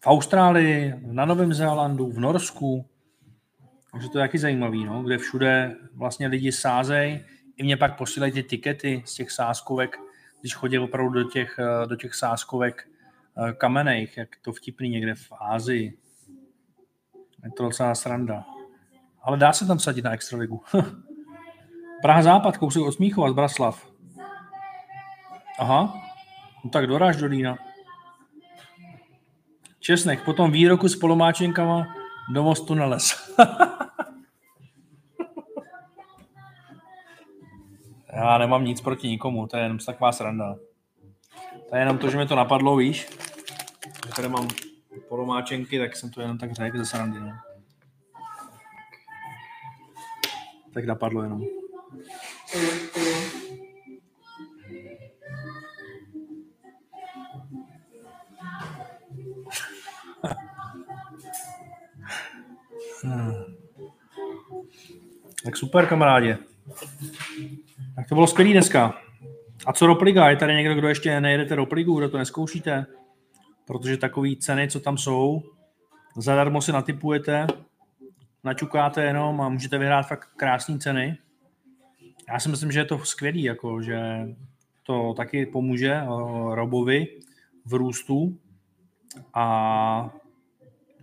v Austrálii, na Novém Zélandu, v Norsku. Takže to je taky zajímavý, no, kde všude vlastně lidi sázejí. I mě pak posílají ty tikety z těch sáskovek, když chodí opravdu do těch, do těch sáskovek eh, kamenejch, jak to vtipný někde v Ázii. Je to docela sranda. Ale dá se tam sadit na extraligu. <laughs> Praha Západ, kousek od Smíchova, z Braslav. Aha, no tak doráž do Lína. Česnek, potom výroku s polomáčenkama do mostu na les. <laughs> Já nemám nic proti nikomu, to je jenom taková sranda. To je jenom to, že mi to napadlo, víš? Že tady mám polomáčenky, tak jsem to jenom tak řekl ze srandy. No. Tak napadlo jenom. Hmm. Tak super, kamarádi. Tak to bylo skvělý dneska. A co Ropliga? Je tady někdo, kdo ještě nejedete Ropligu, kdo to neskoušíte? Protože takové ceny, co tam jsou, zadarmo si natypujete, načukáte jenom a můžete vyhrát fakt krásné ceny. Já si myslím, že je to skvělý, jako, že to taky pomůže uh, Robovi v růstu a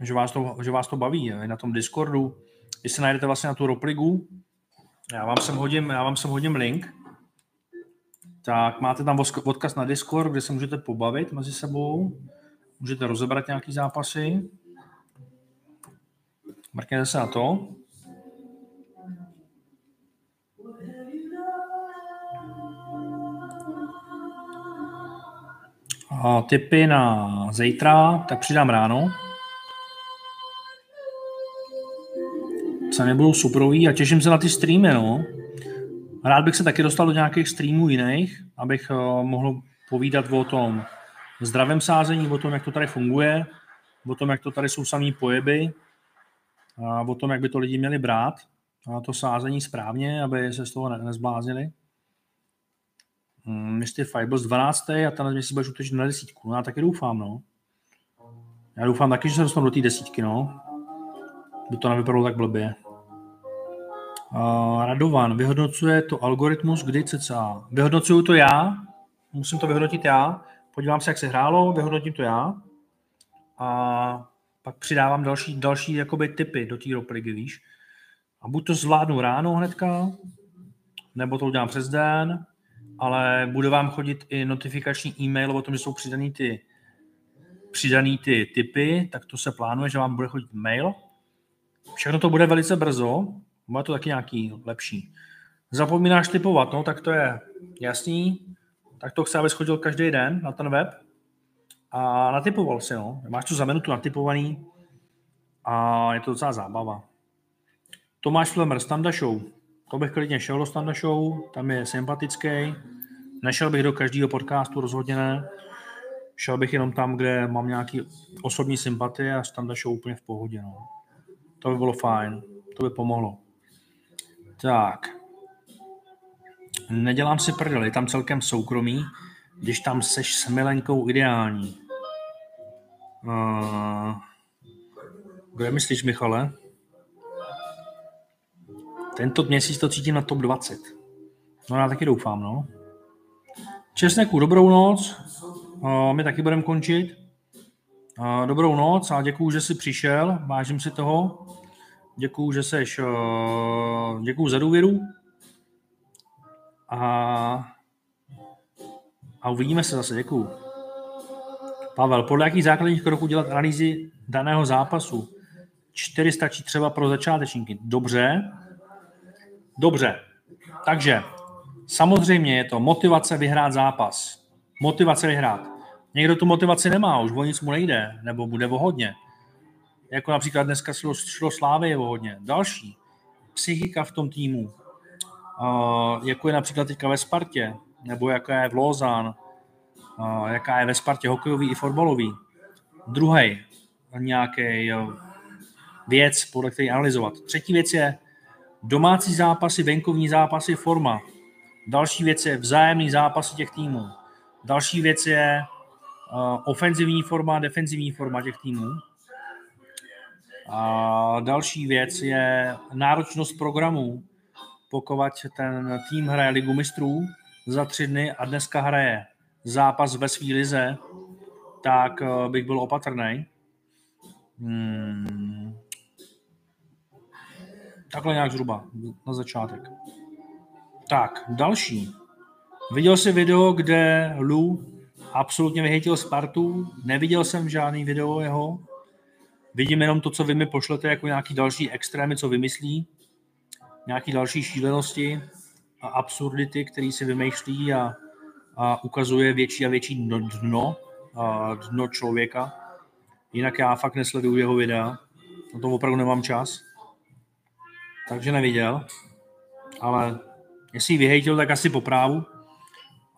že vás to, že vás to baví. Na tom Discordu, když se najdete vlastně na tu Ropligu, já vám sem hodím, já vám sem hodím link, tak máte tam odkaz na Discord, kde se můžete pobavit mezi sebou, můžete rozebrat nějaký zápasy. Mrkněte se na to. A tipy na zítra, tak přidám ráno. Ceny budou superový a těším se na ty streamy, no. Rád bych se taky dostal do nějakých streamů jiných, abych uh, mohl povídat o tom zdravém sázení, o tom, jak to tady funguje, o tom, jak to tady jsou samý pojeby, a o tom, jak by to lidi měli brát, a to sázení správně, aby se z toho nezbláznili. Mr. Fibers 12. a ten si budeš utečit na desítku. No, já taky doufám, no. Já doufám taky, že se dostanu do té desítky, no. By to nevypadalo tak blbě. Uh, Radovan, vyhodnocuje to algoritmus kdy cca. Vyhodnocuju to já, musím to vyhodnotit já, podívám se, jak se hrálo, vyhodnotím to já a pak přidávám další, další jakoby typy do té ropligy, víš. A buď to zvládnu ráno hnedka, nebo to udělám přes den, ale bude vám chodit i notifikační e-mail o tom, že jsou přidaný ty, přidaný ty typy, tak to se plánuje, že vám bude chodit mail. Všechno to bude velice brzo, bude to taky nějaký lepší. Zapomínáš typovat, no, tak to je jasný. Tak to chci, abys chodil každý den na ten web a natypoval si, no. Máš to za minutu natypovaný a je to docela zábava. Tomáš Flemer, Standa Show. To bych klidně šel do Standa Show, tam je sympatický. Nešel bych do každého podcastu, rozhodně ne. Šel bych jenom tam, kde mám nějaký osobní sympatie a Standa Show úplně v pohodě. No. To by bylo fajn, to by pomohlo. Tak. Nedělám si prdel, je tam celkem soukromý, když tam seš s milenkou ideální. Uh, kde myslíš, Michale? Tento měsíc to cítím na top 20. No já taky doufám, no. Česneku, dobrou noc. My taky budeme končit. Dobrou noc a děkuju, že jsi přišel. Vážím si toho. Děkuju, že seš, uh, děkuju za důvěru. A, a uvidíme se zase, děkuju. Pavel, podle jakých základních kroků dělat analýzy daného zápasu? Čtyři stačí třeba pro začátečníky. Dobře. Dobře. Takže samozřejmě je to motivace vyhrát zápas. Motivace vyhrát. Někdo tu motivaci nemá, už o nic mu nejde, nebo bude o hodně. Jako například dneska šlo, šlo Slávy o hodně. Další. Psychika v tom týmu. Uh, jako je například teďka ve Spartě, nebo jaká je v Lozán, uh, jaká je ve Spartě hokejový i fotbalový. Druhý nějaký uh, věc, podle které analyzovat. Třetí věc je domácí zápasy, venkovní zápasy, forma. Další věc je vzájemný zápasy těch týmů. Další věc je ofenzivní forma, defenzivní forma těch týmů. A další věc je náročnost programů. Pokud ten tým hraje ligu mistrů za tři dny a dneska hraje zápas ve své lize, tak eh, bych byl opatrný. Hmm. Takhle nějak zhruba na začátek. Tak, další. Viděl jsi video, kde Lu absolutně vyhejtil Spartu. Neviděl jsem žádný video jeho. Vidím jenom to, co vy mi pošlete jako nějaký další extrémy, co vymyslí. Nějaký další šílenosti a absurdity, který si vymýšlí a, a ukazuje větší a větší dno, dno, a dno člověka. Jinak já fakt nesleduju jeho videa. Na to opravdu nemám čas. Takže neviděl. Ale jestli ji vyhejtil, tak asi po právu.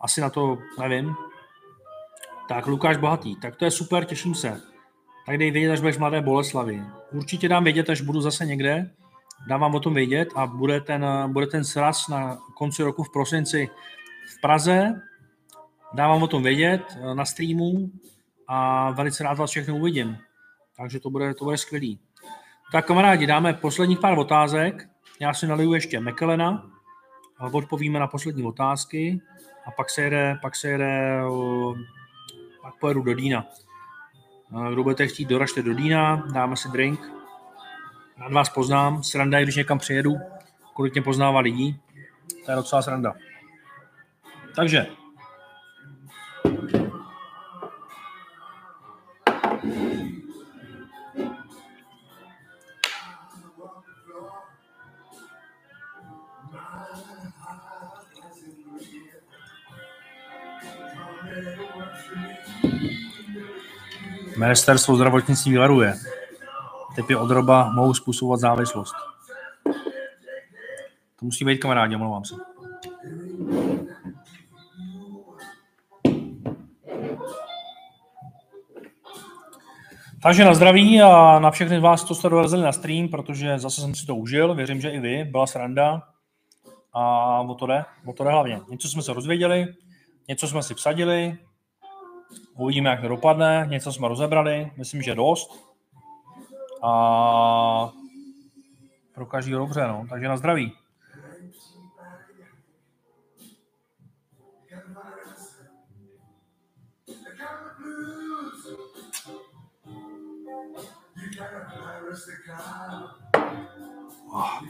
Asi na to nevím. Tak Lukáš Bohatý, tak to je super, těším se. Tak dej vědět, až budeš mladé Boleslavy. Určitě dám vědět, až budu zase někde. Dám vám o tom vědět a bude ten, bude ten sraz na konci roku v prosinci v Praze. Dám vám o tom vědět na streamu a velice rád vás všechny uvidím. Takže to bude, to bude skvělý. Tak kamarádi, dáme posledních pár otázek. Já si naliju ještě Mekelena, odpovíme na poslední otázky a pak se jede, pak se jede, pak pojedu do Dína. Kdo budete chtít, doražte do Dína, dáme si drink. Rád vás poznám, sranda je, když někam přijedu, kolik mě poznává lidí. To je docela sranda. Takže, Ministerstvo zdravotnictví varuje. Typy odroba mohou způsobovat závislost. To musí být kamarádi, omlouvám se. Takže na zdraví a na všechny z vás, co jste dorazili na stream, protože zase jsem si to užil, věřím, že i vy, byla sranda a o to jde, o to jde hlavně. Něco jsme se rozvěděli, něco jsme si vsadili, Uvidíme, jak to dopadne. Něco jsme rozebrali, myslím, že dost. A pro každého dobře, no. Takže na zdraví. Oh.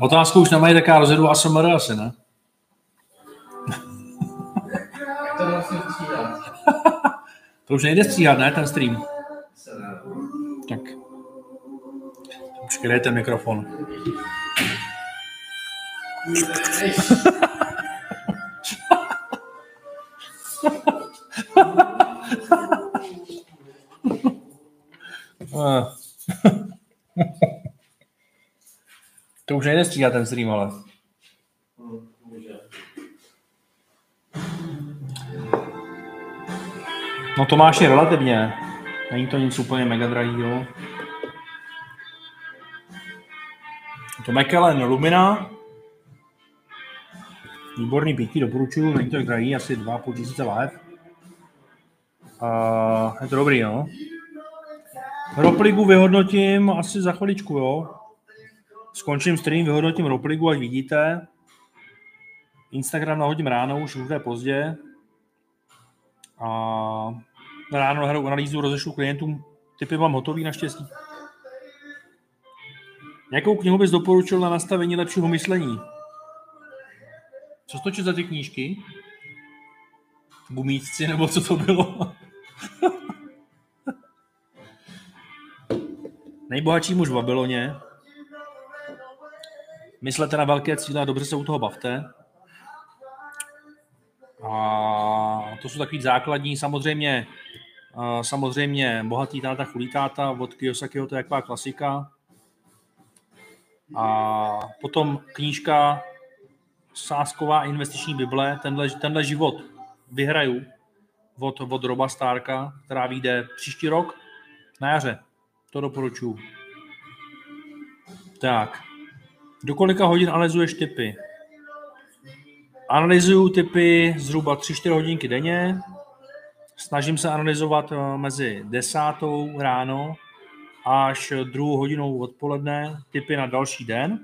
Otázku už nemají, tak já rozjedu ASMR asi, ne? to vlastně <laughs> to už nejde stříhat, ne, ten stream? Ten mikrofon. <laughs> to už nejde stříhat ten stream, ale. No to máš relativně. Není to nic úplně mega drahýho. To McKellen Lumina. Výborný pětí, doporučuju, není to drahý, asi 2,5 tisíce live. Uh, je to dobrý, no. Ropligu vyhodnotím asi za chviličku, jo. Skončím stream, vyhodnotím Ropligu, ať vidíte. Instagram nahodím ráno, už bude pozdě. A ráno nahrou analýzu, rozešlu klientům. Typy mám hotový naštěstí. Jakou knihu bys doporučil na nastavení lepšího myšlení? Co stočí za ty knížky? Gumíčci, nebo co to bylo? <laughs> Nejbohatší muž v Babyloně. Myslete na velké cíle a dobře se u toho bavte. A to jsou takový základní, samozřejmě Samozřejmě Bohatý táta, chulý táta od Kiyosakiho, to je taková klasika. A potom knížka Sásková investiční bible, tenhle, tenhle život vyhraju od, od Roba Starka, která vyjde příští rok na jaře. To doporučuji. Tak. Do kolika hodin analyzuješ typy? Analyzuju typy zhruba 3-4 hodinky denně. Snažím se analyzovat eh, mezi desátou ráno až druhou hodinou odpoledne typy na další den.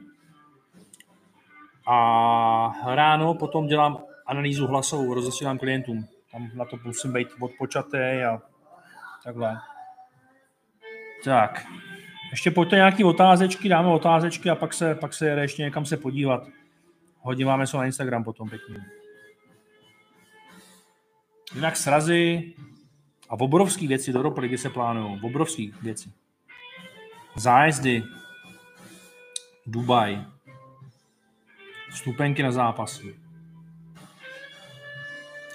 A ráno potom dělám analýzu hlasovou, rozesílám klientům. Tam na to musím být odpočatý a takhle. Tak, ještě pojďte nějaký otázečky, dáme otázečky a pak se, pak se jede ještě někam se podívat. Hodíváme se na Instagram potom pěkně. Jinak srazy a obrovské věci do Ropligy se plánují. Obrovské věci. Zájezdy. Dubaj. Vstupenky na zápasy.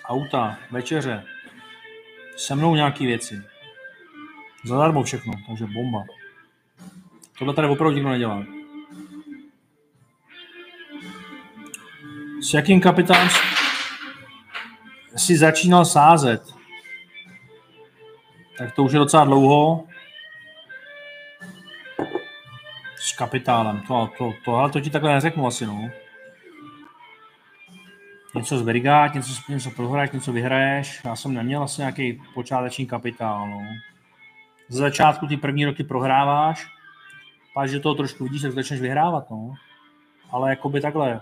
Auta, večeře. Se mnou nějaké věci. Zadarmo všechno, takže bomba. Tohle tady opravdu nikdo nedělá. S jakým kapitánem jsi začínal sázet? Tak to už je docela dlouho. Kapitálem. To, to, to, ale to ti takhle neřeknu asi, no. Něco zverigát, něco, něco prohrát, něco vyhraješ. Já jsem neměl asi nějaký počáteční kapitál, no. Za začátku ty první roky prohráváš, pak, že toho trošku vidíš, tak začneš vyhrávat, no. Ale jakoby takhle,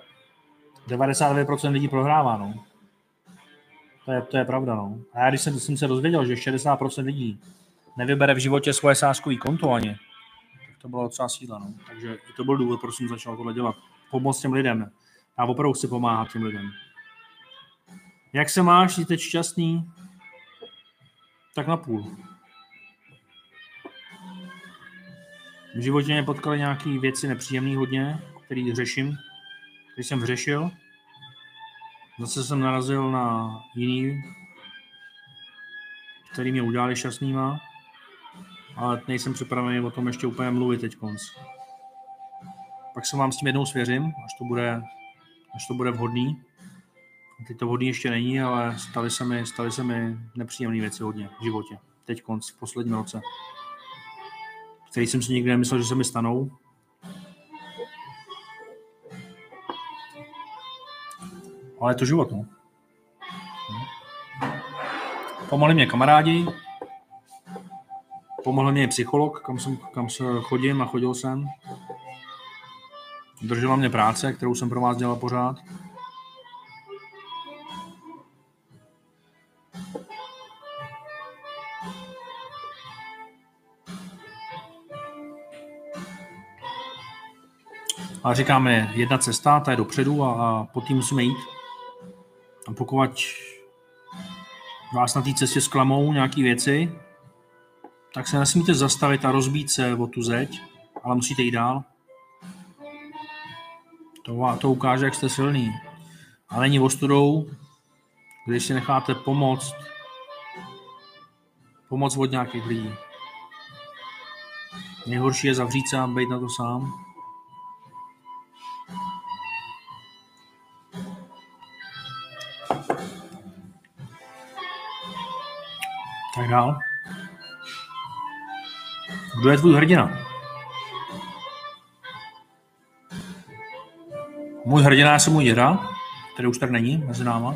99% lidí prohrává, no. To je, to je pravda, no. A já když jsem, jsem se dozvěděl, že 60% lidí nevybere v životě svoje sázkový konto ani, to bylo docela síla, no. Takže to byl důvod, proč jsem začal tohle dělat. Pomoct těm lidem. Já opravdu chci pomáhat těm lidem. Jak se máš? Jsi teď šťastný? Tak na půl. V životě mě potkaly nějaké věci nepříjemné hodně, které řeším, který jsem řešil. Zase jsem narazil na jiný, který mě udělali šťastnýma, ale nejsem připravený o tom ještě úplně mluvit teď konc. Pak se vám s tím jednou svěřím, až to bude, až to bude vhodný. Teď to vhodný ještě není, ale staly se mi, staly se mi nepříjemné věci hodně v životě. Teď konc, v posledním roce který jsem si nikdy nemyslel, že se mi stanou. Ale je to život, no. Pomohli mě kamarádi, pomohl mě psycholog, kam, jsem, kam se chodím a chodil jsem. Držela mě práce, kterou jsem pro vás dělal pořád. A říkáme, jedna cesta, ta je dopředu a, a po tím musíme jít. A pokud vás na té cestě zklamou nějaké věci, tak se nesmíte zastavit a rozbít se o tu zeď, ale musíte jít dál. To, to ukáže, jak jste silný. A není ostudou, když si necháte pomoct, pomoc od nějakých lidí. Nejhorší je zavřít se a být na to sám. Tak dál. Kdo je tvůj hrdina? Můj hrdina je můj děda, který už tak není mezi náma.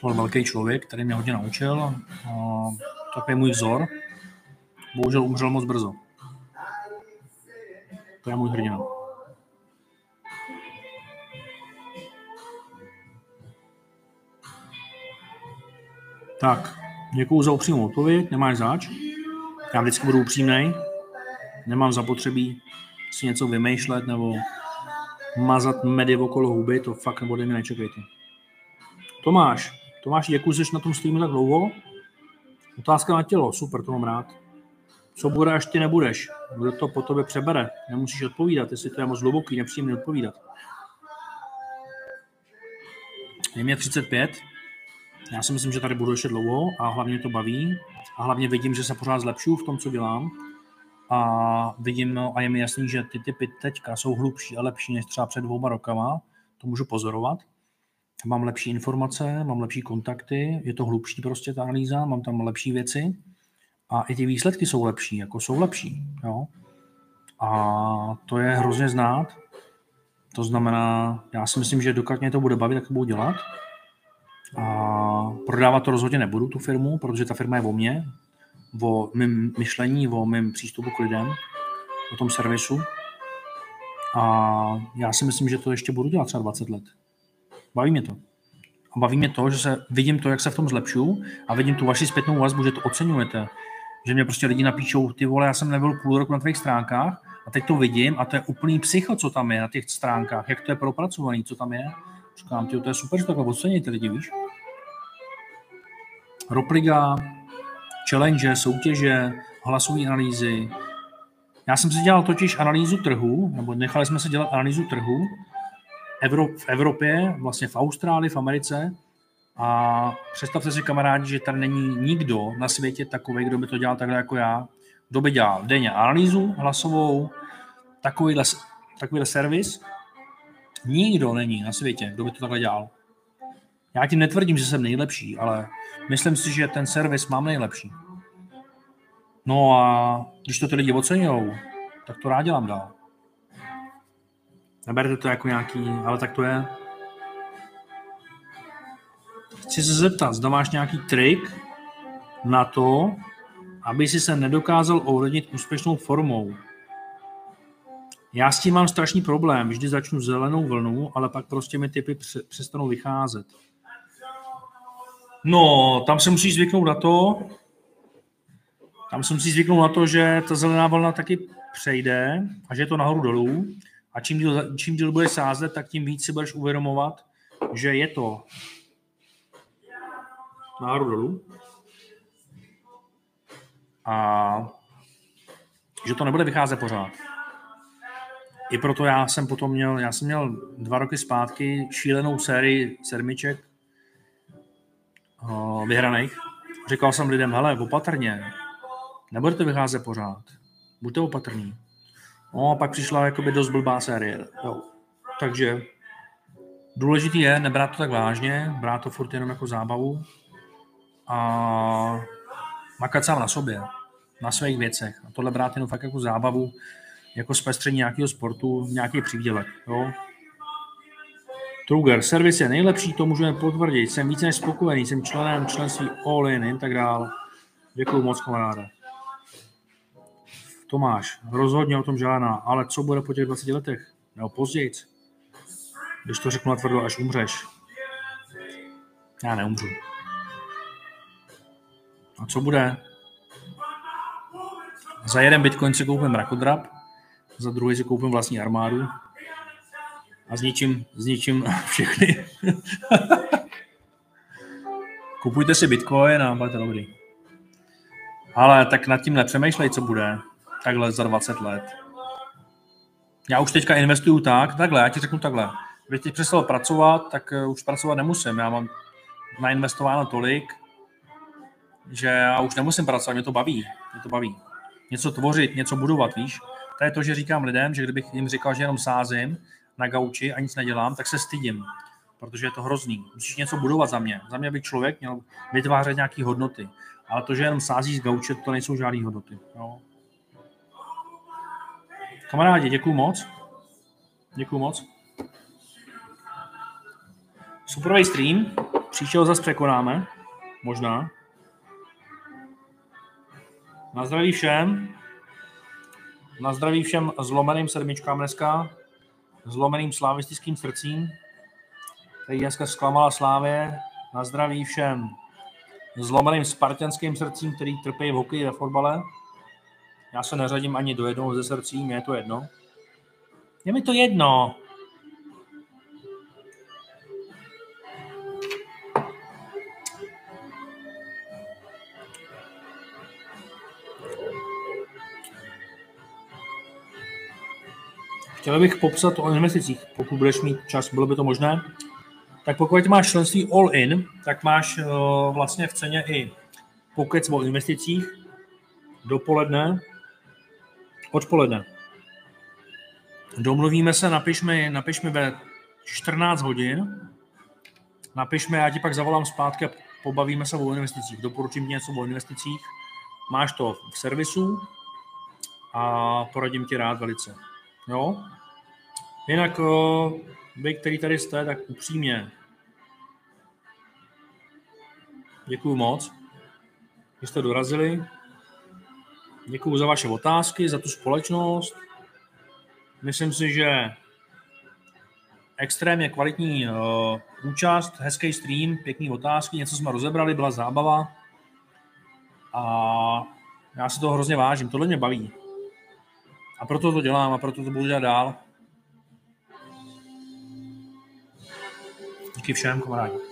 To byl velký člověk, který mě hodně naučil. To je můj vzor. Bohužel umřel moc brzo. To je můj hrdina. Tak, Děkuju za upřímnou odpověď, nemáš zač. Já vždycky budu upřímný. Nemám zapotřebí si něco vymýšlet nebo mazat medy okolo huby, to fakt ode mě nečekejte. Tomáš, Tomáš, děkuji, že na tom streamu tak dlouho. Otázka na tělo, super, to mám rád. Co bude, až ty nebudeš? Kdo to po tobě přebere? Nemusíš odpovídat, jestli to je moc hluboký, nepříjemný odpovídat. Je mě 35, Já si myslím, že tady budu ještě dlouho a hlavně to baví a hlavně vidím, že se pořád zlepšuju v tom, co dělám a vidím no, a je mi jasný, že ty typy teďka jsou hlubší a lepší než třeba před dvouma rokama, to můžu pozorovat. Mám lepší informace, mám lepší kontakty, je to hlubší prostě ta analýza, mám tam lepší věci a i ty výsledky jsou lepší, jako jsou lepší. Jo? A to je hrozně znát. To znamená, já si myslím, že dokud mě to bude bavit, tak to budu dělat. A prodávat to rozhodně nebudu, tu firmu, protože ta firma je o mně, o mém myšlení, o mém přístupu k lidem, o tom servisu. A já si myslím, že to ještě budu dělat třeba 20 let. Baví mě to. A baví mě to, že se vidím to, jak se v tom zlepšu a vidím tu vaši zpětnou vazbu, že to oceňujete. Že mě prostě lidi napíšou, ty vole, já jsem nebyl půl roku na tvých stránkách a teď to vidím a to je úplný psycho, co tam je na těch stránkách, jak to je propracovaný, co tam je. Říkám ti, to je super, že takhle oceníte lidi, víš? Ropliga, challenge, soutěže, hlasové analýzy. Já jsem si dělal totiž analýzu trhu, nebo nechali jsme se dělat analýzu trhu v Evropě, vlastně v Austrálii, v Americe. A představte si, kamarádi, že tady není nikdo na světě takový, kdo by to dělal takhle jako já. Kdo by dělal denně analýzu hlasovou, takovýhle, takovýhle servis. Nikdo není na světě, kdo by to takhle dělal. Já tím netvrdím, že jsem nejlepší, ale myslím si, že ten servis mám nejlepší. No a když to ty lidi oceňují, tak to rád dělám dál. Neberte to jako nějaký, ale tak to je. Chci se zeptat, zda máš nějaký trik na to, aby si se nedokázal ovlivnit úspěšnou formou. Já s tím mám strašný problém. Vždy začnu zelenou vlnu, ale pak prostě mi typy přestanou vycházet. No, tam se musíš zvyknout na to, tam se musíš zvyknout na to, že ta zelená vlna taky přejde a že je to nahoru dolů. A čím díl, čím díl bude sázet, tak tím víc si budeš uvědomovat, že je to nahoru dolů. A že to nebude vycházet pořád. I proto já jsem potom měl, já jsem měl dva roky zpátky šílenou sérii sedmiček uh, vyhraných. Říkal jsem lidem, hele, opatrně, nebudete vycházet pořád, buďte opatrní. No a pak přišla jakoby dost blbá série. Jo. Takže důležitý je nebrat to tak vážně, brát to furt jenom jako zábavu a makat sám na sobě, na svých věcech. A tohle brát jenom fakt jako zábavu, jako zpestření nějakého sportu, nějaký přívdělek. Jo. Truger, servis je nejlepší, to můžeme potvrdit. Jsem více než spokojený, jsem členem členství All In, jen tak dál. Děkuji moc, kamaráde. Tomáš, rozhodně o tom žádná, ale co bude po těch 20 letech? Nebo později? Když to řeknu natvrdo, až umřeš. Já neumřu. A co bude? Za jeden bitcoin si koupím rakodrap, za druhý si koupím vlastní armádu a zničím, zničím <laughs> všechny. Kupujte si bitcoin a budete dobrý. Ale tak nad tím nepřemýšlej, co bude takhle za 20 let. Já už teďka investuju tak, takhle, já ti řeknu takhle. Když teď přestal pracovat, tak eh, už pracovat nemusím. Já mám nainvestováno tolik, že já už nemusím pracovat, mě to baví. Mě to baví. Něco tvořit, něco budovat, víš? To je to, že říkám lidem, že kdybych jim říkal, že jenom sázím na gauči a nic nedělám, tak se stydím, protože je to hrozný. Musíš něco budovat za mě. Za mě by člověk měl vytvářet nějaké hodnoty. Ale to, že jenom sází z gauče, to nejsou žádné hodnoty. Jo? Kamarádi, děkuju moc. Děkuju moc. Superový stream. Příště ho zase překonáme. Možná. Na zdraví všem. Na zdraví všem zlomeným sedmičkám dneska. Zlomeným slavistickým srdcím. Tady dneska zklamala Slávě. Na zdraví všem zlomeným spartanským srdcím, který trpí v hokeji ve fotbale. Já se neřadím ani do jednoho ze srdcí, mě je to jedno. Je mi to jedno. Chtěl bych popsat o investicích, pokud budeš mít čas, bylo by to možné. tak pokud máš členství all in, tak máš uh, vlastně v ceně i pokec o investicích dopoledne, odpoledne. Domluvíme se, napiš mi, napiš mi ve 14 hodin, napiš mi, já ti pak zavolám zpátky a pobavíme se o investicích. Doporučím ti něco o investicích. Máš to v servisu a poradím ti rád velice. Jo? Jinak vy, který tady jste, tak upřímně děkuju moc, že jste dorazili. Děkuju za vaše otázky, za tu společnost. Myslím si, že extrémně kvalitní uh, účast, hezký stream, pěkný otázky, něco jsme rozebrali, byla zábava. A já se toho hrozně vážím, tohle mě baví. A proto to dělám a proto to budu dělat dál. Díky všem, kamarádi.